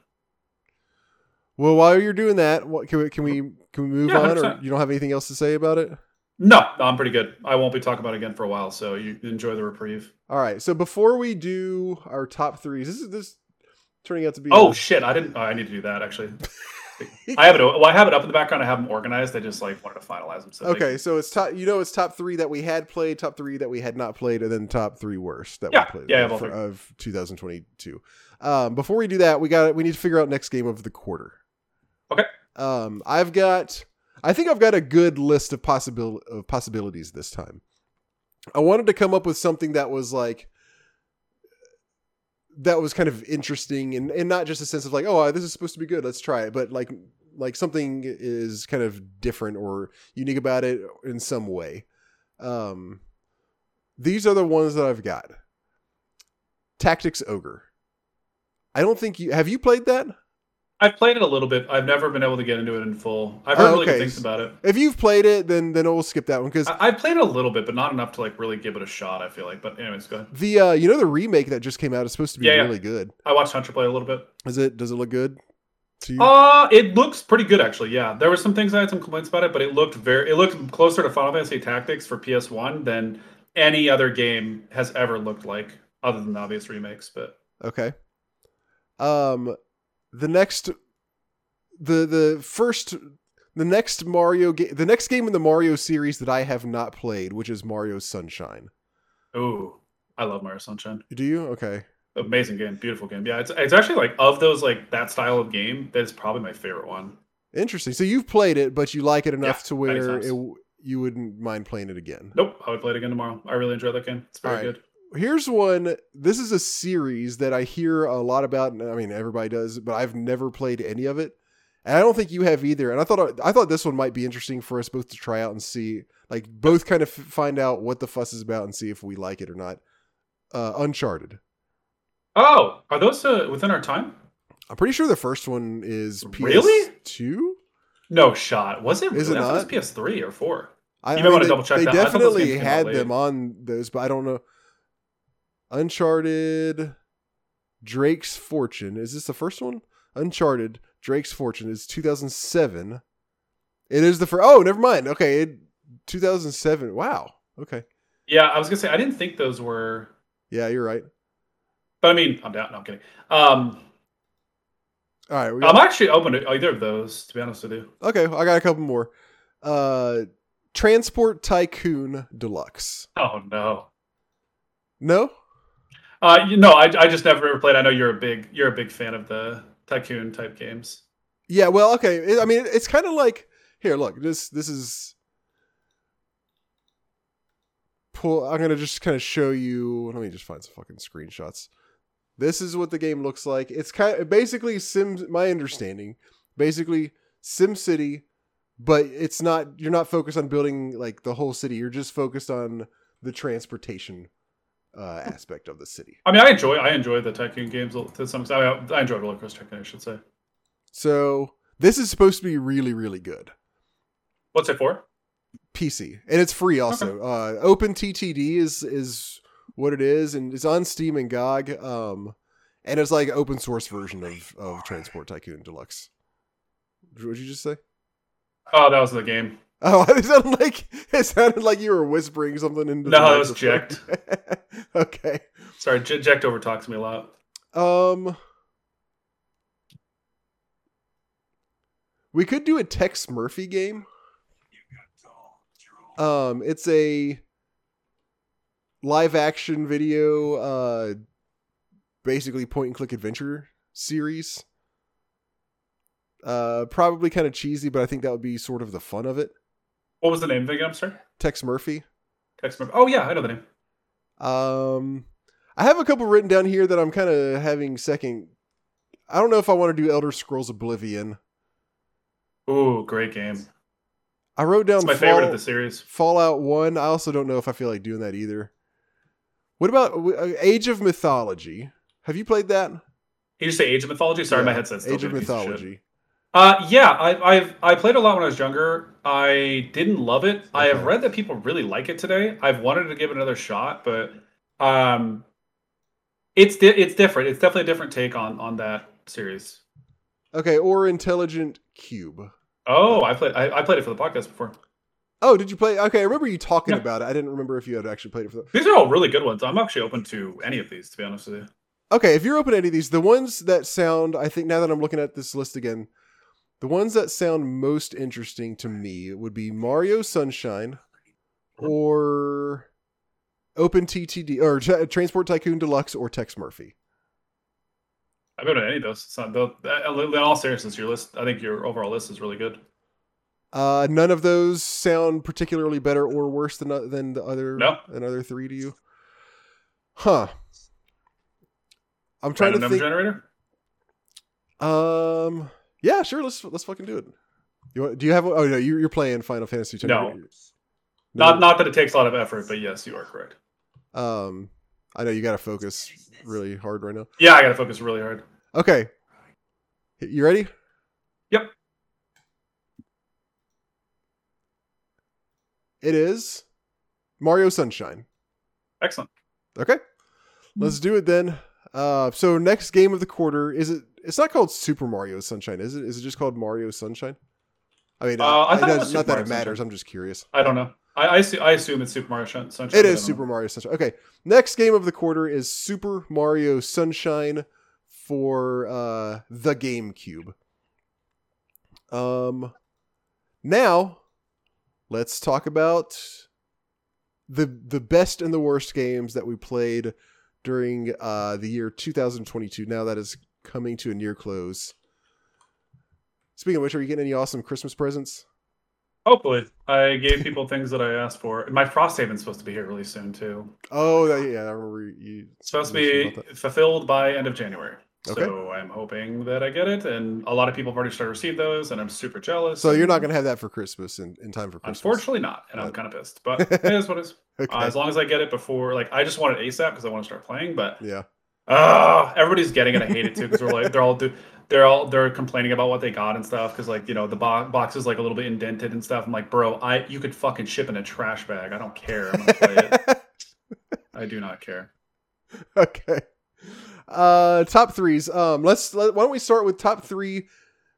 Well, while you're doing that, what can we can we can we move Yeah, on, or 100%. you don't have anything else to say about it? No, I'm pretty good. I won't be talking about it again for a while, so you enjoy the reprieve. All right. So before we do our top threes, this is this turning out to be Oh shit! I didn't. Oh, I need to do that actually. I have it. Well, I have it up in the background. I have them organized. I just like wanted to finalize them. So they- okay. So it's top. You know, it's top three that we had played, top three that we had not played, and then top three worst that Yeah, we played yeah, of, for- of 2022. Um, before we do that, we got we need to figure out next game of the quarter. Okay. Um, I've got. I think I've got a good list of possibil of possibilities this time. I wanted to come up with something that was like that was kind of interesting and, and not just a sense of like oh this is supposed to be good let's try it but like like something is kind of different or unique about it in some way. Um these are the ones that i've got. Tactics ogre. I don't think you have you played that I've played it a little bit. I've never been able to get into it in full. I've Oh, heard really good things about it. if you've played it then then we'll skip that one because I, I've played it a little bit, but not enough to like really give it a shot. I feel like. But anyways, go ahead. the uh you know the remake that just came out is supposed to be Yeah, yeah. really good I watched Hunter play a little bit. is it does it look good to you Uh it looks pretty good actually. Yeah, there were some things I had some complaints about it, but it looked very. It looked closer to Final Fantasy Tactics for PS One than any other game has ever looked like, other than the obvious remakes. But Okay. Um, the next, the the first, the next Mario game, the next game in the Mario series that I have not played, which is Mario Sunshine. ooh, I love Mario Sunshine. Do you? Okay. Amazing game, beautiful game. Yeah, it's it's actually like of those like that style of game, that is probably my favorite one. Interesting. So you've played it, but you like it enough Yeah, to where it, you wouldn't mind playing it again. Nope, I would play it again tomorrow. I really enjoy that game. It's very right. good. Here's one. This is a series that I hear a lot about. and I mean, everybody does, but I've never played any of it, and I don't think you have either. And I thought I thought this one might be interesting for us both to try out and see, like, both kind of f- find out what the fuss is about and see if we like it or not. Uh, Uncharted. Oh, are those uh, within our time? I'm pretty sure the first one is PS2. Really? No shot. Was it? Is it not? it was PS3 or four. I, You I might wanna they- double check They that. I thought those definitely games came out had them on those, but I don't know. Uncharted, Drake's Fortune. Is this the first one? Uncharted, Drake's Fortune is 2007. It is the first. Oh, never mind. Okay, it, 2007. Wow. Okay. Yeah, I was gonna say I didn't think those were, Yeah, you're right. but I mean, I'm down. No, I'm kidding. Um, All right. Got, I'm actually open to either of those. To be honest with you. okay, I got a couple more. Uh, Transport Tycoon Deluxe. Oh no. No. Uh, you know, I, I just never ever played. I know you're a big you're a big fan of the tycoon type games. Yeah, well, okay. I mean, it's kind of like here. Look, this this is pull. I'm gonna just kind of show you. Let me just find some fucking screenshots. This is what the game looks like. It's kind of basically Sim. My understanding, basically Sim City, but it's not. You're not focused on building like the whole city. You're just focused on the transportation uh, aspect of the city. I mean, I enjoy I enjoy the tycoon games to some extent. I, I enjoy Roller Coaster Tycoon, I should say. So this is supposed to be really, really good. What's it for? PC and it's free also. Uh, Open TTD is is what it is, and it's on Steam and GOG. Um, and it's like open source version of of Transport Tycoon Deluxe. What did you just say? Oh, that was the game. Oh, it sounded like it sounded like you were whispering something into. No, the that was microphone. okay. Sorry, J- Jack over talks me a lot. Um, we could do a Tex Murphy game. Um, it's a live action video, uh, basically point and click adventure series. Uh, probably kind of cheesy, but I think that would be sort of the fun of it. What was the name again? I'm sorry. Tex Murphy. Tex Murphy. Oh yeah, I know the name. Um, I have a couple written down here that I'm kind of having second. I don't know if I want to do Elder Scrolls Oblivion. Ooh, great game. I wrote down It's my Fall- favorite of the series. Fallout One. I also don't know if I feel like doing that either. What about uh, Age of Mythology? Have you played that? you just say Age of Mythology? Sorry, Yeah, my headset's still Age of. Mythology. Uh, yeah, I, I've I played a lot when I was younger. I didn't love it. I have read that people really like it today. I've wanted to give it another shot, but um, it's di- it's different. It's definitely a different take on on that series. Okay, or Intelligent Qube. Oh, I played I, I played it for the podcast before. Oh, did you play? Okay, I remember you talking Yeah. about it. I didn't remember if you had actually played it for the. These are all really good ones. I'm actually open to any of these, to be honest with you. Okay, if you're open to any of these, the ones that sound, I think now that I'm looking at this list again, the ones that sound most interesting to me would be Mario Sunshine or Open TTD or Tra- Transport Tycoon Deluxe or Tex Murphy. I've been to any of those. It's not, though, in all seriousness, your list. I think your overall list is really good. Uh, none of those sound particularly better or worse than uh, than the other No. than other three to you. Huh. I'm trying Random to number think. generator. Um. Yeah, sure. Let's let's fucking do it. You want, do you have? Oh no, you're, you're playing Final Fantasy. X. No. Not not that it takes a lot of effort, but yes, you are correct. Um. I know you got to focus really hard right now. Yeah, I got to focus really hard. Okay. You ready? Yep. It is Mario Sunshine. Excellent. Okay. Let's do it then. Uh, so next game of the quarter is it? It's not called Super Mario Sunshine, is it? Is it just called Mario Sunshine? I mean, Uh, I it not that it matters. Sunshine. I'm just curious. I don't know. I I, I assume it's Super Mario Sunshine. It is Super know. Mario Sunshine. Okay, next game of the quarter is Super Mario Sunshine for uh, the GameCube. Um, now let's talk about the the best and the worst games that we played during uh, the year 2022. Now that is coming to a near close. Speaking of which, are you getting any awesome Christmas presents? Hopefully, I gave people things that I asked for. My Frost Frosthaven's supposed to be here really soon too. Oh, yeah, I remember you. It's supposed to be fulfilled by end of January. Okay. So I'm hoping that I get it, and a lot of people have already started to receive those, and I'm super jealous. So you're not going to have that for Christmas in, in time for Christmas. Unfortunately, not, and I'm kind of pissed. But it is what it is. Okay. Uh, as long as I get it before, like, I just want it ASAP because I want to start playing. But yeah. Ah, everybody's getting it. I hate it too because they're like they're all do, they're all they're complaining about what they got and stuff because like you know the bo- box is like a little bit indented and stuff. I'm like, bro, I you could fucking ship in a trash bag. I don't care. I'm gonna play it. I do not care. okay. Uh, top threes. Um, let's let, why don't we start with top three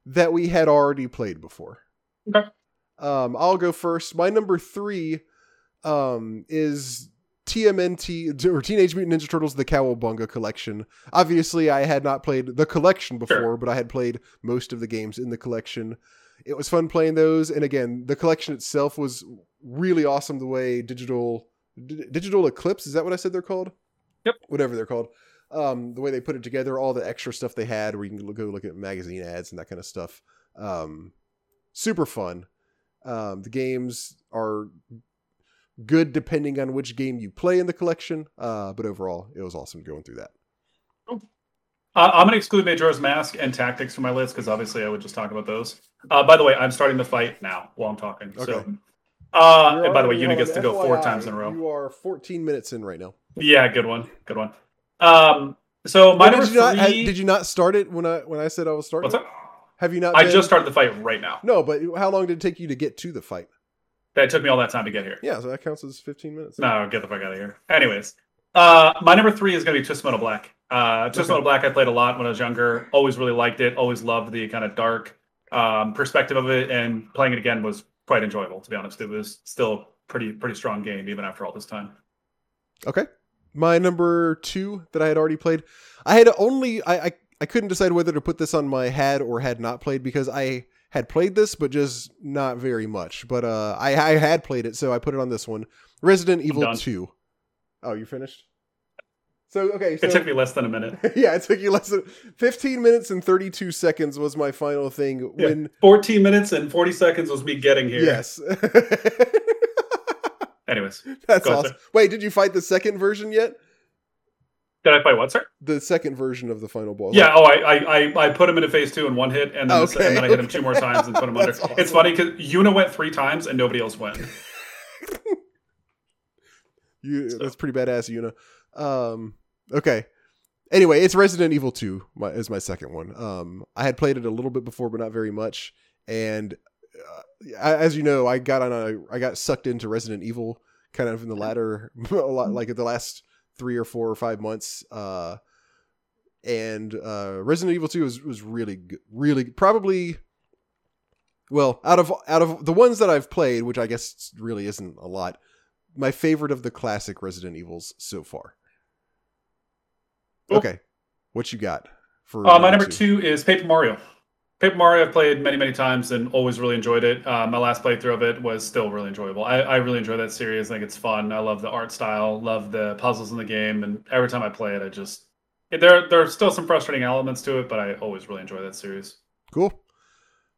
that we had already played before. Okay. Um, I'll go first. My number three, um, is TMNT or Teenage Mutant Ninja Turtles: The Cowabunga Collection. Obviously, I had not played the collection before, Sure. but I had played most of the games in the collection. It was fun playing those, and again, the collection itself was really awesome. The way digital D- digital eclipse is that what I said they're called? Yep. Whatever they're called. Um, the way they put it together, all the extra stuff they had, where you can go look at magazine ads and that kind of stuff. Um, super fun. Um, the games are good depending on which game you play in the collection. Uh, but overall, it was awesome going through that. Uh, I'm gonna exclude Majora's Mask and Tactics from my list because obviously I would just talk about those. Uh, by the way, I'm starting to fight now while I'm talking. So, Okay. uh, and by the way, on gets to go four times in a row. You are 14 minutes in right now. Yeah, good one, good one. Um, so my did you not? three. did you not start it when I when I said I was starting? what's up? Have you not? I been- just started the fight right now. No, but how long did it take you to get to the fight? That took me all that time to get here. Yeah, so that counts as 15 minutes. No, get the fuck out of here. Anyways, uh, my number three is going to be Twisted Metal Black. Uh, Twisted Okay. Metal Black I played a lot when I was younger. Always really liked it. Always loved the kind of dark um, perspective of it, and playing it again was quite enjoyable. To be honest, it was still a pretty pretty strong game even after all this time. Okay. My number two that I had already played. I had only I, I I couldn't decide whether to put this on my had or had not played because I had played this, but just not very much. But uh I, I had played it, so I put it on this one. Resident Evil 2. Oh, you finished? So okay, so it took me less than a minute. yeah, it took you less than 15 minutes and 32 seconds was my final thing Yeah. when 14 minutes and 40 seconds was me getting here. yes. Anyways, That's awesome. Wait, did you fight the second version yet? did I fight what, sir? The second version of the final boss. Yeah. Oh, I, I I put him into phase two in one hit, and then, Okay, and then I hit him two more times and put him under. Awesome. It's funny because Yuna went three times and nobody else went. You, So- That's pretty badass, Yuna. Um, okay. anyway, it's Resident Evil 2 my, is my second one. Um, I had played it a little bit before, but not very much. And uh, as you know, I got on a I got sucked into Resident Evil kind of in the latter a lot like the last three or four or five months. Uh, and uh, Resident Evil 2 was was really good, really probably well out of out of the ones that I've played, which I guess really isn't a lot. My favorite of the classic Resident Evils so far. Cool. Okay, what you got for Uh, my number two is Paper Mario. Paper Mario I've played many, many times and always really enjoyed it. Uh, my last playthrough of it was still really enjoyable. I, I really enjoy that series. I think it's fun. I love the art style, love the puzzles in the game, and every time I play it, I just there there are still some frustrating elements to it, but I always really enjoy that series. Cool.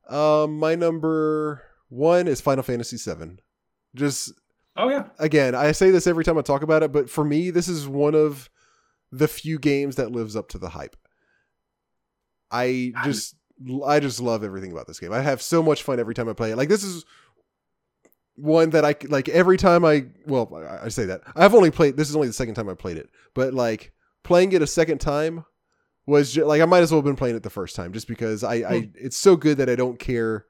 Um, my number one is Final Fantasy VII. Just Oh yeah, again, I say this every time I talk about it, but for me, this is one of the few games that lives up to the hype. I just, I just love everything about this game. I have so much fun every time I play it. Like this is one that I like every time I. Well, I I say that I've only played. This is only the second time I played it, but like playing it a second time was just, like I might as well have been playing it the first time, just because I, I hmm. it's so good that I don't care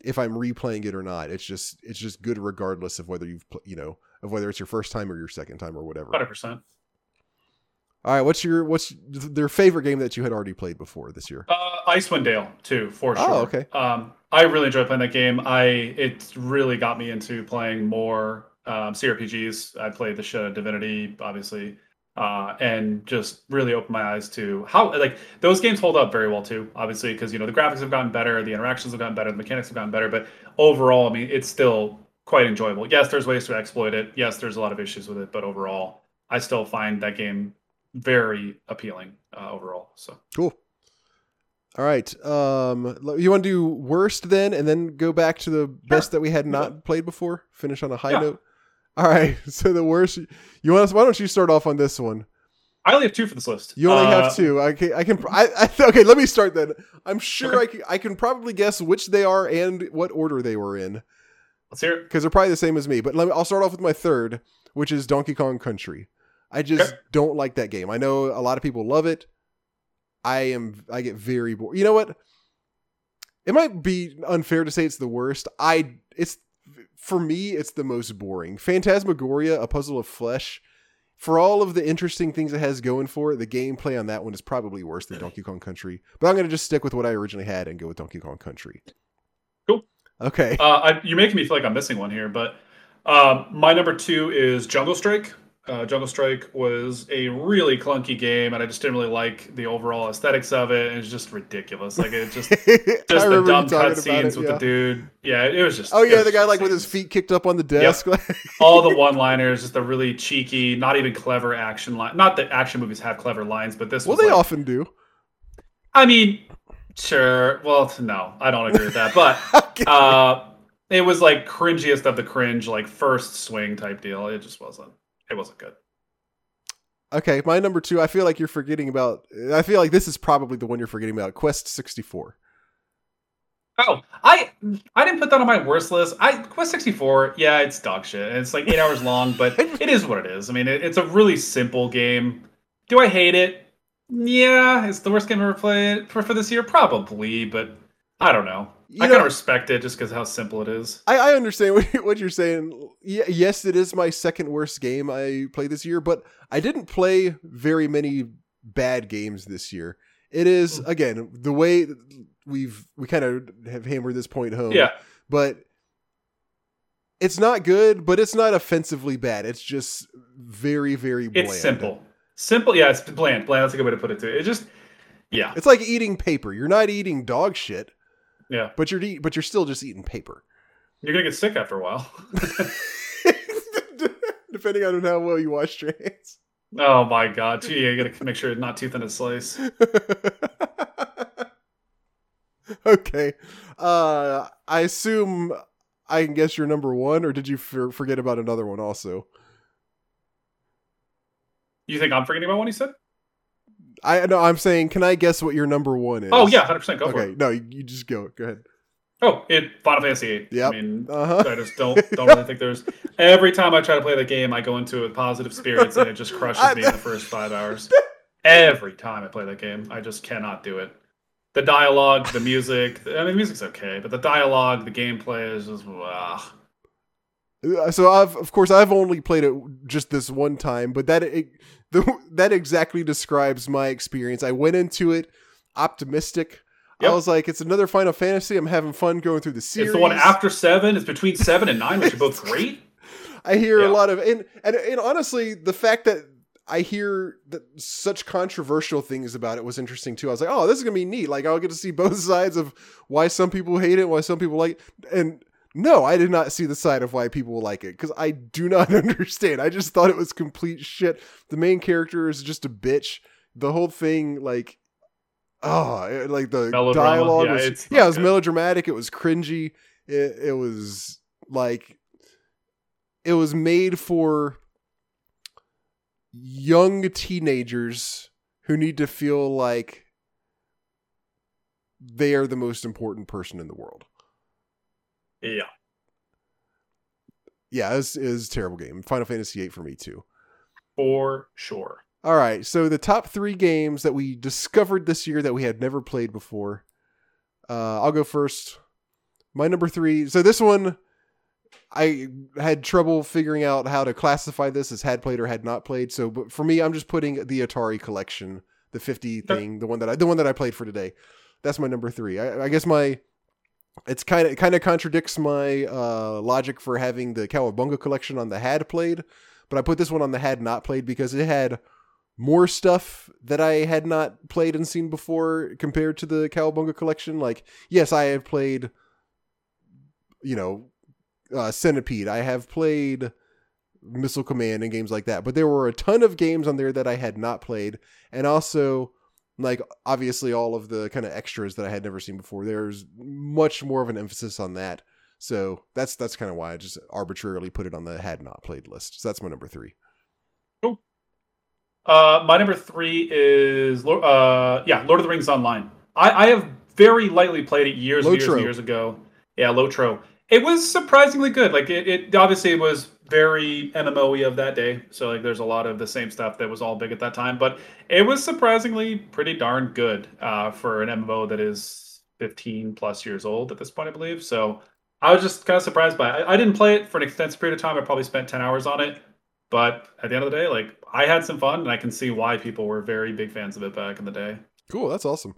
if I'm replaying it or not. It's just it's just good regardless of whether you've pl- you know of whether it's your first time or your second time or whatever. hundred percent. All right, what's your what's their favorite game that you had already played before this year? Uh, Icewind Dale too, for sure. Oh, okay. Um, I really enjoyed playing that game. I it really got me into playing more um, CRPGs. I played the shit out of Divinity, obviously, uh, and just really opened my eyes to how like those games hold up very well too. Obviously, because you know the graphics have gotten better, the interactions have gotten better, the mechanics have gotten better, but overall, I mean, it's still quite enjoyable. Yes, there's ways to exploit it. Yes, there's a lot of issues with it, but overall, I still find that game very appealing uh, overall. So. Cool. All right. Um, you want to do worst then, and then go back to the best that we had not played before. Finish on a high Yeah. note. All right. So the worst. You want us? Why don't you start off on this one? I only have two for this list. You only Uh, have two. I can. I can. I, I, okay. Let me start then. I'm sure Okay. I can. I can probably guess which they are and what order they were in Let's hear it. because they're probably the same as me. But let me. I'll start off with my third, which is Donkey Kong Country. I just Okay. don't like that game. I know a lot of people love it. I am. I get very bored. You know what? It might be unfair to say it's the worst. I. It's for me. It's the most boring. Phantasmagoria, a puzzle of flesh. For all of the interesting things it has going for it, the gameplay on that one is probably worse than Donkey Kong Country. But I'm going to just stick with what I originally had and go with Donkey Kong Country. Cool. Okay. Uh, I, you're making me feel like I'm missing one here, but um, my number two is Jungle Strike. Uh, Jungle Strike was a really clunky game, and I just didn't really like the overall aesthetics of it. And it's just ridiculous. Like it just just the dumb cutscenes with yeah. the dude. Yeah, it was just. Oh yeah, the guy like with his feet kicked up on the desk. all the one-liners, just the really cheeky, not even clever action line. Not that action movies have clever lines, but this well, they like, often do. I mean, sure. Well, no, I don't agree with that. But Okay. uh, it was like cringiest of the cringe, like first swing type deal. It just wasn't. It wasn't good. okay, my number two. I feel like you're forgetting about. I feel like this is probably the one you're forgetting about. Quest 64. Oh, I I didn't put that on my worst list. I Quest sixty four. Yeah, it's dog shit. It's like eight hours long, but it is what it is. I mean, it, it's a really simple game. Do I hate it? Yeah, it's the worst game I've ever played for, for this year, probably. But I don't know. You I kind of respect it just because how simple it is. I, I understand what you're saying. Yes, it is my second worst game I played this year, but I didn't play very many bad games this year. It is Hmm. again the way we've we kind of have hammered this point home. Yeah, but it's not good, but it's not offensively bad. It's just very, very bland. it's simple. Simple. Yeah, it's bland. Bland. That's a good way to put it too. It just. Yeah. It's like eating paper. You're not eating dog shit, Yeah. but you're eat, but you're still just eating paper. You're gonna get sick after a while. Depending on how well you wash your hands. oh my god. Gee, you gotta make sure it's not too thin a slice. okay. Uh, I assume I can guess your number one, or did you for- forget about another one also? You think I'm forgetting about one? He said. I no, I'm saying, can I guess what your number one is? Oh yeah, hundred percent. Go for Okay, it. no, you, you just go. Go ahead. Oh, it Final Fantasy VIII. Yep. I mean, Uh huh. I just don't don't really think there's. Every time I try to play the game, I go into it with positive spirits, and it just crushes I- me in the first five hours. every time I play that game. I just cannot do it. The dialogue, the music. I mean, the music's okay, but the dialogue, the gameplay is just. Uh, So I've, of course, I've only played it just this one time, but that it, the, that exactly describes my experience. I went into it optimistic. I was like, it's another Final Fantasy. I'm having fun going through the series. It's the one after seven. It's between seven and nine, which are both great. I hear a lot of and, and and honestly, the fact that I hear that such controversial things about it was interesting too. I was like, oh, this is gonna be neat. Like I'll get to see both sides of why some people hate it, why some people like it. and no, I did not see the side of why people like it because I do not understand. I just thought it was complete shit. The main character is just a bitch. The whole thing, like, oh, like the dialogue Yeah, was, yeah, it was good. melodramatic. It was cringy. It, it was like, it was made for young teenagers who need to feel like they are the most important person in the world. Yeah. Yeah, this is a terrible game. Final Fantasy VIII for me too. For sure. All right, so the top three games that we discovered this year that we had never played before. Uh, I'll go first. My number three. So this one, I had trouble figuring out how to classify this as had played or had not played. So, but for me, I'm just putting the Atari collection, the 50 thing, the one that I, the one that I played for today. That's my number three. I, I guess my, it's kind of it kind of contradicts my uh, logic for having the Cowabunga collection on the had played, but I put this one on the had not played because it had more stuff that I had not played and seen before compared to the Cowabunga collection. Like, yes, I have played, you know, uh, Centipede. I have played Missile Command and games like that, but there were a ton of games on there that I had not played, and also like obviously all of the kind of extras that I had never seen before. There's much more of an emphasis on that. So that's that's kind of why I just arbitrarily put it on the had not played list. So that's my number three. Cool. Uh, my number three is Lord- uh, yeah, Lord of the Rings Online. I, I have very lightly played it years and years and years ago. Yeah, Lotro. It was surprisingly good. Like it, it obviously was very MMO-y of that day. So like there's a lot of the same stuff that was all big at that time, but it was surprisingly pretty darn good uh, for an MMO that is 15 plus years old at this point, I believe. So I was just kind of surprised by it. I, I didn't play it for an extensive period of time. I probably spent 10 hours on it. But at the end of the day, like I had some fun, and I can see why people were very big fans of it back in the day. Cool, that's awesome.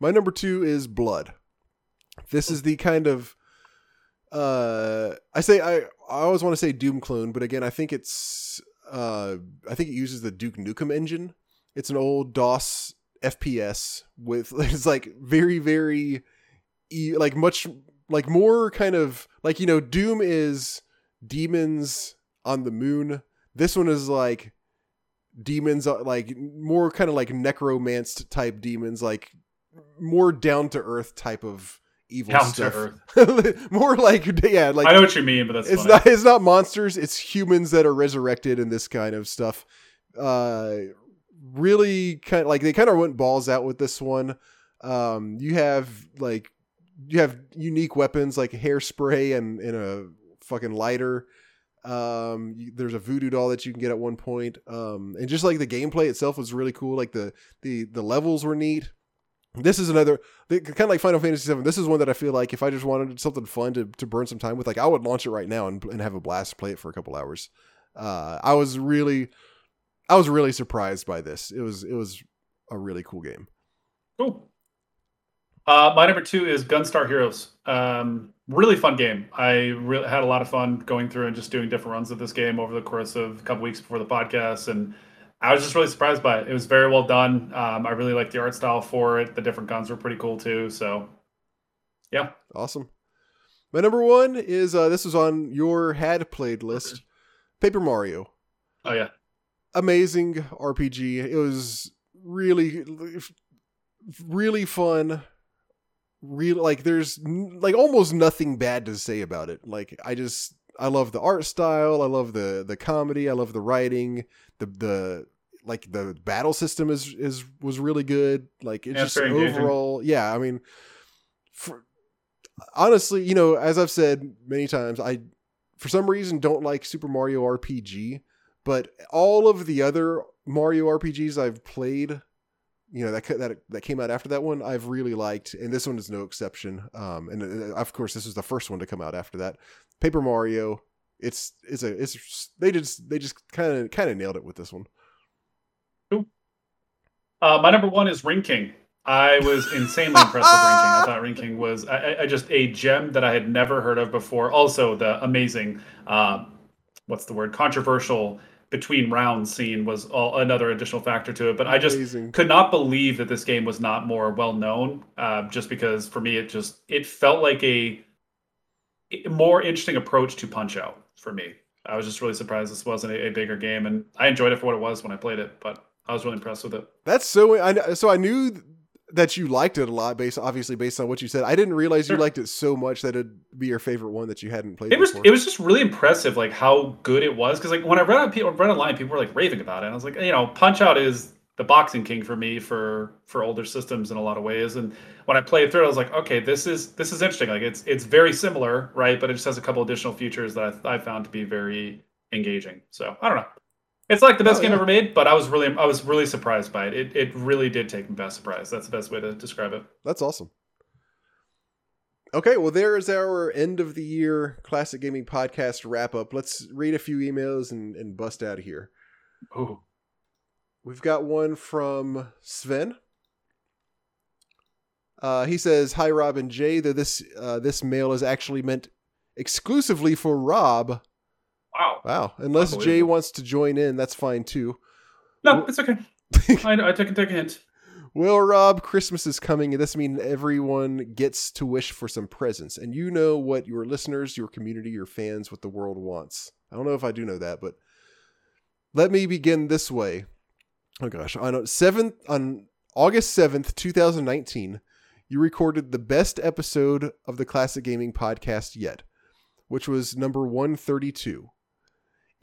My number two is Blood. This is the kind of uh I say I I always want to say Doom clone, but again I think it's uh I think it uses the Duke Nukem engine. It's an old DOS FPS with it's like very very like much like more kind of like you know Doom is demons on the moon. This one is like demons uh, like more kind of like necromanced type demons like more down to earth type of evil Down stuff. more like yeah like I know what you mean, but that's it's funny. not it's not monsters it's humans that are resurrected and this kind of stuff. Uh really kind of like they kind of went balls out with this one. Um you have like you have unique weapons like hairspray and, and a fucking lighter. Um you- there's a voodoo doll that you can get at one point. Um and just like the gameplay itself was really cool. Like the the the levels were neat this is another kind of like Final Fantasy VII. This is one that I feel like if I just wanted something fun to, to burn some time with, like I would launch it right now and, and have a blast, play it for a couple hours. Uh, I was really, I was really surprised by this. It was it was a really cool game. Cool. Uh, my number two is Gunstar Heroes. Um, really fun game. I had a lot of fun going through and just doing different runs of this game over the course of a couple weeks before the podcast, and I was just really surprised by it. It was very well done. Um, I really liked the art style for it. The different guns were pretty cool too. So, yeah, Awesome. My number one is uh, this was on your had played list, Paper Mario. oh yeah, amazing RPG. It was really, really fun. Real like there's like almost nothing bad to say about it. Like I just I love the art style. I love the the comedy. I love the writing. The the like the battle system is is was really good. Like it's Yeah, just very engaging. overall. Yeah, I mean, for, honestly, you know, as I've said many times, I for some reason don't like Super Mario RPG but all of the other Mario RPGs I've played, you know that that that came out after that one, I've really liked, and this one is no exception. Um, and uh, of course, this was the first one to come out after that. Paper Mario, it's it's a it's they just they just kind of kind of nailed it with this one. Uh, my number one is Ring King. I was insanely impressed with Ring King. I thought Ring King was I, I, just a gem that I had never heard of before. Also, the amazing, uh, what's the word, controversial between rounds scene was all, another additional factor to it. But I just could not believe that this game was not more well known. Uh, just because for me, it just it felt like a more interesting approach to Punch Out for me. I was just really surprised this wasn't a, a bigger game, and I enjoyed it for what it was when I played it. But I was really impressed with it. That's so. I so I knew that you liked it a lot, based obviously based on what you said. I didn't realize sure. you liked it so much that it'd be your favorite one that you hadn't played. It was before. it was just really impressive, like how good it was. Because like when I read on people read online, people were like raving about it. And I was like, you know, Punch Out is the boxing king for me for for older systems in a lot of ways. And when I played through, it, I was like, okay, this is this is interesting. Like it's it's very similar, right? But it just has a couple additional features that I, I found to be very engaging. So I don't know. It's like the best oh, game yeah. ever made, but I was really I was really surprised by it. It it really did take me by surprise. That's the best way to describe it. That's awesome. Okay, well there is our end of the year classic gaming podcast wrap up. Let's read a few emails and, and bust out of here. Oh. We've got one from Sven. Uh, he says, "Hi Rob and Jay. Though this uh, this mail is actually meant exclusively for Rob, Wow. Wow. Unless Jay wants to join in, that's fine too. No, it's okay. I, I took, take a hint. Well, Rob, Christmas is coming, and this means everyone gets to wish for some presents. And you know what your listeners, your community, your fans, what the world wants. I don't know if I do know that, but let me begin this way. Oh gosh, on seventh on August seventh, two thousand nineteen, you recorded the best episode of the Classic Gaming Podcast yet, which was number one thirty two.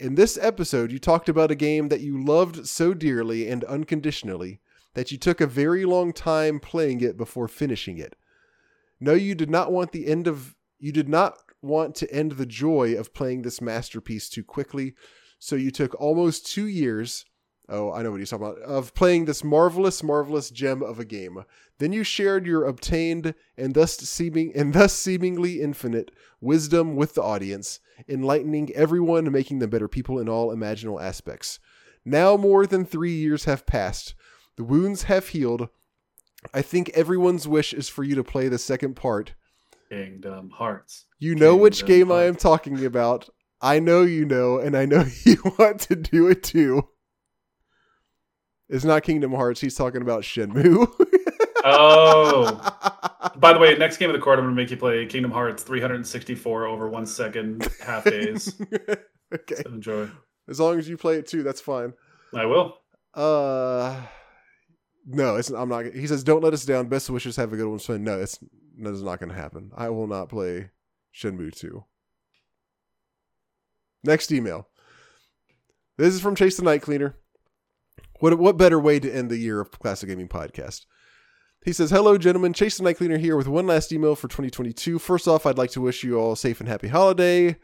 In this episode, you talked about a game that you loved so dearly and unconditionally that you took a very long time playing it before finishing it. No, you did not want the end of you did not want to end the joy of playing this masterpiece too quickly, so you took almost 2 years Oh, I know what he's talking about. Of playing this marvelous, marvelous gem of a game. Then you shared your obtained and thus seeming and thus seemingly infinite wisdom with the audience, enlightening everyone and making them better people in all imaginable aspects. Now more than three years have passed. The wounds have healed. I think everyone's wish is for you to play the second part. Kingdom Hearts. You know Kingdom which game Hearts. I am talking about. I know you know, and I know you want to do it too. It's not Kingdom Hearts. He's talking about Shenmue. oh. By the way, next game of the court, I'm going to make you play Kingdom Hearts 364 over one second, half days. okay. So enjoy. As long as you play it too, that's fine. I will. Uh, no, it's I'm not. He says, "Don't let us down. Best wishes. Have a good one, Sven." No, it's that is not going to happen. I will not play Shenmue 2. Next email. This is from Chase the Night Cleaner. What what better way to end the year of Classic Gaming Podcast? He says, Hello, gentlemen. Chase the Night Cleaner here with one last email for 2022. First off, I'd like to wish you all a safe and happy holiday.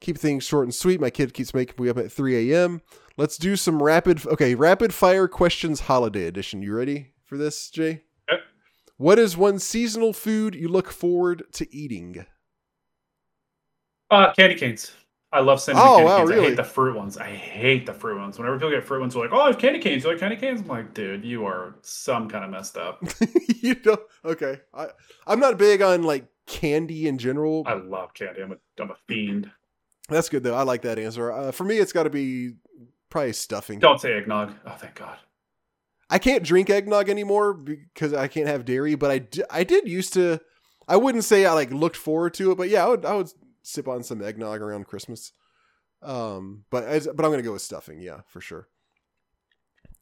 Keep things short and sweet. My kid keeps making me up at 3 a.m. Let's do some rapid, okay, rapid fire questions holiday edition. You ready for this, Jay? Yep. What is one seasonal food you look forward to eating? Uh, candy canes. I love cinnamon oh, candy wow, canes. Really? I hate the fruit ones. I hate the fruit ones. Whenever people get fruit ones, they're like, "Oh, I have candy canes." You like candy canes? I'm like, dude, you are some kind of messed up. you know? Okay, I I'm not big on like candy in general. I love candy. I'm a I'm a fiend. That's good though. I like that answer. Uh, for me, it's got to be probably stuffing. Don't say eggnog. Oh, thank God. I can't drink eggnog anymore because I can't have dairy. But I, d- I did used to. I wouldn't say I like looked forward to it, but yeah, I would I would sip on some eggnog around Christmas. Um, but as, but I'm gonna go with stuffing. Yeah, for sure.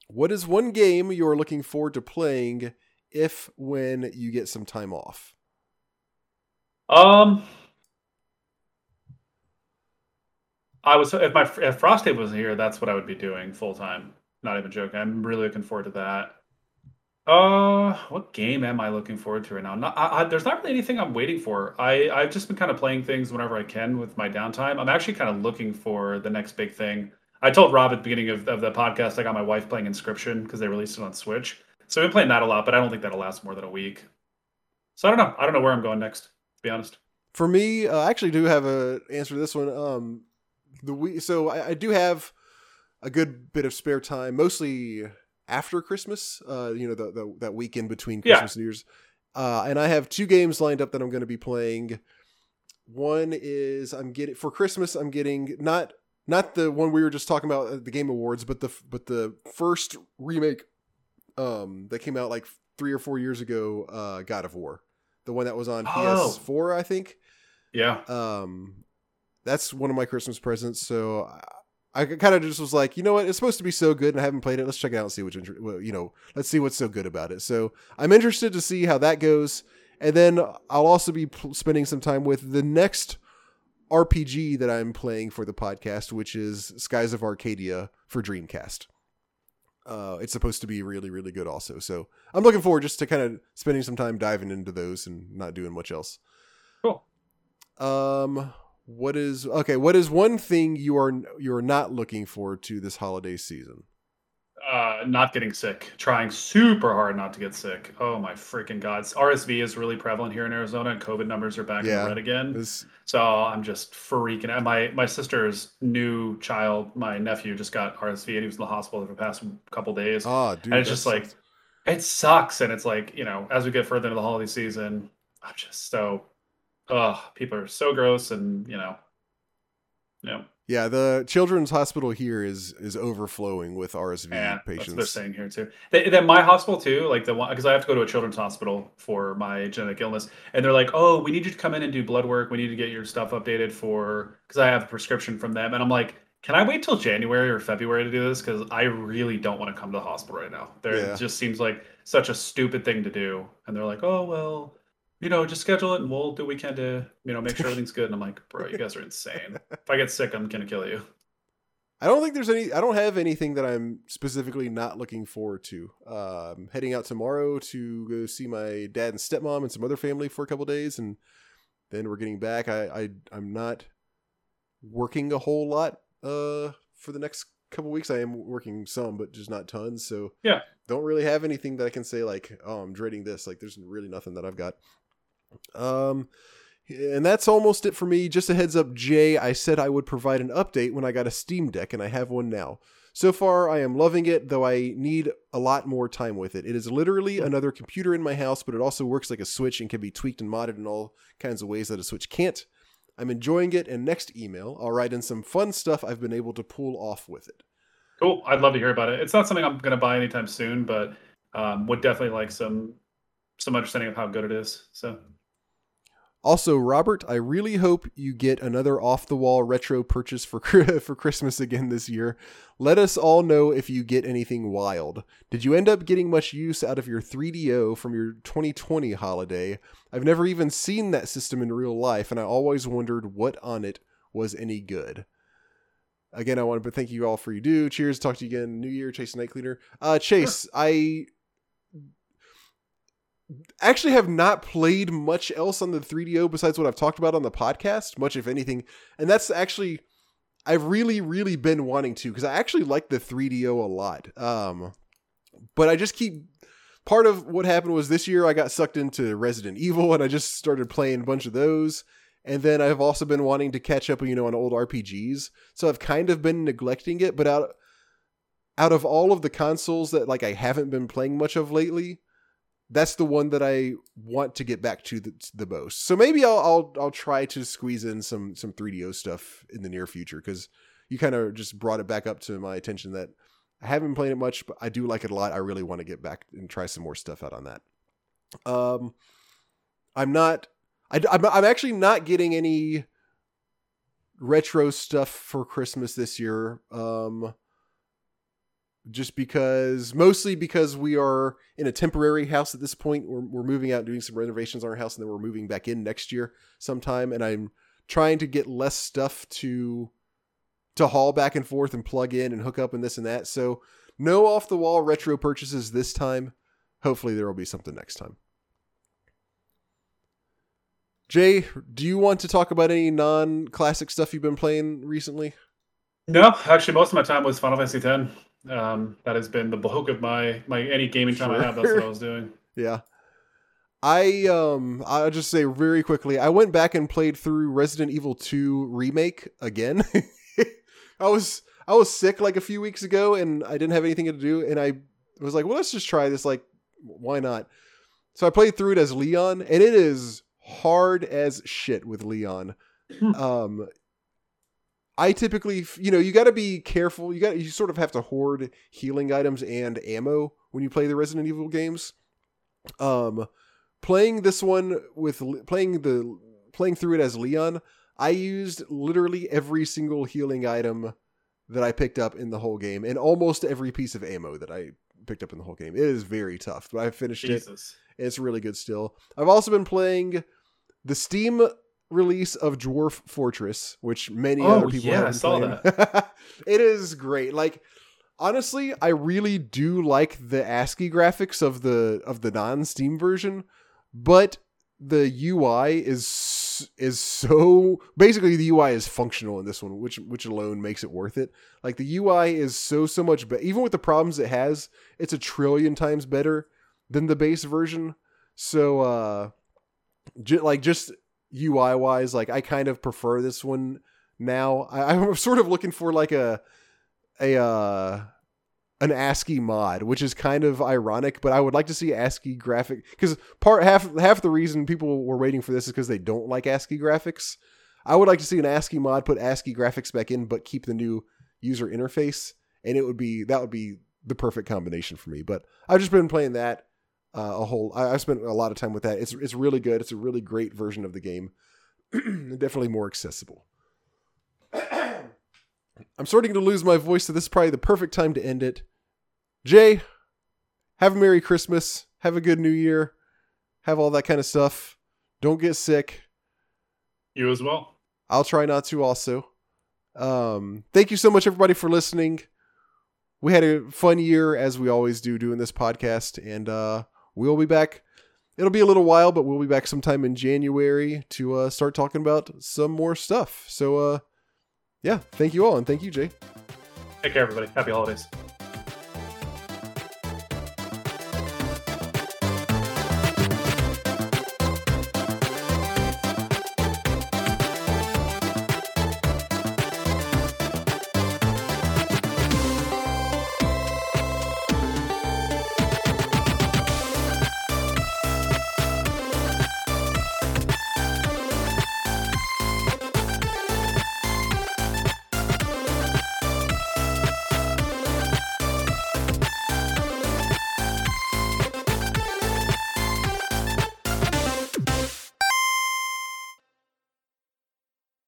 What is one game you are looking forward to playing if when you get some time off? Um, I was if my if Frosthaven was here, that's what I would be doing full time. Not even joking. I'm really looking forward to that. Uh, what game am I looking forward to right now? Not, I, I, there's not really anything I'm waiting for. I I've just been kind of playing things whenever I can with my downtime. I'm actually kind of looking for the next big thing. I told Rob at the beginning of, of the podcast I got my wife playing Inscryption because they released it on Switch. So I've been playing that a lot, but I don't think that'll last more than a week. So I don't know. I don't know where I'm going next. To be honest. For me, uh, I actually do have a answer to this one. Um, the we so I, I do have a good bit of spare time, mostly after Christmas. Uh, you know, the, the that weekend between Yeah. Christmas and New Year's. Uh, and I have two games lined up that I'm going to be playing. One is I'm getting for Christmas. I'm getting not not the one we were just talking about at the Game Awards, but the but the first remake um, that came out like three or four years ago. Uh, God of War, the one that was on Oh. PS4, I think Yeah. um that's one of my christmas presents so i, I kind of just was like you know what it's supposed to be so good and i haven't played it let's check it out and see what's inter- well, you know let's see what's so good about it so i'm interested to see how that goes and then i'll also be pl- spending some time with the next rpg that i'm playing for the podcast which is skies of arcadia for dreamcast uh, it's supposed to be really, really good, also. So I'm looking forward just to kind of spending some time diving into those and not doing much else. Cool. Um, what is okay? What is one thing you are you are not looking forward to this holiday season? Uh, not getting sick. Trying super hard not to get sick. Oh my freaking god! RSV is really prevalent here in Arizona, and COVID numbers are back in Yeah. the red again. This So I'm just freaking out. My my sister's new child, my nephew, just got RSV and he was in the hospital for the past couple days. ah, dude, And it's just like- It sucks, and it's like you know, as we get further into the holiday season, I'm just so, ugh, people are so gross, and you know, yeah, yeah, the children's hospital here is is overflowing with RSV yeah, that's what they're patients. saying here too. They, then my hospital too, like the one because I have to go to a children's hospital for my genetic illness, and they're like, "Oh, we need you to come in and do blood work. We need to get your stuff updated for because I have a prescription from them." And I'm like, "Can I wait till January or February to do this? Because I really don't want to come to the hospital right now. There Yeah. it just seems like such a stupid thing to do." And they're like, "Oh well." You know, just schedule it and we'll do what we can to, you know, make sure everything's good. And I'm like, bro, you guys are insane. If I get sick, I'm gonna kill you. I don't think there's any. I don't have anything that I'm specifically not looking forward to. Um, heading out tomorrow to go see my dad and stepmom and some other family for a couple days, and then we're getting back. I, I I'm not working a whole lot uh, for the next couple weeks. I am working some, but just not tons. So Yeah. don't really have anything that I can say like, oh, I'm dreading this. Like, there's really nothing that I've got. Um, and that's almost it for me. Just a heads up, Jay, I said I would provide an update when I got a Steam Deck, and I have one now. So far, I am loving it, though I need a lot more time with it. It is literally another computer in my house, but it also works like a Switch and can be tweaked and modded in all kinds of ways that a Switch can't. I'm enjoying it, and next email, I'll write in some fun stuff I've been able to pull off with it. Cool. I'd love to hear about it. It's not something I'm going to buy anytime soon, but um, would definitely like some some understanding of how good it is. So Also, Robert, I really hope you get another off the wall retro purchase for for Christmas again this year. Let us all know if you get anything wild. Did you end up getting much use out of your 3DO from your 2020 holiday? I've never even seen that system in real life, and I always wondered what on it was any good. Again, I want to thank you all for you do. Cheers. Talk to you again. New Year, Chase Night Cleaner. Uh, Chase, I actually have not played much else on the 3DO besides what I've talked about on the podcast, much if anything. And that's actually I've really really been wanting to because I actually like the 3DO a lot. Um but I just keep part of what happened was this year I got sucked into Resident Evil and I just started playing a bunch of those. And then I've also been wanting to catch up, you know, on old RPGs. So I've kind of been neglecting it, but out out of all of the consoles that like I haven't been playing much of lately, that's the one that I want to get back to the, the most. So maybe I'll, I'll I'll try to squeeze in some some 3DO stuff in the near future because you kind of just brought it back up to my attention that I haven't played it much, but I do like it a lot. I really want to get back and try some more stuff out on that. Um, I'm not. I, I'm, I'm actually not getting any retro stuff for Christmas this year. Um, just because mostly because we are in a temporary house at this point. We're, we're moving out and doing some renovations on our house and then we're moving back in next year sometime. And i'm trying to get less stuff to to haul back and forth and plug in and hook up and this and that. So no off the wall retro purchases this time. Hopefully there will be something next time. Jay do you want to talk about any non-classic stuff you've been playing recently? No, actually, most of my time was Final Fantasy X. Um, that has been the bulk of my my any gaming time I have. That's what I was doing. Yeah. I um I'll just say very quickly, I went back and played through Resident Evil 2 remake again. I was I was sick like a few weeks ago and I didn't have anything to do and I was like, well let's just try this like why not? So I played through it as Leon and it is hard as shit with Leon. um I typically, you know, you got to be careful. You got you sort of have to hoard healing items and ammo when you play the Resident Evil games. Um playing this one with playing the playing through it as Leon, I used literally every single healing item that I picked up in the whole game and almost every piece of ammo that I picked up in the whole game. It is very tough, but I finished Jesus. it. It's really good still. I've also been playing the Steam release of Dwarf Fortress, which many oh, other people yeah, have I saw that. it is great. Like honestly, I really do like the ASCII graphics of the of the non-Steam version but the UI is is so basically the UI is functional in this one, which which alone makes it worth it. Like the UI is so so much better, even with the problems it has, it's a trillion times better than the base version. So uh, j- like just UI wise, like I kind of prefer this one now. I, I'm sort of looking for like a a uh an ASCII mod, which is kind of ironic, but I would like to see ASCII graphic because part half half the reason people were waiting for this is because they don't like ASCII graphics. I would like to see an ASCII mod put ASCII graphics back in, but keep the new user interface, and it would be that would be the perfect combination for me. But I've just been playing that uh, a whole. I, have spent a lot of time with that. It's it's really good. It's a really great version of the game. Definitely more accessible. I'm starting to lose my voice, so this is probably the perfect time to end it. Jay, have a Merry Christmas. Have a good New Year. Have all that kind of stuff. Don't get sick. You as well. I'll try not to also. Um, thank you so much, everybody, for listening. We had a fun year, as we always do, doing this podcast, and uh, we'll be back. It'll be a little while, but we'll be back sometime in January to uh, start talking about some more stuff. So, uh, yeah, thank you all, and thank you, Jay. Take care, everybody. Happy holidays.